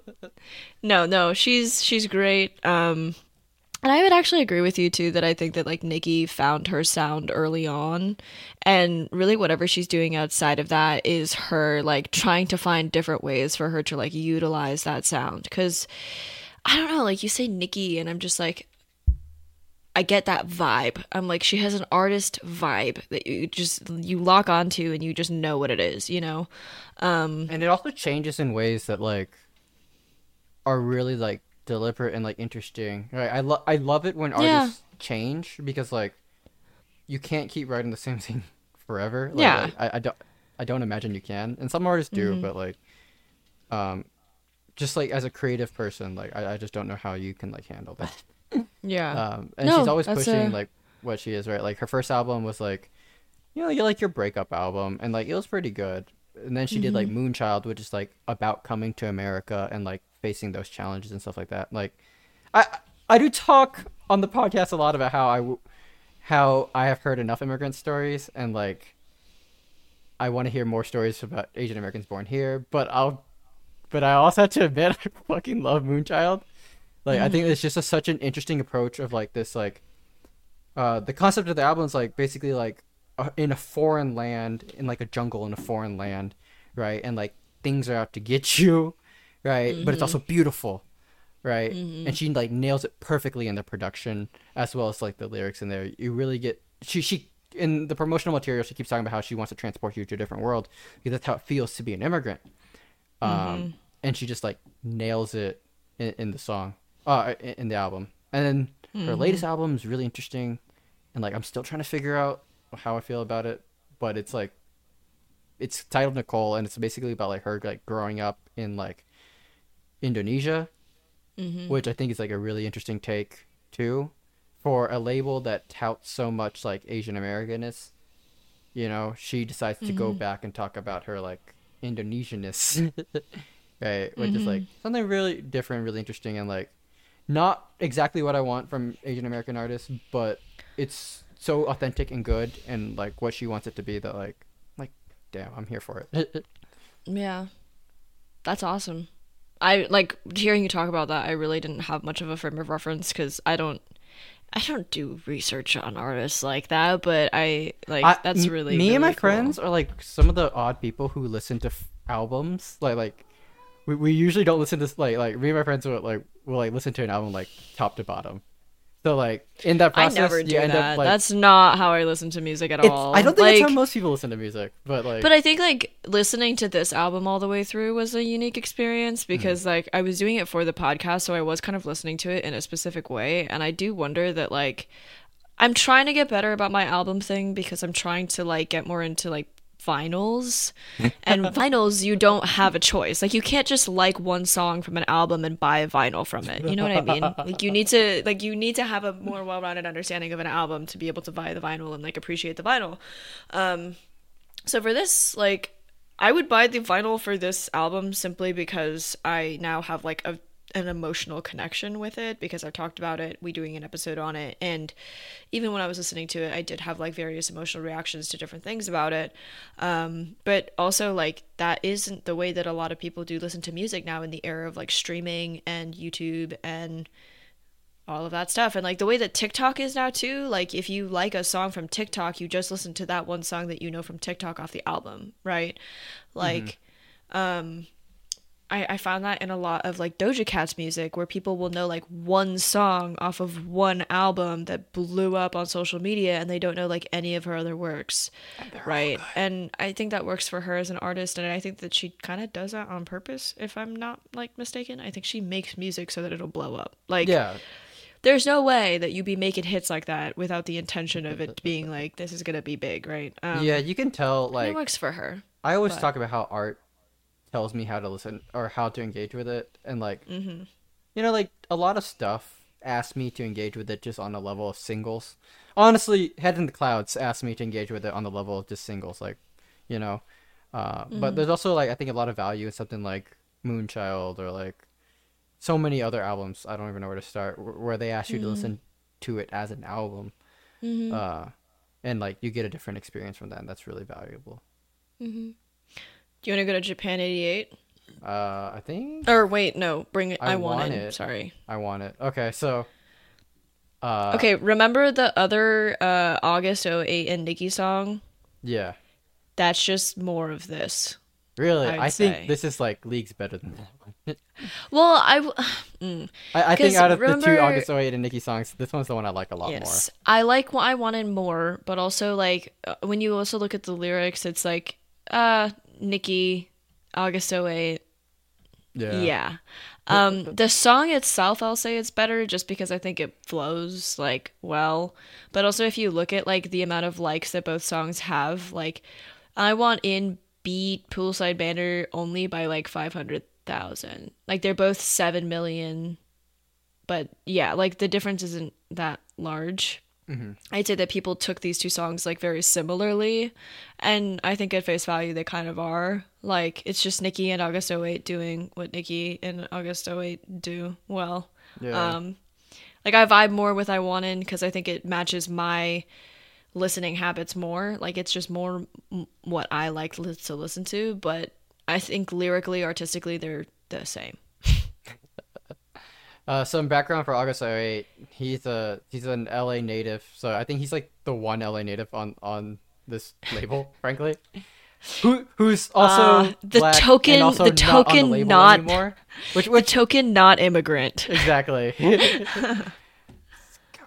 no, no, she's she's great. Um, And I would actually agree with you too that I think that like Niki found her sound early on and really whatever she's doing outside of that is her like trying to find different ways for her to like utilize that sound cuz I don't know like you say Niki and I'm just like I get that vibe. I'm like she has an artist vibe that you just you lock onto and you just know what it is, you know. Um and it also changes in ways that like are really like deliberate and like interesting. Right? I love I love it when Yeah. artists change because like you can't keep writing the same thing forever. Like, Yeah. I, I don't I don't imagine you can, and some artists do, Mm-hmm. but like, um, just like as a creative person, like I, I just don't know how you can like handle that. yeah. Um, and No, she's always pushing a- like what she is, right? Like her first album was like, you know, you like your breakup album, and like it was pretty good. And then she did like Mm-hmm. Moonchild, which is like about coming to America and like facing those challenges and stuff like that. Like, I I do talk on the podcast a lot about how I how I have heard enough immigrant stories and like I want to hear more stories about Asian Americans born here, but I'll but I also have to admit I fucking love Moonchild. Like I think it's just a, such an interesting approach of like this like uh the concept of the album is like basically like in a foreign land in like a jungle in a foreign land, right? And like things are out to get you, right? But it's also beautiful, right? And she like nails it perfectly in the production as well as like the lyrics in there. You really get she she in the promotional material she keeps talking about how she wants to transport you to a different world because that's how it feels to be an immigrant. Um and she just like nails it in, in the song uh in, in the album. And then her latest album is really interesting and like I'm still trying to figure out how I feel about it, but it's like it's titled Nicole and it's basically about like her like growing up in like Indonesia, mm-hmm. which I think is like a really interesting take too for a label that touts so much like Asian Americanness. You know, she decides to go mm-hmm. back and talk about her like Indonesianness, right? Which is like mm-hmm. something really different, really interesting, and like not exactly what I want from Asian American artists, but it's so authentic and good, and like what she wants it to be. That like, like, damn, I'm here for it. Yeah. That's awesome. I like hearing you talk about that. I really didn't have much of a frame of reference cuz I don't I don't do research on artists like that, but I like I- that's really me and my cool. friends are like some of the odd people who listen to f- albums. Like like we, we usually don't listen to like like me and my friends will like will like listen to an album like top to bottom. So like in that I process, never do you end that. up like That's not how I listen to music at all. I don't think like, that's how most people listen to music, but like But I think like listening to this album all the way through was a unique experience Mm-hmm. because like I was doing it for the podcast, so I was kind of listening to it in a specific way, and I do wonder that like I'm trying to get better about my album thing because I'm trying to like get more into like vinyls and vinyls you don't have a choice. Like you can't just like one song from an album and buy a vinyl from it. You know what i mean? Like you need to like you need to have a more well-rounded understanding of an album to be able to buy the vinyl and like appreciate the vinyl. Um so for this, like, I would buy the vinyl for this album simply because I now have like a an emotional connection with it because I've talked about it, we doing an episode on it, and even when I was listening to it, I did have like various emotional reactions to different things about it. Um, but also like that isn't the way that a lot of people do listen to music now in the era of like streaming and YouTube and all of that stuff. And like the way that TikTok is now too like if you like a song from TikTok you just listen to that one song that you know from TikTok off the album right? Like um I, I found that in a lot of like Doja Cat's music where people will know like one song off of one album that blew up on social media and they don't know like any of her other works. Right. and I think that works for her as an artist and I think that she kind of does that on purpose if I'm not like mistaken. I think she makes music so that it'll blow up. Like yeah, there's no way that you'd be making hits like that without the intention of it being like this is gonna be big, right? Um, yeah, you can tell like it works for her. I always but- talk about how art tells me how to listen or how to engage with it, and like, Mm-hmm. you know, like a lot of stuff asks me to engage with it just on a level of singles. Honestly, Head in the Clouds asked me to engage with it on the level of just singles, like, you know. Uh, Mm-hmm. But there's also like I think a lot of value in something like Moonchild or like so many other albums. I don't even know where to start where they ask you Mm-hmm. to listen to it as an album, uh, and like you get a different experience from that. And that's really valuable. You want to go to Japan '88? Uh, I think Or wait, no, bring it. I I, want, Want it. It. Sorry. I want it. Okay, so Uh, Okay, remember the other uh, August 08 and Niki song? Yeah. That's just more of this. Really, I'd I think this is like leagues better than that one. Well, I. I think out of the two remember- August 08 and Niki songs, this one's the one I like a lot more. yes, I like what I wanted more, but also like uh, when you also look at the lyrics, it's like uh August 08, more. yeah. Um, the song itself, I'll say it's better just because I think it flows like well. But also, if you look at like the amount of likes that both songs have, like I want in beat poolside manners only by like five hundred thousand. Like they're both seven million, but yeah, like the difference isn't that large. I'd say that people took these two songs like very similarly, and I think at face value they kind of are. Like it's just Niki and August 08 doing what Niki and August 08 do well. Yeah. Um, like I vibe more with I Wanted because I think it matches my listening habits more. Like it's just more m- what I like li- to listen to, but I think lyrically, artistically, they're the same. Uh, some background for August 08. He's a he's an LA native, so I think he's like the one LA native on on this label, frankly. Who who's also Uh, the token- also the not token the label not- anymore. Which The which token not immigrant. exactly.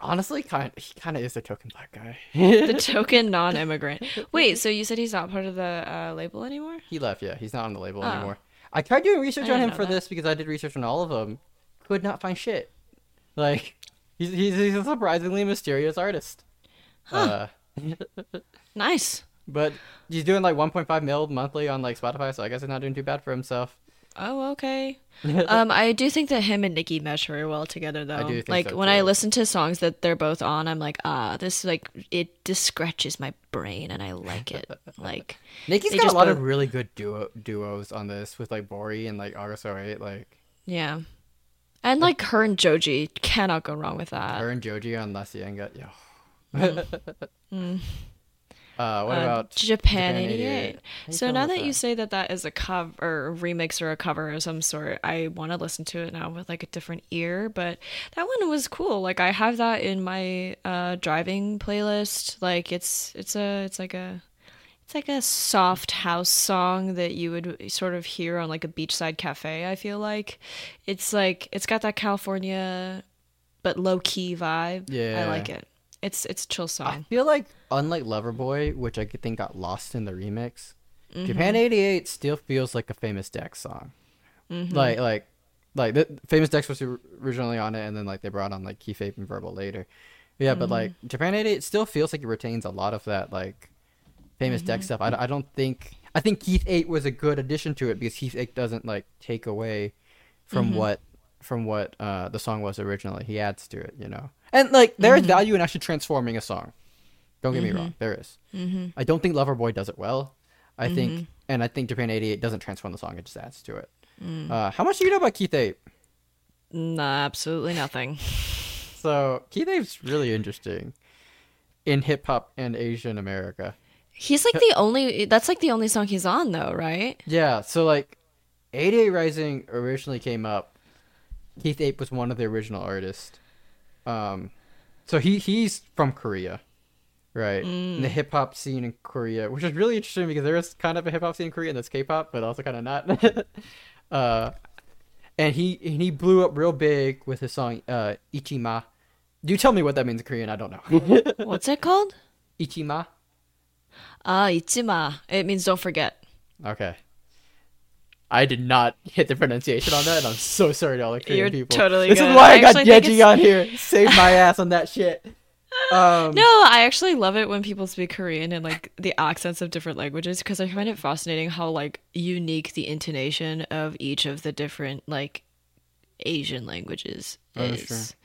Honestly, kind he kind of is a token black guy. the token non-immigrant. Wait, so you said he's not part of the uh, label anymore? he left, yeah. He's not on the label Oh. anymore. I tried doing research I on him for that. this because I did research on all of them. Could not find shit. Like he's he's, he's a surprisingly mysterious artist. Uh, Nice. But he's doing like 1.5 mil monthly on like Spotify, so I guess he's not doing too bad for himself. Oh, okay. um, I do think that him and Niki mesh very well together, though. do think like so, when I listen to songs that they're both on, I'm like, ah, this like it just scratches my brain, and I like it. like, Niki's got a lot of really good duo duos on this with like Vory and like August 08. Like yeah, and like her and Joji cannot go wrong with that. her and Joji on La Cienega. Yo. Uh, what Uh, about Japan, Japan 88? 88? So now about that you say that that is a cover or a remix or a cover of some sort, I want to listen to it now with like a different ear. But that one was cool. Like I have that in my uh, driving playlist. Like it's it's a it's like a it's like a soft house song that you would sort of hear on like a beachside cafe. I feel like it's like it's got that California but low key vibe. Yeah. I like it. It's it's a chill song. I feel like unlike Loverboy, which I think got lost in the remix, Mm-hmm. Japan '88 still feels like a famous Dex song. Mm-hmm. Like like like the famous Dex was originally on it, and then like they brought on like Keith Ape and Verbal later. Yeah, but like Mm-hmm. Japan '88 still feels like it retains a lot of that like famous Mm-hmm. Dex stuff. I, I don't think I think Keith Ape was a good addition to it because Keith Ape doesn't like take away from Mm-hmm. what from what uh the song was originally. He adds to it, you know. And like there Mm-hmm. is value in actually transforming a song. Don't get me wrong, there is. Mm-hmm. I don't think Loverboy does it well. I think, and I think Japan '88 doesn't transform the song; it just adds to it. Mm. Uh, how much do you know about Keith Ape? Nah, absolutely nothing. So Keith Ape's really interesting in hip hop and Asian America. He's like the only. That's like the only song he's on, though, right? Yeah, so like 88 Rising originally came up. Keith Ape was one of the original artists. Um, so he he's from Korea, right? In the hip hop scene in Korea, which is really interesting because there is kind of a hip hop scene in Korea that's K-pop, but also kind of not. uh, and he and he blew up real big with his song uh, Ichima. You tell me what that means in Korean. I don't know. What's it called? Ichima. Ah, ichima. It means don't forget. Okay. I did not hit the pronunciation on that, and I'm so sorry to all the Korean You're people. totally This good. is why I, I got actually think Yeji it's- on here. Save my ass on that shit. Um, No, I actually love it when people speak Korean and like the accents of different languages because I find it fascinating how like unique the intonation of each of the different like Asian languages Oh, is.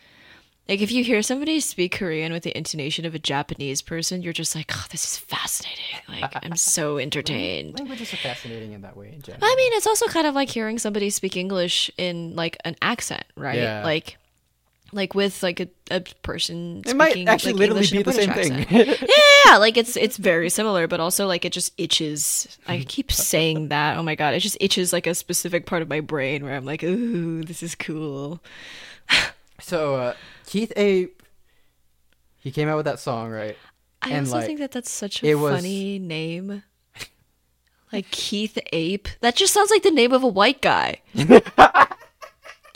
Like if you hear somebody speak Korean with the intonation of a Japanese person, you're just like, "Oh, this is fascinating." Like I'm so entertained. languages are fascinating in that way in general. I mean, it's also kind of like hearing somebody speak English in like an accent, right? Yeah. Like, like with like a, a person. it might speaking, actually like, literally English be the same thing. yeah, yeah, yeah, like it's it's very similar, but also like it just itches. I keep saying that. Oh my god, it just itches like a specific part of my brain where I'm like, ooh, this is cool. so uh, Keith Ape he came out with that song, right? I And, also like, think that that's such a it was- funny name. Like Keith Ape. That just sounds like the name of a white guy.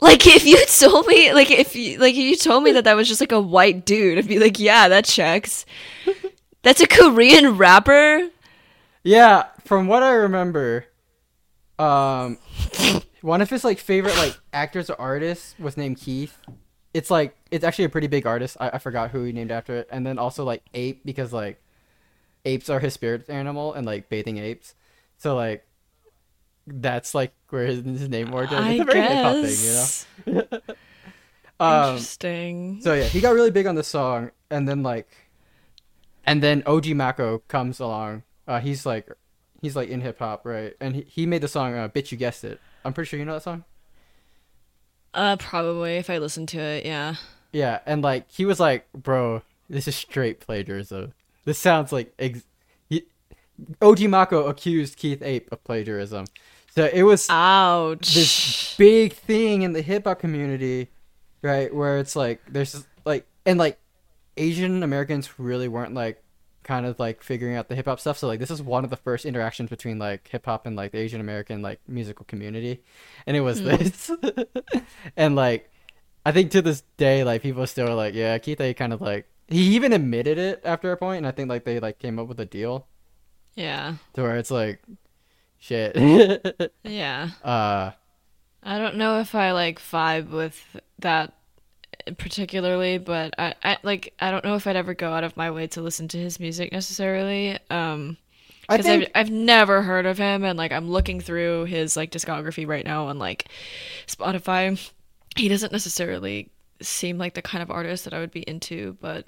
like if you told me, like if you, like if you told me that that was just like a white dude, I'd be like, yeah, that checks. That's a Korean rapper. Yeah, from what I remember, um, one of his like favorite like actors or artists was named Keith. It's like it's actually a pretty big artist. I, I forgot who he named after it, and then also like ape because like apes are his spirit animal and like bathing apes. So like that's like where his, his name origin. It's a very hip hop thing, you know. Um, Interesting. so yeah, he got really big on the song, and then like, and then OG Maco comes along. Uh, he's like, he's like in hip hop, right? And he, he made the song uh, "Bitch You Guessed It." I'm pretty sure you know that song. Uh, probably if I listen to it, yeah. Yeah, and like he was like, "Bro, this is straight plagiarism. This sounds like ex- he, OG Maco accused Keith Ape of plagiarism." So it was Ouch. this big thing in the hip hop community, right? Where it's like there's like and like Asian Americans really weren't like kind of like figuring out the hip hop stuff. So like this is one of the first interactions between like hip hop and like the Asian American like musical community, and it was this, and like I think to this day like people still are like yeah Keith A kind of like he even admitted it after a point, and I think like they like came up with a deal yeah. to where it's like shit. Yeah. uh I don't know if I like vibe with that particularly, but I, I like I don't know if I'd ever go out of my way to listen to his music necessarily. Um I because think I've, I've never heard of him and like I'm looking through his like discography right now on like Spotify. He doesn't necessarily seem like the kind of artist that I would be into, but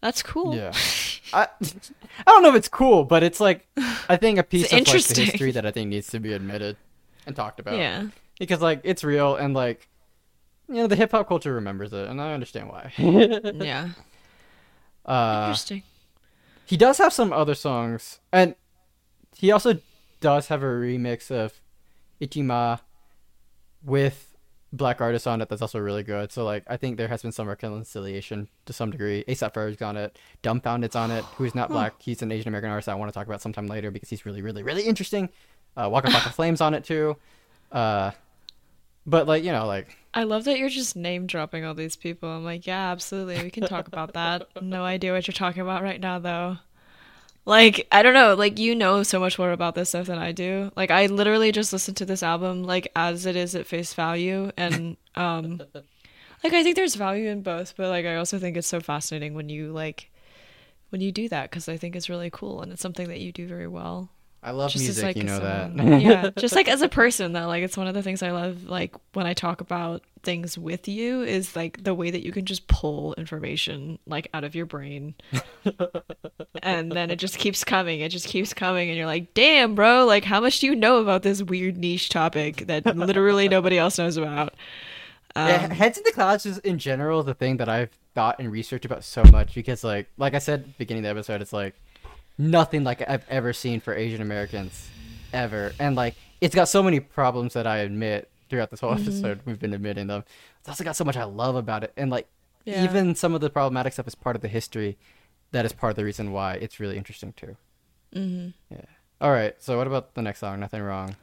that's cool. Yeah. I I don't know if it's cool, but it's like I think a piece of like the history that I think needs to be admitted and talked about. Yeah. Because like it's real and like you know the hip hop culture remembers it and I understand why. Yeah. uh Interesting. he does have some other songs and he also does have a remix of It G Ma with black artists on it that's also really good. So like I think there has been some reconciliation to some degree. ASAP Ferg's on it. Dumbfoundead's on it, who's not black. He's an Asian American artist I want to talk about sometime later because he's really, really, really interesting. Uh Waka Flocka Flame's on it too. Uh but like, you know, like I love that you're just name dropping all these people. I'm like, yeah, absolutely. We can talk about that. No idea what you're talking about right now, though. Like, I don't know. Like, you know so much more about this stuff than I do. Like, I literally just listened to this album, like, as it is at face value. And, um, like, I think there's value in both, but, like, I also think it's so fascinating when you, like, when you do that, because I think it's really cool and it's something that you do very well I love just music, like you know someone- that. yeah just like as a person though like it's one of the things i love like when i talk about things with you is like the way that you can just pull information like out of your brain and then it just keeps coming it just keeps coming and you're like damn bro like how much do you know about this weird niche topic that literally nobody else knows about yeah, um, heads in the clouds is in general the thing that I've thought and researched about so much because like like I said beginning of the episode, it's like nothing like I've ever seen for Asian Americans ever. And like it's got so many problems that I admit throughout this whole Mm-hmm. episode. We've been admitting them. It's also got so much I love about it. And like Yeah. even some of the problematic stuff is part of the history that is part of the reason why it's really interesting too. Mm-hmm. Yeah. All right. So what about the next song? Nothing wrong.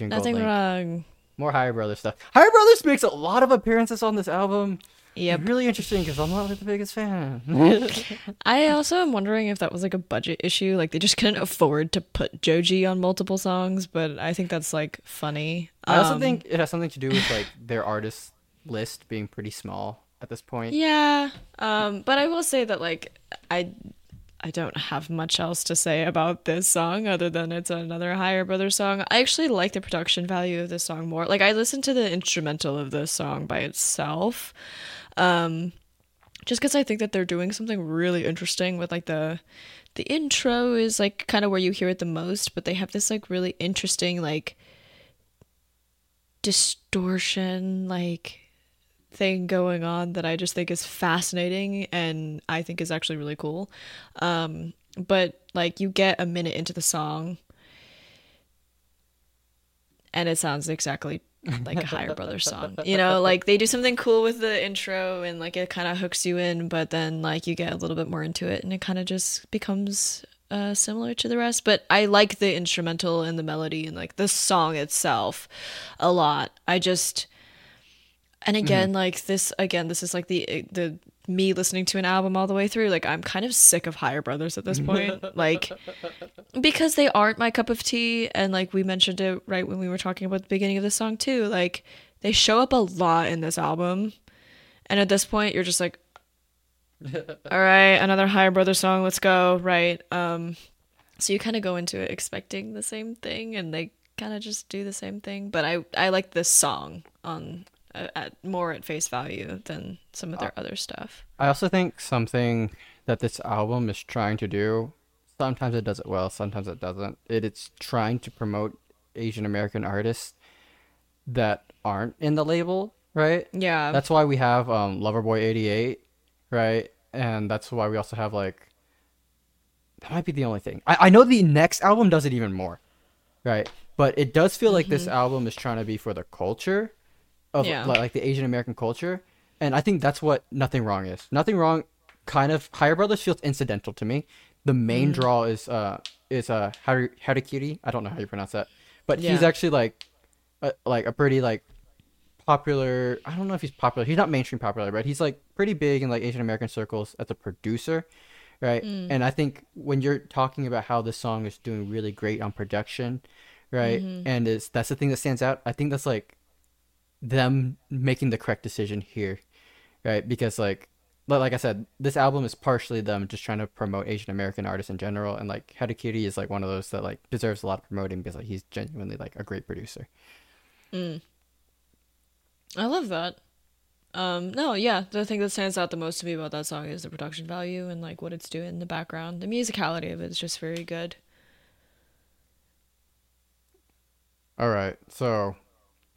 Nothing wrong More Higher Brothers stuff. Higher Brothers makes a lot of appearances on this album. Yep Really interesting because I'm not like the biggest fan. I also am wondering if that was like a budget issue. Like they just couldn't afford to put Joji on multiple songs, but I think that's like funny. I also Um, think it has something to do with like their artist list being pretty small at this point. Yeah. Um, but I will say that like I I don't have much else to say about this song other than it's another Higher Brother song. I actually like the production value of this song more. Like I listened to the instrumental of this song by itself. Um just cuz I think that they're doing something really interesting with like the the intro is like kind of where you hear it the most, but they have this like really interesting like distortion like thing going on that I just think is fascinating and I think is actually really cool. Um, but like you get a minute into the song and it sounds exactly like a Higher Brothers song. You know, like they do something cool with the intro and like it kind of hooks you in, but then like you get a little bit more into it and it kind of just becomes uh, similar to the rest. But I like the instrumental and the melody and like the song itself a lot. I just and again mm-hmm. like this again this is like the the me listening to an album all the way through like i'm kind of sick of higher brothers at this point. Like because they aren't my cup of tea and like we mentioned it right when we were talking about the beginning of the song too. Like they show up a lot in this album and at this point you're just like all right another higher brother song let's go right? Um so you kind of go into it expecting the same thing and they kind of just do the same thing but i i like this song on at more at face value than some of their uh, other stuff. I also think something that this album is trying to do. Sometimes it does it well, sometimes it doesn't. It, it's trying to promote Asian American artists that aren't in the label, right? Yeah. That's why we have um, Loverboy 88, right? And that's why we also have like that might be the only thing. I, I know the next album does it even more, right? But it does feel mm-hmm. like this mm-hmm. album is trying to be for the culture of yeah. like, like the Asian American culture, and I think that's what Nothing Wrong is. Nothing Wrong, kind of Higher Brothers feels incidental to me. The main mm. draw is uh is uh Harikiri. I don't know how you pronounce that, but yeah. he's actually like a, like a pretty like popular. I don't know if he's popular. He's not mainstream popular, but he's like pretty big in like Asian American circles as a producer, right? Mm. And I think when you're talking about how this song is doing really great on production, right, mm-hmm. and is that's the thing that stands out. I think that's like them making the correct decision here, right? Because like like I said, this album is partially them just trying to promote Asian American artists in general, and like Harikiri is like one of those that like deserves a lot of promoting because like he's genuinely like a great producer. Mm. I love that. Um, no, yeah, the thing that stands out the most to me about that song is the production value and like what it's doing in the background. The musicality of it is just very good. All right, so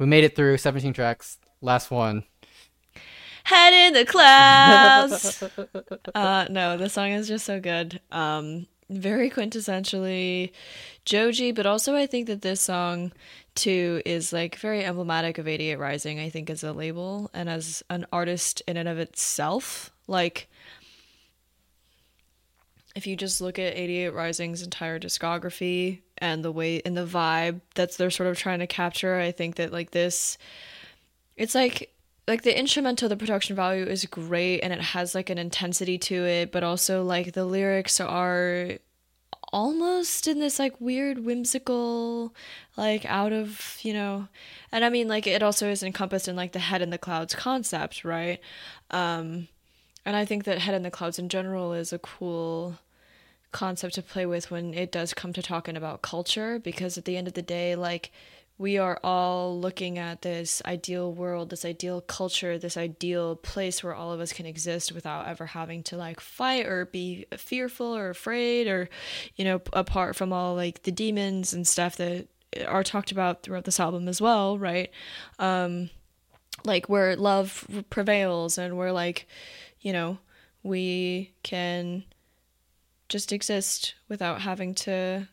we made it through 17 tracks. Last one. Head in the clouds. uh, no, the song is just so good. Um, very quintessentially Joji, but also I think that this song too is like very emblematic of 88 Rising, I think, as a label and as an artist in and of itself. Like, if you just look at 88 Rising's entire discography and the way and the vibe that's they're sort of trying to capture, I think that like this it's like like the instrumental the production value is great and it has like an intensity to it, but also like the lyrics are almost in this like weird whimsical like out of you know and i mean like it also is encompassed in like the head in the clouds concept right? Um and I think that Head in the Clouds in general is a cool concept to play with when it does come to talking about culture because at the end of the day like we are all looking at this ideal world, this ideal culture, this ideal place where all of us can exist without ever having to like fight or be fearful or afraid or, you know, apart from all like the demons and stuff that are talked about throughout this album as well, right? Um, like where love prevails and where like you know, we can just exist without having to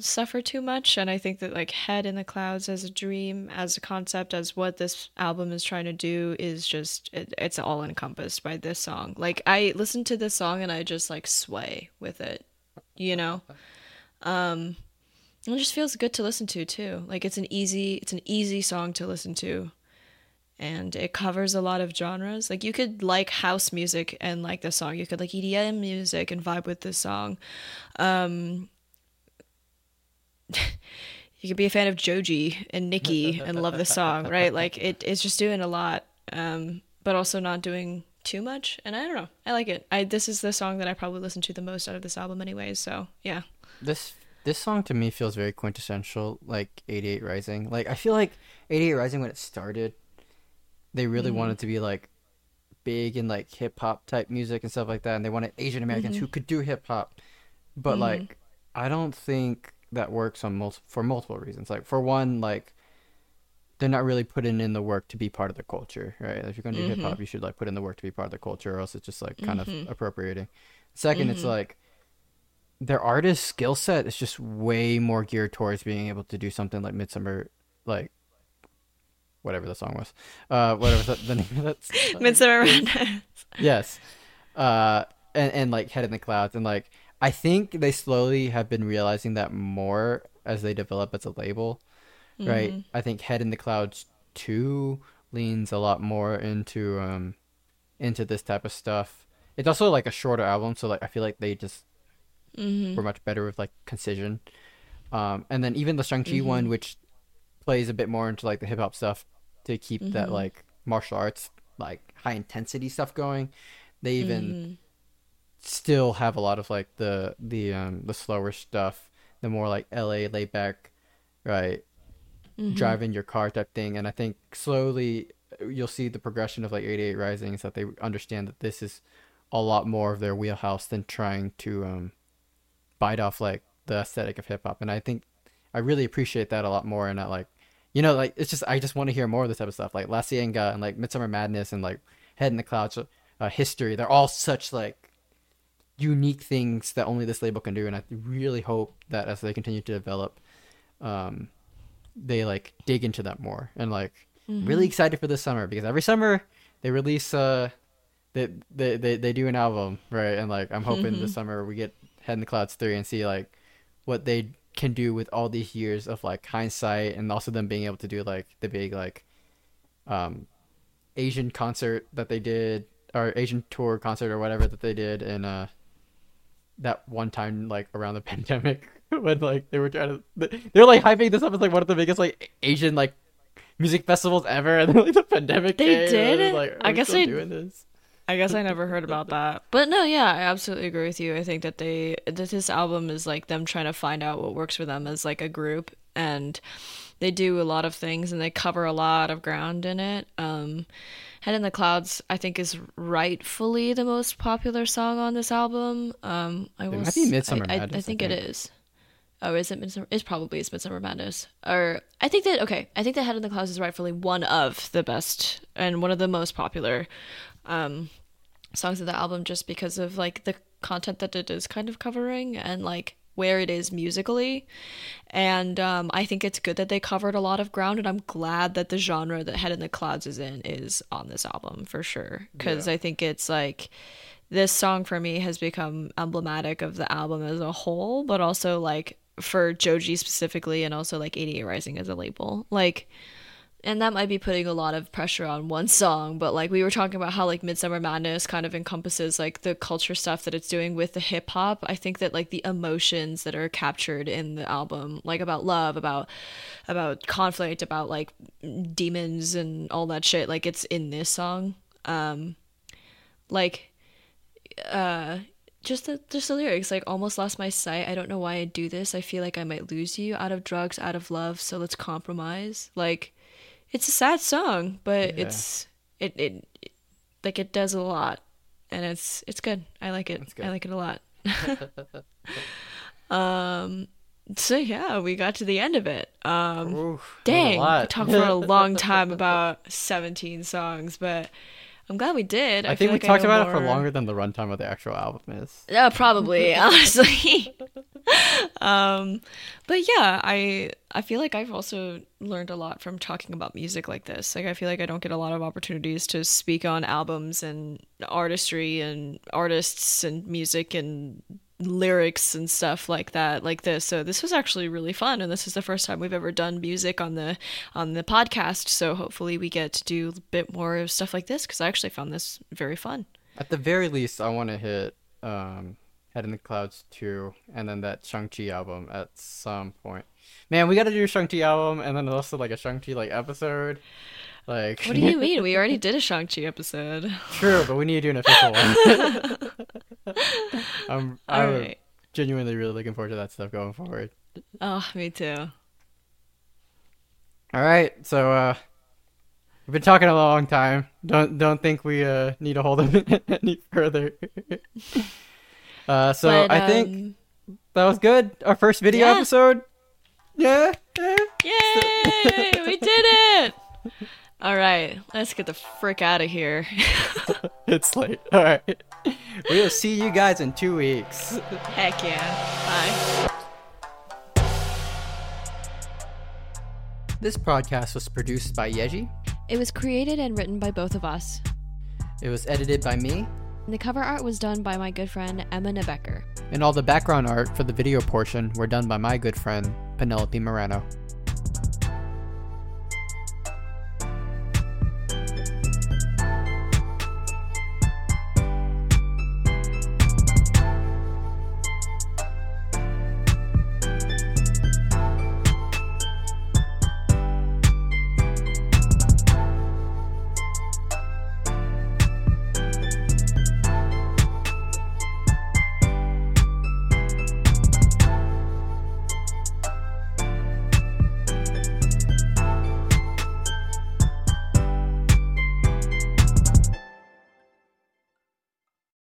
suffer too much. And i think that like head in the clouds as a dream as a concept as what this album is trying to do is just it, it's all encompassed by this song. Like i listen to this song and i just like sway with it you know? Um it just feels good to listen to too. Like it's an easy it's an easy song to listen to and it covers a lot of genres. Like you could like house music and like the song. You could like EDM music and vibe with this song. Um, you could be a fan of Joji and Niki and love the song, right? Like it, it's just doing a lot, um, but also not doing too much. And I don't know, I like it. I this is the song that I probably listen to the most out of this album, anyways. So yeah. This this song to me feels very quintessential, like 88 Rising. Like I feel like 88 Rising when it started they really mm-hmm. wanted to be like big in like hip hop type music and stuff like that, and they wanted Asian Americans mm-hmm. who could do hip hop. But mm-hmm. like, I don't think that works on most for multiple reasons. Like for one, like they're not really putting in the work to be part of the culture, right? If you're gonna do hip hop, mm-hmm. you should like put in the work to be part of the culture, or else it's just like kind of mm-hmm. appropriating. 2nd it's mm-hmm. like their artist skill set is just way more geared towards being able to do something like Midsummer, like whatever the song was. Uh, whatever the, the name of that. song. Midsummer Madness. yes. Uh, and and like Head in the Clouds, and like I think they slowly have been realizing that more as they develop as a label, right? Mm-hmm. I think Head in the Clouds two leans a lot more into um into this type of stuff. It's also like a shorter album, so like I feel like they just Mm-hmm. were much better with like concision. Um, and then even the Shang Chi Mm-hmm. one, which plays a bit more into like the hip hop stuff to keep that Mm-hmm. like martial arts like high intensity stuff going. They even Mm-hmm. still have a lot of like the the um the slower stuff, the more like LA laid back, right? Mm-hmm. Driving your car type thing, and I think slowly uh, you'll see the progression of like 88 Rising is that they understand that this is a lot more of their wheelhouse than trying to um bite off like the aesthetic of hip hop, and I think I really appreciate that a lot more. And I, like, you know, like it's just I just want to hear more of this type of stuff, like La Cienega and like Midsummer Madness and like Head in the Clouds, uh, History. They're all such like unique things that only this label can do, and I really hope that as they continue to develop, um, they like dig into that more. And like, really excited for this summer because every summer they release uh they they they, they do an album right and like i'm hoping this summer we get head in the clouds 3 and see like what they can do with all these years of like hindsight and also them being able to do like the big like um asian concert that they did or asian tour concert or whatever that they did in uh that one time like around the pandemic when like they were trying to they're like hyping this up as like one of the biggest like asian like music festivals ever and then like the pandemic They came, and did? was like, I guess they- doing this I guess I never heard about that. But no, yeah, I absolutely agree with you. I think that they that this album is like them trying to find out what works for them as like a group and they do a lot of things and they cover a lot of ground in it. Um Head in the Clouds I think is rightfully the most popular song on this album. Um I will might be Midsummer I, I- Madness, I I think it think. is. Oh, is it Midsummer? It's probably it's Midsummer Madness. Or I think that okay, I think that Head in the Clouds is rightfully one of the best and one of the most popular um songs of the album just because of like the content that it is kind of covering and like where it is musically. And um, i think it's good that they covered a lot of ground and i'm glad that the genre that head in the clouds is in is on this album for sure. Because Yeah. i think it's like this song for me has become emblematic of the album as a whole but also like for joji specifically and also like 88 rising as a label. Like and that might be putting a lot of pressure on one song but like we were talking about how like midsummer madness kind of encompasses like the culture stuff that it's doing with the hip hop i think that like the emotions that are captured in the album like about love about about conflict about like demons and all that shit like it's in this song. Um like uh just the just the lyrics like almost lost my sight. I don't know why i do this. I feel like i might lose you out of drugs out of love so let's compromise. Like it's a sad song but Yeah. it's it, it it like it does a lot and it's it's good. I like it. I like it a lot. Um so yeah we got to the end of it. Um Oof, dang we talked for a long time about 17 songs but i'm glad we did I, feel think we like talked about it for longer than the runtime of the actual album is. yeah, probably, honestly. um, but yeah, I I feel like I've also learned a lot from talking about music like this. Like I feel like I don't get a lot of opportunities to speak on albums and artistry and artists and music and lyrics and stuff like that like this so this was actually really fun and this is the first time we've ever done music on the on the podcast so hopefully we get to do a bit more of stuff like this because i actually found this very fun At the very least, I want to hit um, Head in the Clouds 2 and then that Shang-Chi album at some point. Man, we got to do a Shang-Chi album and then also like a Shang-Chi like episode. Like what do you mean we already did a shang-chi episode True, but we need to do an official one. I'm, I'm right genuinely really looking forward to that stuff going forward. Oh, me too. All right, so uh, we've been talking a long time. Don't don't think we uh need to hold them any further. uh, so But, I think um, that was good. Our first video Yeah. episode. Yeah. yeah. Yay! we did it! All right, let's get the frick out of here. It's late. All right. We will see you guys in two weeks. Heck yeah. Bye. This podcast was produced by Yeji. It was created and written by both of us. It was edited by me, And the cover art was done by my good friend Emma Nebecker. and all the background art for the video portion were done by my good friend Penelope Morano.